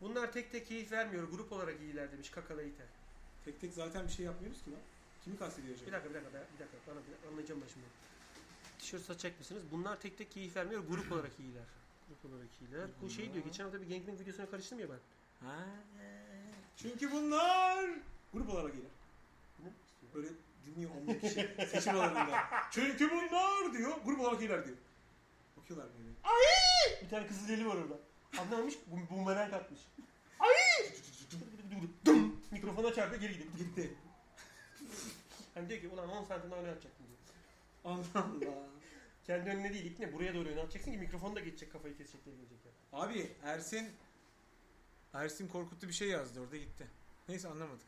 Speaker 2: Bunlar tek tek keyif vermiyor. Grup olarak iyiler demiş Kakala İter.
Speaker 3: Tek tek zaten bir şey yapmıyoruz ki lan. Kimi kastediyor acaba?
Speaker 2: Bir dakika bir dakika bir dakika bana bir anlayacağım ben şimdi. Tişört satacak mısınız? Bunlar tek tek keyif vermiyor. Grup olarak iyiler. Grup olarak iyiler. Bu şey diyor. Geçen hafta bir Gangplank videosuna karıştım ya ben.
Speaker 3: Ha. Çünkü bunlar grup olarak
Speaker 2: istiyor?
Speaker 3: Böyle dinliyor 10 kişi seçim alanında. Çünkü bunlar diyor grup olarak gelir diyor. Bakıyorlar böyle.
Speaker 2: Bir tane kızıl deli var orada. Anlamamış. Bu bumerang atmış. Ay! Dum! Mikrofona çarptı geri gidiyor.
Speaker 3: Gitti.
Speaker 2: Hani diyor ki ulan 10 santim daha öne atacaktım diyor.
Speaker 3: Allah Allah.
Speaker 2: Kendi önüne değil ikne buraya doğru öne atacaksın ki mikrofonu da geçecek kafayı kesecekler gelecekler.
Speaker 3: Abi Ersin Ersin korkuttu bir şey yazdı orada gitti. Neyse anlamadık.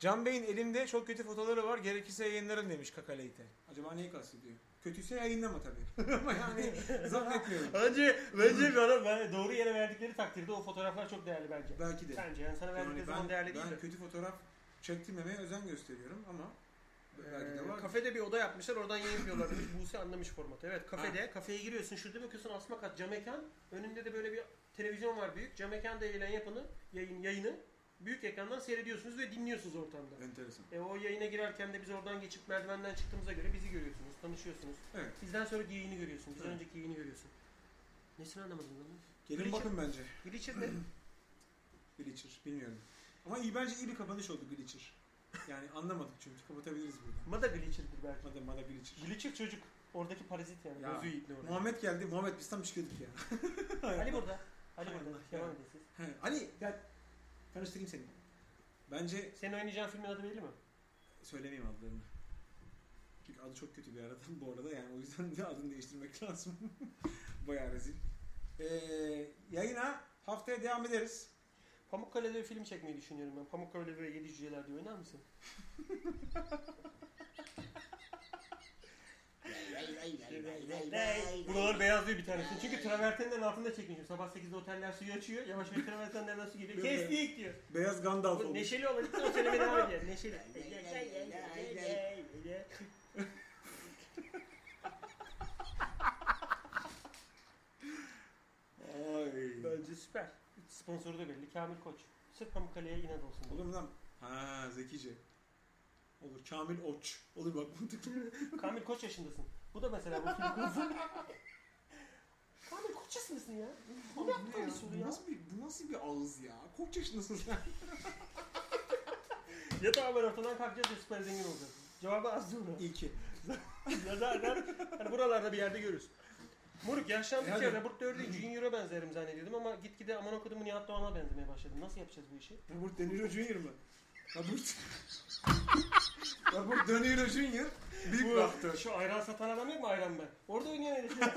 Speaker 3: Can Bey'in elimde çok kötü fotoğrafları var. Gerekirse yayınlarım demiş Kakaleyte. Acaba neyi kastediyor? Kötüyse yayınlama tabii. Ama yani zannetmiyorum.
Speaker 2: Bence bence bana ben doğru yere verdikleri takdirde o fotoğraflar çok değerli bence.
Speaker 3: Belki de.
Speaker 2: Bence yani sana verdikleri
Speaker 3: Yani
Speaker 2: zaman
Speaker 3: ben,
Speaker 2: değerli
Speaker 3: ben
Speaker 2: değil de.
Speaker 3: kötü fotoğraf çektirmemeye özen gösteriyorum ama belki de
Speaker 2: Ee,
Speaker 3: var.
Speaker 2: kafede bir oda yapmışlar oradan yayın yapıyorlar demiş. Buse anlamış formatı. Evet kafede kafeye giriyorsun şurada bakıyorsun asma kat cam mekan. Önünde de böyle bir televizyon var büyük. Cam mekan eğilen yapını yayın, yayını büyük ekrandan seyrediyorsunuz ve dinliyorsunuz ortamda.
Speaker 3: Enteresan.
Speaker 2: E o yayına girerken de biz oradan geçip merdivenden çıktığımıza göre bizi görüyorsunuz, tanışıyorsunuz.
Speaker 3: Evet.
Speaker 2: Bizden sonraki yayını görüyorsun, bizden
Speaker 3: Evet.
Speaker 2: önceki yayını görüyorsun. Nesini anlamadın lan?
Speaker 3: Gelin
Speaker 2: Glitcher.
Speaker 3: bakın bence.
Speaker 2: Glitcher ne?
Speaker 3: Glitcher. Bilmiyorum. Ama iyi bence iyi bir kapanış oldu Glitcher. Yani anlamadık çünkü kapatabiliriz burada.
Speaker 2: Mada Glitcher'dır belki.
Speaker 3: Mada Mada Glitcher.
Speaker 2: Glitcher çocuk. Oradaki parazit yani.
Speaker 3: Ya,
Speaker 2: Bozuyor ipni orada.
Speaker 3: Muhammed geldi. Muhammed biz tam çıkıyorduk ya.
Speaker 2: Ali burada. Ali burada. Devam
Speaker 3: ya.
Speaker 2: edin siz.
Speaker 3: Ali gel. Tanıştırayım seni. Bence
Speaker 2: Senin oynayacağın filmin adı belli mi?
Speaker 3: söylemeyeyim adlarını. Çünkü adı çok kötü bir arada bu arada yani o yüzden de adını değiştirmek lazım. Bayağı rezil. Ee, yayına haftaya devam ederiz.
Speaker 2: Pamukkale'de bir film çekmeyi düşünüyorum ben. Pamukkale ve Yedi Cüceler diye oynar mısın? Buralar beyazlıyor bir tanesi. Çünkü travertenlerin altında çekmişim. Sabah 8'de oteller suyu açıyor. Yavaş yavaş travertenler nasıl geliyor? Kestik diyor.
Speaker 3: Beyaz Gandalf
Speaker 2: Bu
Speaker 3: olmuş.
Speaker 2: neşeli olan için o söylemeye devam ediyor. Neşeli.
Speaker 3: Ay.
Speaker 2: Bence süper. Sponsoru da belli. Kamil Koç. Sırf Pamukkale'ye inat olsun. diye.
Speaker 3: Olur mu lan? Ha zekice. Olur. Kamil Oç. Olur bak mantıklı.
Speaker 2: Kamil Koç yaşındasın. Bu da mesela bu film konusu. Kamil Koç yaşındasın ya. Bu ne yaptın bir soru
Speaker 3: bu
Speaker 2: ya?
Speaker 3: nasıl bir, bu nasıl bir ağız ya? Kaç yaşındasın sen?
Speaker 2: Ya haber ortadan kalkacağız ya süper zengin olacağız. Cevabı az sonra.
Speaker 3: İyi ki.
Speaker 2: ya zaten hani buralarda bir yerde görürüz. Moruk yaşlandıkça
Speaker 3: Hadi.
Speaker 2: Robert Downey Junior'a benzerim zannediyordum ama gitgide aman okudum Nihat Doğan'a benzemeye başladım. Nasıl yapacağız bu işi?
Speaker 3: Robert De Niro Jr. mı? Robert... Robert De Niro Jr. Büyük bir aktör.
Speaker 2: Şu ayran satan adam yok mu ayran ben? Orada oynayan herif.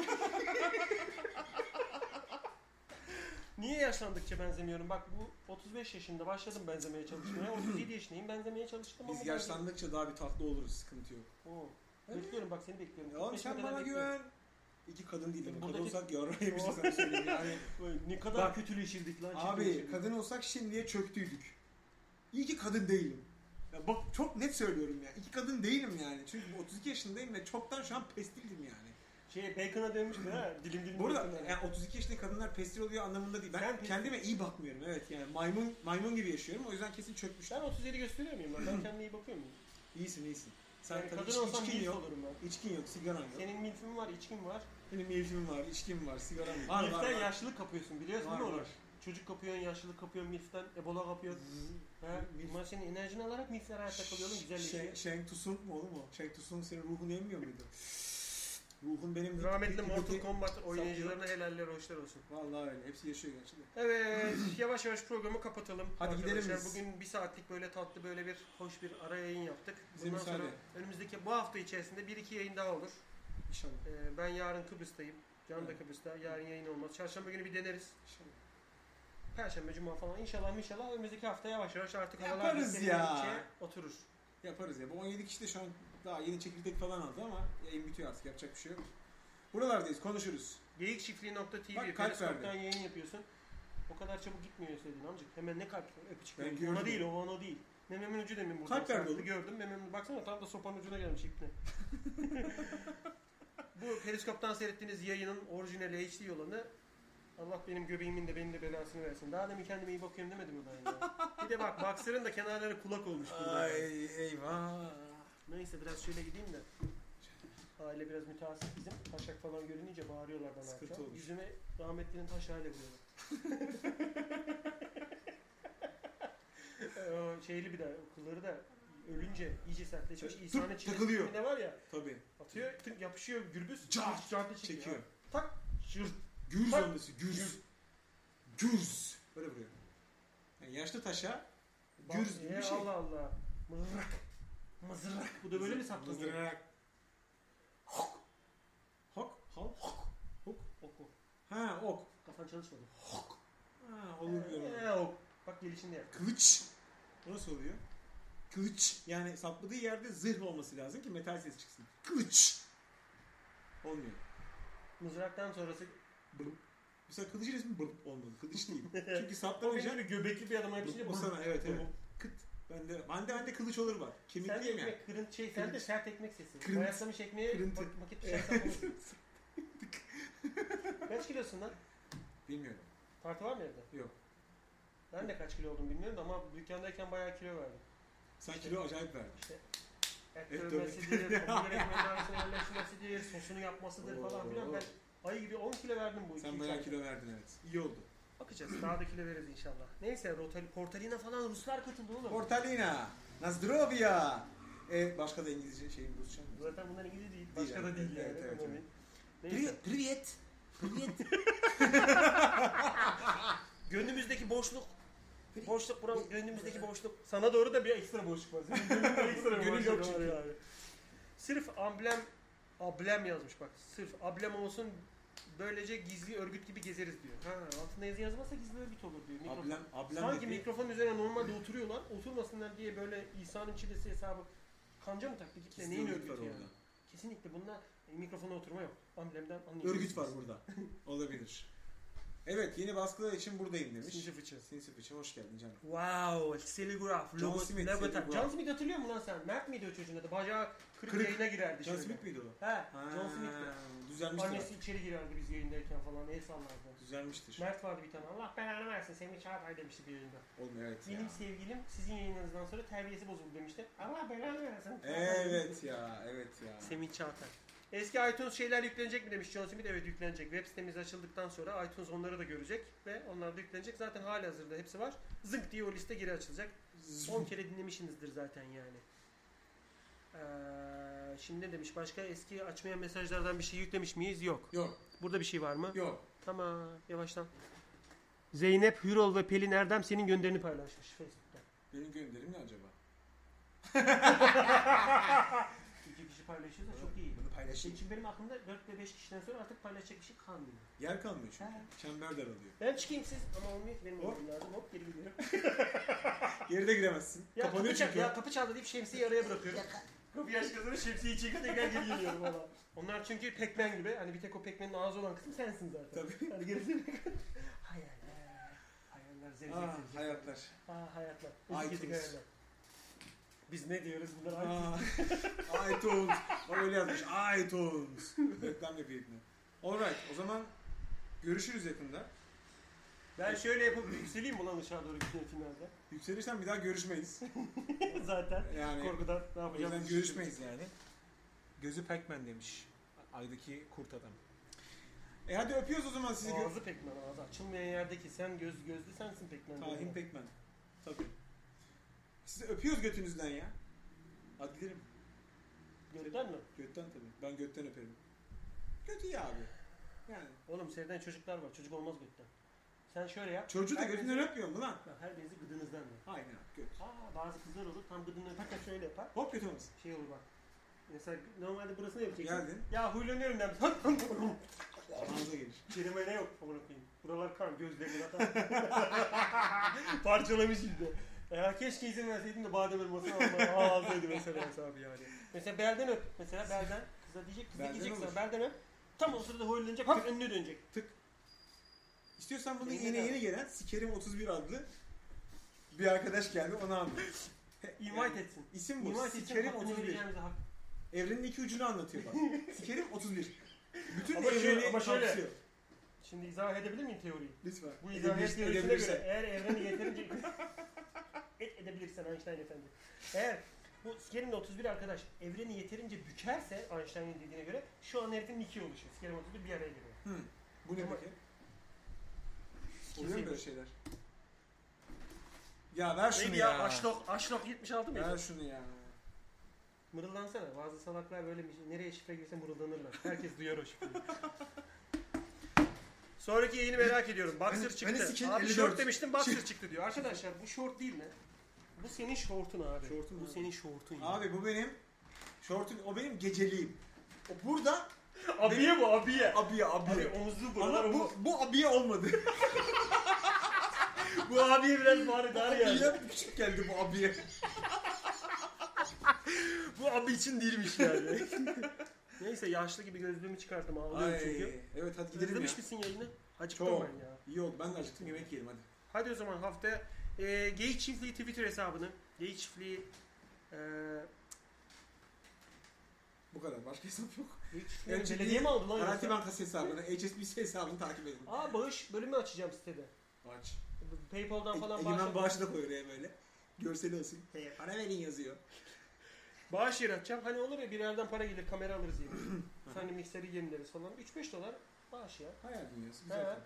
Speaker 2: Niye yaşlandıkça benzemiyorum? Bak bu 35 yaşında başladım benzemeye çalışmaya. 37 yaşındayım benzemeye çalıştım ama
Speaker 3: Biz yaşlandıkça daha bir tatlı oluruz. Sıkıntı yok.
Speaker 2: Oo.
Speaker 3: Evet.
Speaker 2: Bekliyorum bak seni bekliyorum.
Speaker 3: Ya oğlum
Speaker 2: 45'ime
Speaker 3: sen bana
Speaker 2: bekliyorum.
Speaker 3: güven. İki kadın değil kadın
Speaker 2: Buradaki-
Speaker 3: olsak yarraymışız sana söyleyeyim yani.
Speaker 2: Ne kadar
Speaker 3: Bak,
Speaker 2: kötüleşirdik lan.
Speaker 3: Abi kadın olsak şimdiye çöktüydük. İyi ki kadın değilim. Ya bak çok net söylüyorum ya. İki kadın değilim yani. Çünkü 32 yaşındayım ve çoktan şu an pestildim yani.
Speaker 2: Şey Bacon'a mü ha? Dilim dilim.
Speaker 3: Bu arada
Speaker 2: bacon'a.
Speaker 3: yani 32 yaşındaki kadınlar pestil oluyor anlamında değil. Ben
Speaker 2: Sen pestil-
Speaker 3: kendime iyi bakmıyorum evet yani maymun maymun gibi yaşıyorum o yüzden kesin çökmüşler.
Speaker 2: Ben 37 gösteriyor muyum ben? Kendime iyi bakıyor muyum?
Speaker 3: İyisin iyisin. Sen
Speaker 2: yani
Speaker 3: tabii
Speaker 2: kadın
Speaker 3: iç-
Speaker 2: olsam milf
Speaker 3: yok.
Speaker 2: olurum ben.
Speaker 3: İçkin yok, sigaran yok.
Speaker 2: Senin milfin var, içkin var.
Speaker 3: Benim milfim var, içkim var, sigaram var. Var var
Speaker 2: Milften
Speaker 3: var.
Speaker 2: yaşlılık kapıyorsun biliyorsun
Speaker 3: Var,
Speaker 2: değil mi onu?
Speaker 3: var.
Speaker 2: Çocuk kapıyorsun, yaşlılık kapıyorsun, milften ebola kapıyorsun. Bunlar senin enerjini alarak kalıyor oğlum güzelleşiyor.
Speaker 3: Şen, Şenk Tusung mu oğlum o? Şenk Tusung senin ruhunu emmiyor muydu? Ruhun benim...
Speaker 2: Rahmetli Mortal. Kombat oyuncularına helaller hoşlar olsun.
Speaker 3: Vallahi öyle. Hepsi yaşıyor gerçekten.
Speaker 2: Evet, yavaş yavaş programı kapatalım.
Speaker 3: Hadi gidelim biz.
Speaker 2: Bugün bir saatlik böyle tatlı böyle bir hoş bir ara yayın yaptık.
Speaker 3: Bize
Speaker 2: Bundan
Speaker 3: müsaade.
Speaker 2: sonra önümüzdeki bu hafta içerisinde bir iki yayın daha olur.
Speaker 3: İnşallah.
Speaker 2: Ee, ben yarın Kıbrıs'tayım. Can da. Kıbrıs'ta. Yarın yayın olmaz. Çarşamba günü bir deneriz.
Speaker 3: İnşallah.
Speaker 2: Perşembe, Cuma falan. İnşallah inşallah önümüzdeki hafta yavaş yavaş artık havalar
Speaker 3: Yaparız ya.
Speaker 2: oturur.
Speaker 3: Yaparız ya. Bu 17 kişi de şu an daha yeni çekirdek falan aldı ama yayın bitiyor artık. Yapacak bir şey yok. Buralardayız. Konuşuruz.
Speaker 2: Geyikçiftliği.tv
Speaker 3: Bak, kalp verdi.
Speaker 2: yayın yapıyorsun. O kadar çabuk gitmiyor istediğin amcık. Hemen ne kalp öpücük
Speaker 3: Ben
Speaker 2: veriyorsun.
Speaker 3: gördüm.
Speaker 2: Ona değil o ona değil. Mememin ucu demin burada.
Speaker 3: Kalp verdi
Speaker 2: sarktı,
Speaker 3: oğlum.
Speaker 2: Gördüm. Mememin baksana tam da sopanın ucuna gelmiş ipne. Bu periskoptan seyrettiğiniz yayının orijinal HD olanı Allah benim göbeğimin de benim de belasını versin. Daha demin kendime iyi bakıyorum demedim mi ben ya? Bir de bak boxer'ın da kenarları kulak olmuş burada.
Speaker 3: Ay eyvah.
Speaker 2: Neyse biraz şöyle gideyim de. Aile biraz mütehassıs bizim. Taşak falan görününce bağırıyorlar bana
Speaker 3: Sıkıntı olmuş.
Speaker 2: Yüzüme rahmetlinin taş hale vuruyorlar. o şeyli bir de kılları da ölünce iyice sertleşmiş.
Speaker 3: Tık,
Speaker 2: İsa'nın çilesi ne var ya
Speaker 3: Tabii.
Speaker 2: atıyor tık yapışıyor gürbüz.
Speaker 3: Cart,
Speaker 2: çekiyor.
Speaker 3: Çekiyor.
Speaker 2: Tak şırt.
Speaker 3: Gürz
Speaker 2: Bak.
Speaker 3: olması. Gürz. Gürz. Böyle vuruyor. Yani yaşlı taşa Gürz gibi
Speaker 2: Bak,
Speaker 3: bir şey.
Speaker 2: Allah Allah. Mızrak. Mızrak. Bu da böyle mi saplanıyor?
Speaker 3: Mızdırarak. Hok. Hok. Hok.
Speaker 2: Ok ok.
Speaker 3: Ha ok.
Speaker 2: Kafan çalışmadı.
Speaker 3: Ha olur diyorum.
Speaker 2: Ee, ok. Bak gelişinde yap.
Speaker 3: Kılıç. O nasıl oluyor? Kılıç. Yani sapladığı yerde zırh olması lazım ki metal ses çıksın. Kılıç. Olmuyor.
Speaker 2: Mızraktan sonrası
Speaker 3: Bırp. Mesela kılıcın ismi bırp olmalı. Kılıç değil. Çünkü saplamayınca
Speaker 2: gibi göbekli bir adama yapışınca
Speaker 3: bu sana evet evet. Kıt. Bende bende bende kılıç olur var. Kemikliyim ya.
Speaker 2: ekmek, kırınt şey, sen de sert ekmek sesi.
Speaker 3: Kırınt.
Speaker 2: Bayaslamış ekmeği
Speaker 3: Kırıntı.
Speaker 2: mak- maket bir şey. Kaç kilosun lan?
Speaker 3: Bilmiyorum.
Speaker 2: Tartı var mı evde?
Speaker 3: Yok.
Speaker 2: Ben de kaç kilo olduğumu bilmiyorum ama dükkandayken bayağı kilo verdim.
Speaker 3: Sen kilo acayip verdin.
Speaker 2: İşte et dövmesidir, hamburger ekmeğinin arasına yerleştirmesidir, sosunu yapmasıdır falan filan. Ben ayı gibi 10 kilo verdim bu
Speaker 3: Sen
Speaker 2: iki
Speaker 3: bayağı kilo verdin evet. İyi oldu.
Speaker 2: Bakacağız. Daha da kilo veririz inşallah. Neyse Rotali, Portalina falan Ruslar katıldı oğlum.
Speaker 3: Portalina. Nazdrovya. E, başka da İngilizce şeyim Rusça mı?
Speaker 2: Zaten bunlar İngiliz değil. Başka da değil yani.
Speaker 3: Evet, evet.
Speaker 2: Neyse.
Speaker 3: Privet. Privet.
Speaker 2: Gönlümüzdeki boşluk Boşluk buram gönlümüzdeki boşluk. Sana doğru da bir ekstra boşluk var. Senin gönlünde ekstra bir
Speaker 3: Gönül
Speaker 2: boşluk
Speaker 3: yok
Speaker 2: var
Speaker 3: çünkü.
Speaker 2: yani. Sırf amblem ablem yazmış bak. Sırf ablem olsun böylece gizli örgüt gibi gezeriz diyor. Ha, altında yazı yazmazsa gizli örgüt olur diyor. Mikrofon.
Speaker 3: Ablem, ablem
Speaker 2: Sanki
Speaker 3: dedi.
Speaker 2: mikrofonun üzerine normalde oturuyorlar. Oturmasınlar diye böyle İsa'nın çilesi hesabı kanca mı taktı?
Speaker 3: Gizli
Speaker 2: Neyin
Speaker 3: örgüt
Speaker 2: örgütü yani?
Speaker 3: orada.
Speaker 2: Kesinlikle bunda e, mikrofona oturma yok. Amblemden anlıyorsunuz.
Speaker 3: Örgüt var burada. Olabilir. Evet yeni baskılar için buradayım demiş.
Speaker 2: Sinsi fıçı.
Speaker 3: Sinsi fıçı hoş geldin canım.
Speaker 2: Wow, Seligraf,
Speaker 3: John
Speaker 2: logo,
Speaker 3: Smith,
Speaker 2: logo. John Smith hatırlıyor musun lan sen? Mert miydi o çocuğun adı? Bacağı kırık,
Speaker 3: Kırık.
Speaker 2: yayına girerdi
Speaker 3: John
Speaker 2: şöyle.
Speaker 3: Smith miydi o?
Speaker 2: He, John Smith'ti.
Speaker 3: Düzelmiştir.
Speaker 2: Annesi içeri girerdi biz yayındayken falan, el sallardı.
Speaker 3: Düzelmiştir.
Speaker 2: Mert vardı bir tane. Allah belanı versin, Semih Çağatay demişti bir yayında.
Speaker 3: Oğlum evet ya.
Speaker 2: Benim sevgilim sizin yayınlarınızdan sonra terbiyesi bozuldu demişti. Allah belanı versin.
Speaker 3: Evet ya, evet ya.
Speaker 2: Semih Çağatay. Eski iTunes şeyler yüklenecek mi demiş John Smith. Evet yüklenecek. Web sitemiz açıldıktan sonra iTunes onları da görecek ve onlar da yüklenecek. Zaten hali hazırda hepsi var. Zınk diye o liste geri açılacak. 10 kere dinlemişsinizdir zaten yani. Ee, şimdi ne demiş başka eski açmayan mesajlardan bir şey yüklemiş miyiz? Yok.
Speaker 3: Yok,
Speaker 2: Burada bir şey var mı?
Speaker 3: yok.
Speaker 2: Tamam yavaştan. Zeynep Hürol ve Pelin Erdem senin gönderini paylaşmış Facebook'ta.
Speaker 3: Benim gönderim ne acaba?
Speaker 2: İki kişi paylaşıyorsa çok iyi.
Speaker 3: Bunu paylaşayım.
Speaker 2: Çünkü benim aklımda 4 ve 5 kişiden sonra artık paylaşacak bir şey kalmıyor.
Speaker 3: Yer kalmıyor çünkü.
Speaker 2: He.
Speaker 3: Çember daralıyor.
Speaker 2: Ben çıkayım siz ama olmuyor ki benim
Speaker 3: Hop.
Speaker 2: olmam lazım. Hop geri gidiyorum.
Speaker 3: Geride giremezsin.
Speaker 2: Ya kapı,
Speaker 3: Kapanıyor
Speaker 2: çal,
Speaker 3: çünkü.
Speaker 2: ya kapı çaldı deyip şemsiyeyi araya bırakıyorum. Kapıyı aç kazanır şemsiyeyi çekiyor tekrar geri geliyorum valla. Onlar çünkü Pac-Man gibi. Hani bir tek o Pac-Man'in ağzı olan kısım sensin zaten.
Speaker 3: Tabii.
Speaker 2: Hani gerisi Hayaller. Hayaller zevzek
Speaker 3: Aa,
Speaker 2: zevzek.
Speaker 3: hayatlar.
Speaker 2: Aa hayatlar. ezik hayaller. Biz ne diyoruz bunlar?
Speaker 3: Aa, iTunes. Bak öyle yazmış. iTunes. Reklam yapayım mı? Alright. O zaman görüşürüz yakında.
Speaker 2: Ben şöyle yapıp yükseleyim mi lan aşağı doğru gittiğim finalde?
Speaker 3: Yükselirsen bir daha görüşmeyiz.
Speaker 2: zaten
Speaker 3: Yani
Speaker 2: korkudan ne
Speaker 3: o
Speaker 2: yapacağımızı
Speaker 3: yüzden görüşmeyiz yani. Gözü Pac-Man demiş. Aydaki kurt adam. E hadi öpüyoruz o zaman sizi. Gö-
Speaker 2: Ağzı Pac-Man ağzı açılmayan yerdeki sen göz gözlü sensin Pac-Man.
Speaker 3: Kahin Pac-Man. Tabii. Sizi öpüyoruz götünüzden ya. Hadi gidelim.
Speaker 2: Gökten mi?
Speaker 3: Götten tabii. Ben götten öperim. Götü ya abi. Yani.
Speaker 2: Oğlum sevden çocuklar var. Çocuk olmaz gökten. Sen şöyle yap.
Speaker 3: Çocuğu da götünden öpmüyor mu lan?
Speaker 2: Bak, Her birinizi gıdınızdan ver.
Speaker 3: Aynen göt.
Speaker 2: Aa bazı kızlar olur tam gıdını öperken şöyle yapar.
Speaker 3: Hop götü olmasın.
Speaker 2: Şey olur bak. Mesela normalde burasını yapacaksın.
Speaker 3: Geldin.
Speaker 2: Ya huylanıyorum ben.
Speaker 3: Ağza gelir.
Speaker 2: Kelime ne yok amına koyayım. Buralar kan gözlerini atar. Parçalamış işte. Ya keşke izin verseydim de badem elmasını almaya ağzıydı mesela hesabı yani. Mesela belden öp. Mesela belden. Kıza diyecek kız
Speaker 3: Belden
Speaker 2: diyecek sana
Speaker 3: olur.
Speaker 2: belden öp. Tam o sırada huylanacak
Speaker 3: Hop.
Speaker 2: önüne dönecek.
Speaker 3: İstiyorsan bunu
Speaker 2: Yeni
Speaker 3: yeni gelen Sikerim 31 adlı bir arkadaş geldi onu anlat.
Speaker 2: Invite etsin.
Speaker 3: İsim bu.
Speaker 2: Invite etsin.
Speaker 3: Sikerim
Speaker 2: hakkını
Speaker 3: 31.
Speaker 2: vereceğimize hak.
Speaker 3: Evrenin iki ucunu anlatıyor bak. Sikerim 31. Bütün
Speaker 2: Ama şöyle-
Speaker 3: evreni
Speaker 2: ama şöyle.
Speaker 3: kapsıyor.
Speaker 2: Şimdi izah edebilir miyim teoriyi?
Speaker 3: Lütfen.
Speaker 2: Bu izahiyet
Speaker 3: Edebilirsin,
Speaker 2: teorisine göre eğer evreni yeterince et edebilirsen Einstein efendi. Eğer bu Skerin 31 arkadaş evreni yeterince bükerse Einstein'ın dediğine göre şu an herifin 2 oluşuyor. Skerin 31 bir araya geliyor.
Speaker 3: Hı. Bu ne
Speaker 2: Ama-
Speaker 3: peki? Oluyor mu böyle şeyler? Ya ver şunu
Speaker 2: Neydi
Speaker 3: ya.
Speaker 2: ya? Aşlok, Aşlok 76 mıydı?
Speaker 3: Ver şunu ya.
Speaker 2: Mırıldansana. Bazı salaklar böyle bir- nereye şifre girse mırıldanırlar. Herkes duyar o şifreyi. Sonraki yayını merak ediyorum. Boxer çıktı.
Speaker 3: skin
Speaker 2: abi
Speaker 3: 54.
Speaker 2: short demiştim Boxer çıktı diyor. Arkadaşlar bu short değil mi? Bu senin şortun abi.
Speaker 3: Şortum
Speaker 2: bu
Speaker 3: abi.
Speaker 2: senin şortun. ya.
Speaker 3: Abi bu benim şortum, o benim geceliğim. O burada
Speaker 2: abiye bu abiye.
Speaker 3: abiye
Speaker 2: Abi
Speaker 3: abiye.
Speaker 2: omuzlu buralar
Speaker 3: Ama
Speaker 2: bu,
Speaker 3: bu, bu abiye olmadı.
Speaker 2: bu abiye biraz bari dar yani.
Speaker 3: abiye küçük geldi bu abiye.
Speaker 2: Bu abi için değilmiş yani. Neyse yaşlı gibi gözlüğümü çıkarttım ağlıyorum çünkü.
Speaker 3: Evet hadi gidelim
Speaker 2: İzlemiş
Speaker 3: ya.
Speaker 2: misin yayını? Acıktım
Speaker 3: Çok.
Speaker 2: ben ya.
Speaker 3: İyi oldu ben de acıktım yemek yiyelim hadi.
Speaker 2: Hadi o zaman haftaya e, Geyik Çiftliği Twitter hesabını Geyik Çiftliği e,
Speaker 3: Bu kadar başka hesap yok. Gerçi
Speaker 2: belediye mi aldı lan
Speaker 3: Garanti
Speaker 2: yoksa?
Speaker 3: Bankası hesabını, HSBC hesabını takip edin.
Speaker 2: Aa bağış bölümü açacağım sitede.
Speaker 3: Aç.
Speaker 2: Paypal'dan falan
Speaker 3: Egemen
Speaker 2: bağış,
Speaker 3: bağışı da koy oraya böyle. Görseli olsun. He, para verin yazıyor.
Speaker 2: bağış yeri açacağım. Hani olur ya bir yerden para gelir kamera alırız diye. Hani mikseri yenileriz falan. 3-5 dolar bağış ya.
Speaker 3: Hayal dünyası güzel. tabii.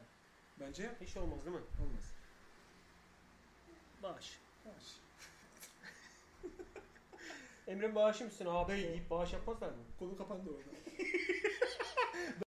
Speaker 3: Bence.
Speaker 2: Hiç olmaz değil mi?
Speaker 3: Olmaz.
Speaker 2: Bağış.
Speaker 3: Bağış.
Speaker 2: Emre bağışı mısın abi? Değil. Bağış yapmazlar mı?
Speaker 3: Konu kapandı orada.